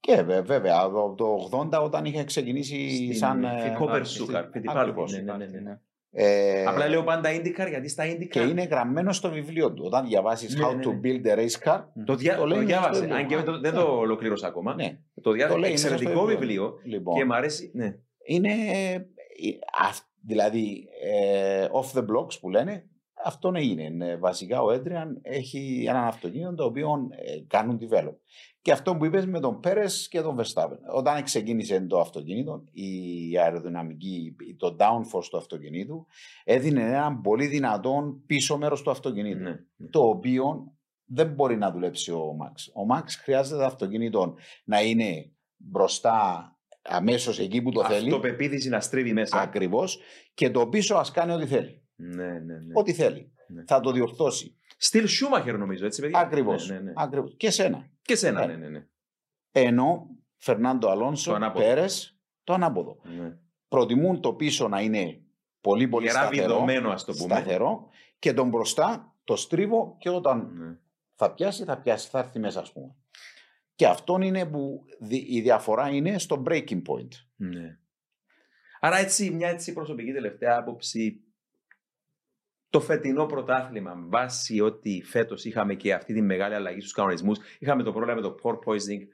Και βε- βέβαια, από το 80 όταν είχε ξεκινήσει στην σαν... ε, Φικόπερ στην- Σούκαρ. ακριβώς. Ναι, ναι, ναι, ναι, ναι. Ε, Απλά λέω πάντα IndyCar γιατί στα IndyCar. και είναι γραμμένο στο βιβλίο του. Όταν διαβάσεις Ναι, How ναι, to ναι. build a race car, Το, δια... Το το, λέει μέσα στο διάβασε. βιβλίο. Αν και δεν το, δεν Ναι. το ολοκλήρωσα ακόμα. ναι, Το διάβασε. Το λέει μέσα στο Εξαιρετικό βιβλίο. βιβλίο. λοιπόν, Και μ' αρέσει. Ναι. είναι ε, αυ- δηλαδή ε, off the blocks που λένε, αυτό είναι. Ε, Βασικά ο Έντριαν έχει έναν αυτοκίνητο το οποίο ε, κάνουν develop. Και αυτό που είπες με τον Πέρες και τον Verstappen. Όταν ξεκίνησε το αυτοκίνητο, η αεροδυναμική, το downforce του αυτοκινήτου έδινε έναν πολύ δυνατόν πίσω μέρος του αυτοκινήτου. ναι. ναι. Το οποίο δεν μπορεί να δουλέψει ο Μαξ. Ο Μαξ χρειάζεται το αυτοκίνητο να είναι μπροστά αμέσως εκεί που το θέλει. Αυτοπεποίθηση να στρίβει μέσα. Ακριβώς. Και το πίσω ας κάνει ό,τι θέλει. Ναι, ναι, ναι. Ό,τι θέλει. Ναι. Θα το διορθώσει. Στυλ Σούμαχερ νομίζω, έτσι παιδιά. Ακριβώς. Ναι, ναι, ναι. Και σένα. Και σένα, Ναι. ναι, ναι. ναι. Ενώ Φερνάντο Το Αλόνσο, ανάποδο. Πέρες, το ανάποδο. ναι. Προτιμούν το πίσω να είναι πολύ πολύ Γερά σταθερό, βιδωμένο, ας το πούμε. σταθερό και τον μπροστά το στρίβω και όταν Ναι. θα πιάσει, θα πιάσει, θα έρθει μέσα, ας πούμε. Και αυτό είναι που δι- η διαφορά είναι στο breaking point. Ναι. Άρα έτσι, μια έτσι προσωπική τελευταία άποψη το φετινό πρωτάθλημα βάσει ότι φέτος είχαμε και αυτή τη μεγάλη αλλαγή στους κανονισμούς είχαμε το πρόβλημα με το port poisoning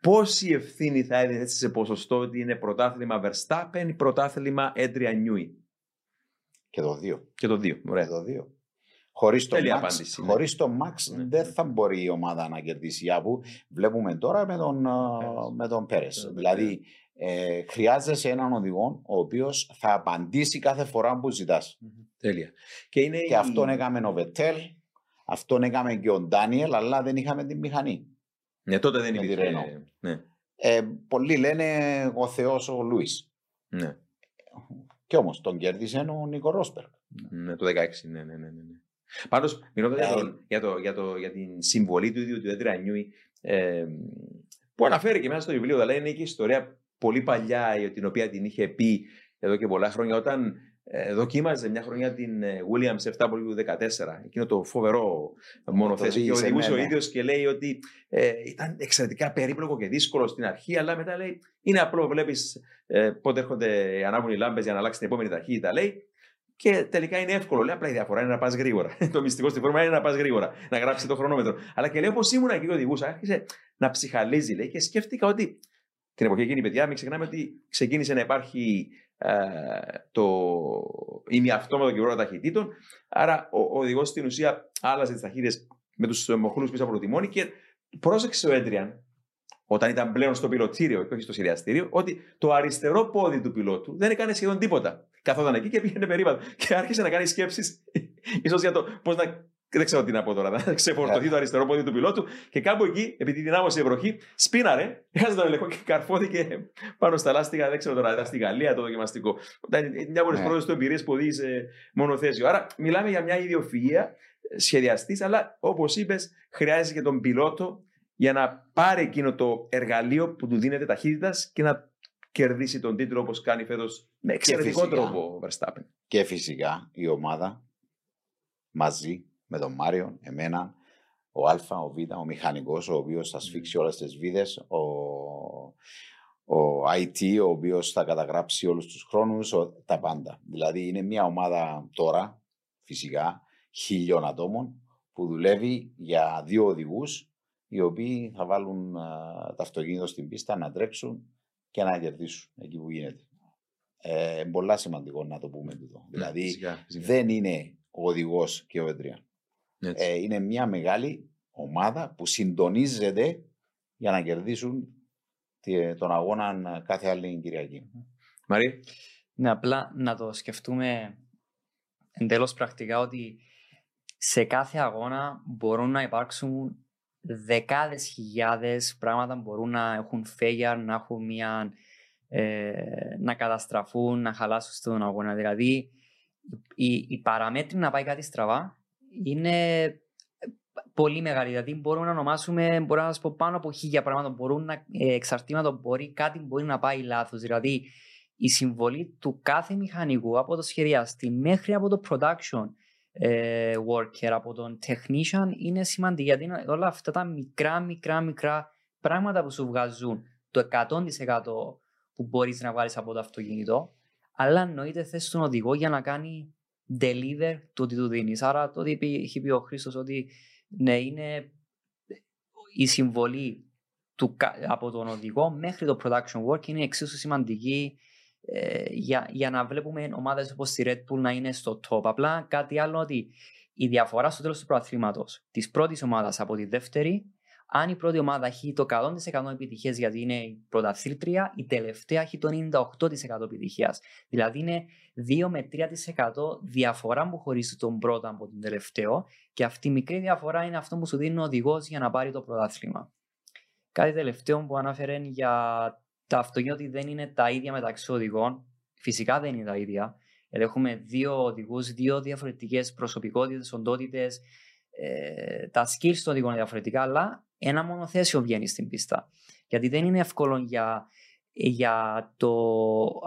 πόση ευθύνη θα έδινε έτσι σε ποσοστό ότι είναι πρωτάθλημα Verstappen ή πρωτάθλημα Adrian Newey; Και το δύο. και το δύο. Και Ωραία. το δύο. Χωρίς το, Τέλεια Max, απάντηση, ναι. χωρίς το Max Ναι. δεν θα μπορεί η ομάδα να κερδίσει. Που βλέπουμε τώρα με τον, α, Πέρες. με τον Πέρες. Ναι, δηλαδή ε, χρειάζεσαι έναν οδηγό ο οποίος θα απαντήσει κάθε φορά που ζητάς. Τέλεια. Και, είναι Και αυτόν έκαμε ο Βετέλ, αυτόν έκαμε και ο Ντάνιελ, αλλά δεν είχαμε την μηχανή. Ναι, τότε δεν με τη υπήρχε. Renault. Ναι, Ε, πολλοί λένε ο Θεός ο Λούις. ναι, Και όμως τον κέρδισε ο Νίκο Ρόσπερ. ναι, το 16. Ναι, ναι, ναι, ναι. ναι. Πάντως, μιλώντας για, Ε, τον- για, το, για, το, για την συμβολή του ίδιου του Adrian Newey, ε, που αναφέρει και μέσα στο βιβλίο, αλλά είναι και ιστορία πολύ παλιά, την οποία την είχε πει εδώ και πολλά χρόνια, όταν ε, δοκίμαζε μια χρονιά την ε, Williams FW14, εκείνο το φοβερό μονοθέσιο και οδήγησε, οδηγούσε ναι, ο ναι. ίδιος και λέει ότι ε, ήταν εξαιρετικά περίπλοκο και δύσκολο στην αρχή, αλλά μετά λέει είναι απλό, βλέπεις ε, πότε έρχονται, ανάβουν οι λάμπες για να αλλάξει την επόμενη ταχύτητα, λέει, και τελικά είναι εύκολο. Λέει απλά η διαφορά είναι να πας γρήγορα. [LAUGHS] το μυστικό στη φόρμα είναι να πας γρήγορα, να γράψει το χρονόμετρο. Αλλά και λέει όπως ήμουν εκεί και οδηγούσα, άρχισε να ψυχαλίζει λέει, και σκέφτηκα ότι την εποχή εκείνη, παιδιά, μην ξεχνάμε ότι ξεκίνησε να υπάρχει ε, το ημιαυτόματο κυβερνό ταχυτήτων. Άρα ο, ο οδηγός στην ουσία άλλαζε τις ταχύτητες με τους μοχλούς πίσω από το τιμόνι και πρόσεξε ο Έντριαν όταν ήταν πλέον στο πιλωτήριο και όχι στο σχεδιαστήριο, ότι το αριστερό πόδι του πιλότου δεν έκανε σχεδόν τίποτα. Καθόταν εκεί και πήγαινε περίπατο. Και άρχισε να κάνει σκέψεις, ίσως για το πώς να. Δεν ξέρω τι να πω τώρα, [LAUGHS] να ξεφορτωθεί Yeah. το αριστερό πόδι του πιλότου. Και κάπου εκεί, επειδή δυνάμωσε η βροχή, σπίναρε, έχασε τον ελεγχό και καρφώθηκε πάνω στα λάστιχα. Δεν ξέρω τώρα, ήταν στη Γαλλία το δοκιμαστικό. Ήταν μια από τις Ναι. πρώτες του εμπειρίες που οδήγησε μονοθέσιο. Άρα, μιλάμε για μια ιδιοφυΐα σχεδιαστής, αλλά όπως είπες, χρειάζεται και τον πιλότο για να πάρει εκείνο το εργαλείο που του δίνεται ταχύτητας και να κερδίσει τον τίτλο όπως κάνει φέτος με εξαιρετικό φυσικά. τρόπο ο Verstappen. Και φυσικά η ομάδα μαζί με τον Μάριο, εμένα, ο Α, ο Β, ο μηχανικός, ο οποίος θα σφίξει όλες τις βίδε, ο, ο IT, ο οποίος θα καταγράψει όλους τους χρόνους, τα πάντα. Δηλαδή είναι μια ομάδα τώρα, φυσικά, χίλιων ατόμων που δουλεύει για δύο οδηγούς οι οποίοι θα βάλουν α, το αυτοκίνητο στην πίστα να τρέξουν και να κερδίσουν εκεί που γίνεται. Ε, πολλά σημαντικό να το πούμε τούτο. Δηλαδή Φυσικά, φυσικά. δεν είναι ο οδηγός και ο Εδριάν. Έτσι. Ε, είναι μια μεγάλη ομάδα που συντονίζεται για να κερδίσουν τη- τον αγώνα κάθε άλλη Κυριακή. Μαρή, Ναι, απλά να το σκεφτούμε εντελώς πρακτικά ότι σε κάθε αγώνα μπορούν να υπάρξουν δεκάδες χιλιάδες πράγματα που μπορούν να έχουν failure, να έχουν μια, ε, να καταστραφούν, να χαλάσουν στον αγώνα. Δηλαδή, η, η παραμέτρη να πάει κάτι στραβά είναι πολύ μεγάλη. Δηλαδή, μπορούμε να ονομάσουμε, μπορώ να σας πω πάνω από χίλια πράγματα. Μπορούν να, ε, εξαρτήματα μπορεί, κάτι μπορεί να πάει λάθος. Δηλαδή, η συμβολή του κάθε μηχανικού από το σχεδιαστή μέχρι από το production ε, worker, από τον technician είναι σημαντική γιατί είναι όλα αυτά τα μικρά, μικρά, μικρά πράγματα που σου βγάζουν το 100% που μπορείς να βάλεις από το αυτοκίνητο αλλά εννοείται θες τον οδηγό για να κάνει deliver το ότι του δίνεις. Άρα το ότι είπε- είχε πει ο Χρήστος ότι ναι, είναι η συμβολή του, κα- από τον οδηγό μέχρι το production work είναι εξίσου σημαντική ε, για, για να βλέπουμε ομάδες όπως τη Red Bull να είναι στο top. Απλά κάτι άλλο ότι η διαφορά στο τέλος του προαθλήματος της πρώτης ομάδας από τη δεύτερη αν η πρώτη ομάδα έχει το 100% επιτυχία γιατί είναι η πρωταθλήτρια, η τελευταία έχει το 98% επιτυχίας. Δηλαδή είναι 2 με 3% διαφορά που χωρίζει τον πρώτο από τον τελευταίο και αυτή η μικρή διαφορά είναι αυτό που σου δίνει ο οδηγός για να πάρει το πρωτάθλημα. Κάτι τελευταίο που αναφέρει για τα αυτοκίνητα ότι δεν είναι τα ίδια μεταξύ οδηγών. Φυσικά δεν είναι τα ίδια. Γιατί έχουμε δύο οδηγούς, δύο διαφορετικές προσωπικότητες, οντότητες. Ε, τα skills των οδηγών είναι διαφορετικά, αλλά ένα μονοθέσιο βγαίνει στην πίστα. Γιατί δεν είναι εύκολο για, για το,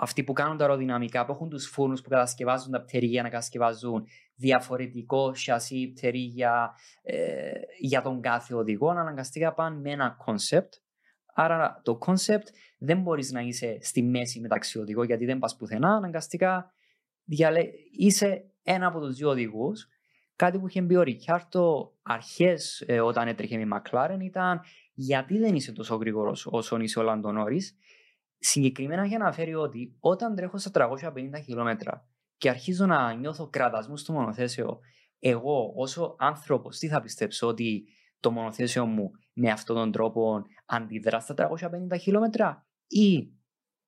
αυτοί που κάνουν τα αεροδυναμικά, που έχουν τους φούρνους που κατασκευάζουν τα πτερίγια να κατασκευάζουν διαφορετικό σασί, πτερίγια ε, για τον κάθε οδηγό, να αναγκαστικά πάνε με ένα concept. Άρα το concept δεν μπορείς να είσαι στη μέση μεταξύ οδηγών, γιατί δεν πας πουθενά. Αναγκαστικά διαλέ... είσαι ένα από τους δύο οδηγούς. Κάτι που είχε πει ο Ρικιάρτο αρχές ε, όταν έτρεχε με Μακλάρεν ήταν γιατί δεν είσαι τόσο γρήγορος όσο είσαι ο Λάντο Νόρις. Συγκεκριμένα για να αναφέρει ότι όταν τρέχω στα 350 χιλιόμετρα και αρχίζω να νιώθω κράτασμού στο μονοθέσιο, εγώ όσο άνθρωπος τι θα πιστέψω ότι το μονοθέσιο μου με αυτόν τον τρόπο αντιδρά στα 350 χιλιόμετρα ή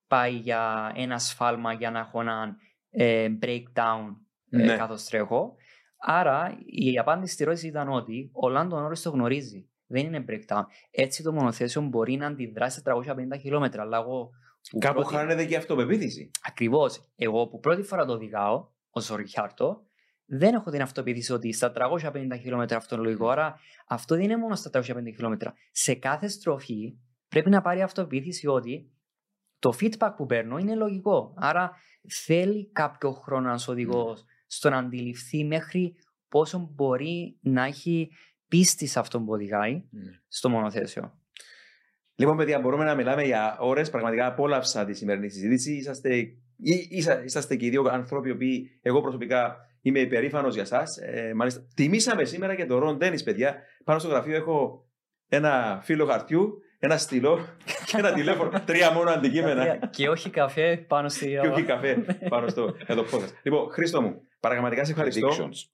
πάει για ένα σφάλμα για να έχω ένα ε, breakdown ε, Ναι. καθώς τρέχω. Άρα η απάντηση στη ερώτηση ήταν ότι ο Λάντο Νόρις το γνωρίζει. Δεν είναι breakdown. Έτσι το μονοθέσιο μπορεί να αντιδράσει στα 350 χιλιόμετρα. Αλλά εγώ που κάπου πρώτη- χάνεται και η αυτοπεποίθηση. Ακριβώς. Εγώ που πρώτη φορά το οδηγάω ω Ριχάρτο, δεν έχω την αυτοπεποίθηση ότι στα 350 χιλιόμετρα αυτό είναι λογικό. Άρα αυτό δεν είναι μόνο στα 350 χιλιόμετρα. Σε κάθε στροφή πρέπει να πάρει αυτοπεποίθηση ότι το feedback που παίρνω είναι λογικό. Άρα θέλει κάποιο χρόνο ένα οδηγός στο να αντιληφθεί μέχρι πόσο μπορεί να έχει πίστη σε αυτόν που οδηγάει στο μονοθέσιο. Λοιπόν, παιδιά, μπορούμε να μιλάμε για ώρες. Πραγματικά απόλαυσα τη σημερινή συζήτηση. Είσαστε, ή- είσα- είσαστε και οι δύο άνθρωποι οι οποίοι εγώ προσωπικά είμαι υπερήφανος για εσά. Ε, μάλιστα, τιμήσαμε σήμερα και το Ρον Ντένι, παιδιά. Πάνω στο γραφείο έχω ένα φύλλο χαρτιού, ένα στυλό και ένα τηλέφωνο. [LAUGHS] Τρία μόνο αντικείμενα. και όχι καφέ πάνω στη και όχι καφέ [LAUGHS] πάνω στο εδώ podcast. Λοιπόν, Χρήστο μου, πραγματικά σε ευχαριστώ. Predictions.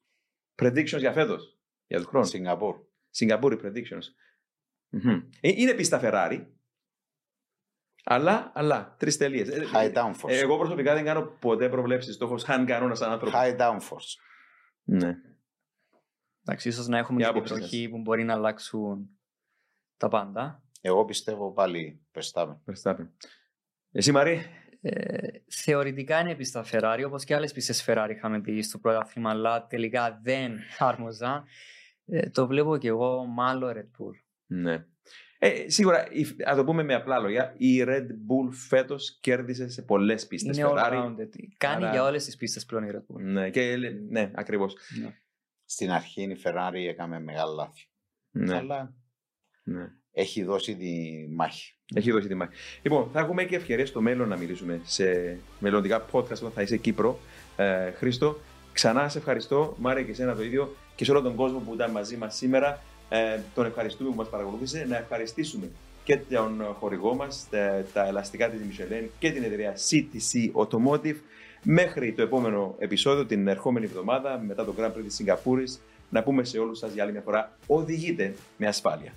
Predictions για φέτος. Για τους χρόνους. Σιγκαπούρ. Σιγκαπούρη predictions. Μμμ. Ε, Είναι πίστα Ferrari. Αλλά, αλλά, τρεις τελείες. High downforce. Εγώ προσωπικά δεν κάνω ποτέ προβλέψεις. Το έχω σαν κανόνα σαν άνθρωπο. High downforce. Ναι. Εντάξει, ίσως να έχουμε Η και την άποψή εποχή που μπορεί να αλλάξουν τα πάντα. Εγώ πιστεύω πάλι Verstappen. Verstappen. Εσύ, Μαρή; Ε, θεωρητικά είναι πίστα Ferrari, όπως και άλλες πίστες Ferrari είχαμε πει στο πρωτάθλημα, αλλά τελικά δεν άρμοζαν. Ε, το βλέπω και εγώ μάλλον Red Bull. Ναι. Ε, σίγουρα, α το πούμε με απλά λόγια, η Red Bull φέτος κέρδισε σε πολλές πίστες. Είναι all-rounded. Κάνει Άρα- για όλες τις πίστες πλέον η Red Bull. Ναι, και, ναι ακριβώς. Ναι. Στην αρχή η Ferrari έκαμε μεγάλα λάθη. Ναι, Αλλά ναι. Έχει δώσει τη μάχη. Έχει δώσει τη μάχη. Λοιπόν, θα έχουμε και ευκαιρίε στο μέλλον να μιλήσουμε σε μελλοντικά podcast όταν θα είσαι Κύπρο. Ε, Χρήστο, ξανά σε ευχαριστώ. Μάρια και εσένα το ίδιο και σε όλο τον κόσμο που ήταν μαζί μας σήμερα. Ε, τον ευχαριστούμε που μας παρακολούθησε. Να ευχαριστήσουμε και τον χορηγό μας, τα, τα ελαστικά της Michelin και την εταιρεία CTC Automotive. Μέχρι το επόμενο επεισόδιο, την ερχόμενη εβδομάδα, μετά το Grand Prix της Σιγκαπούρης, να πούμε σε όλους σας για άλλη μια φορά: οδηγείτε με ασφάλεια.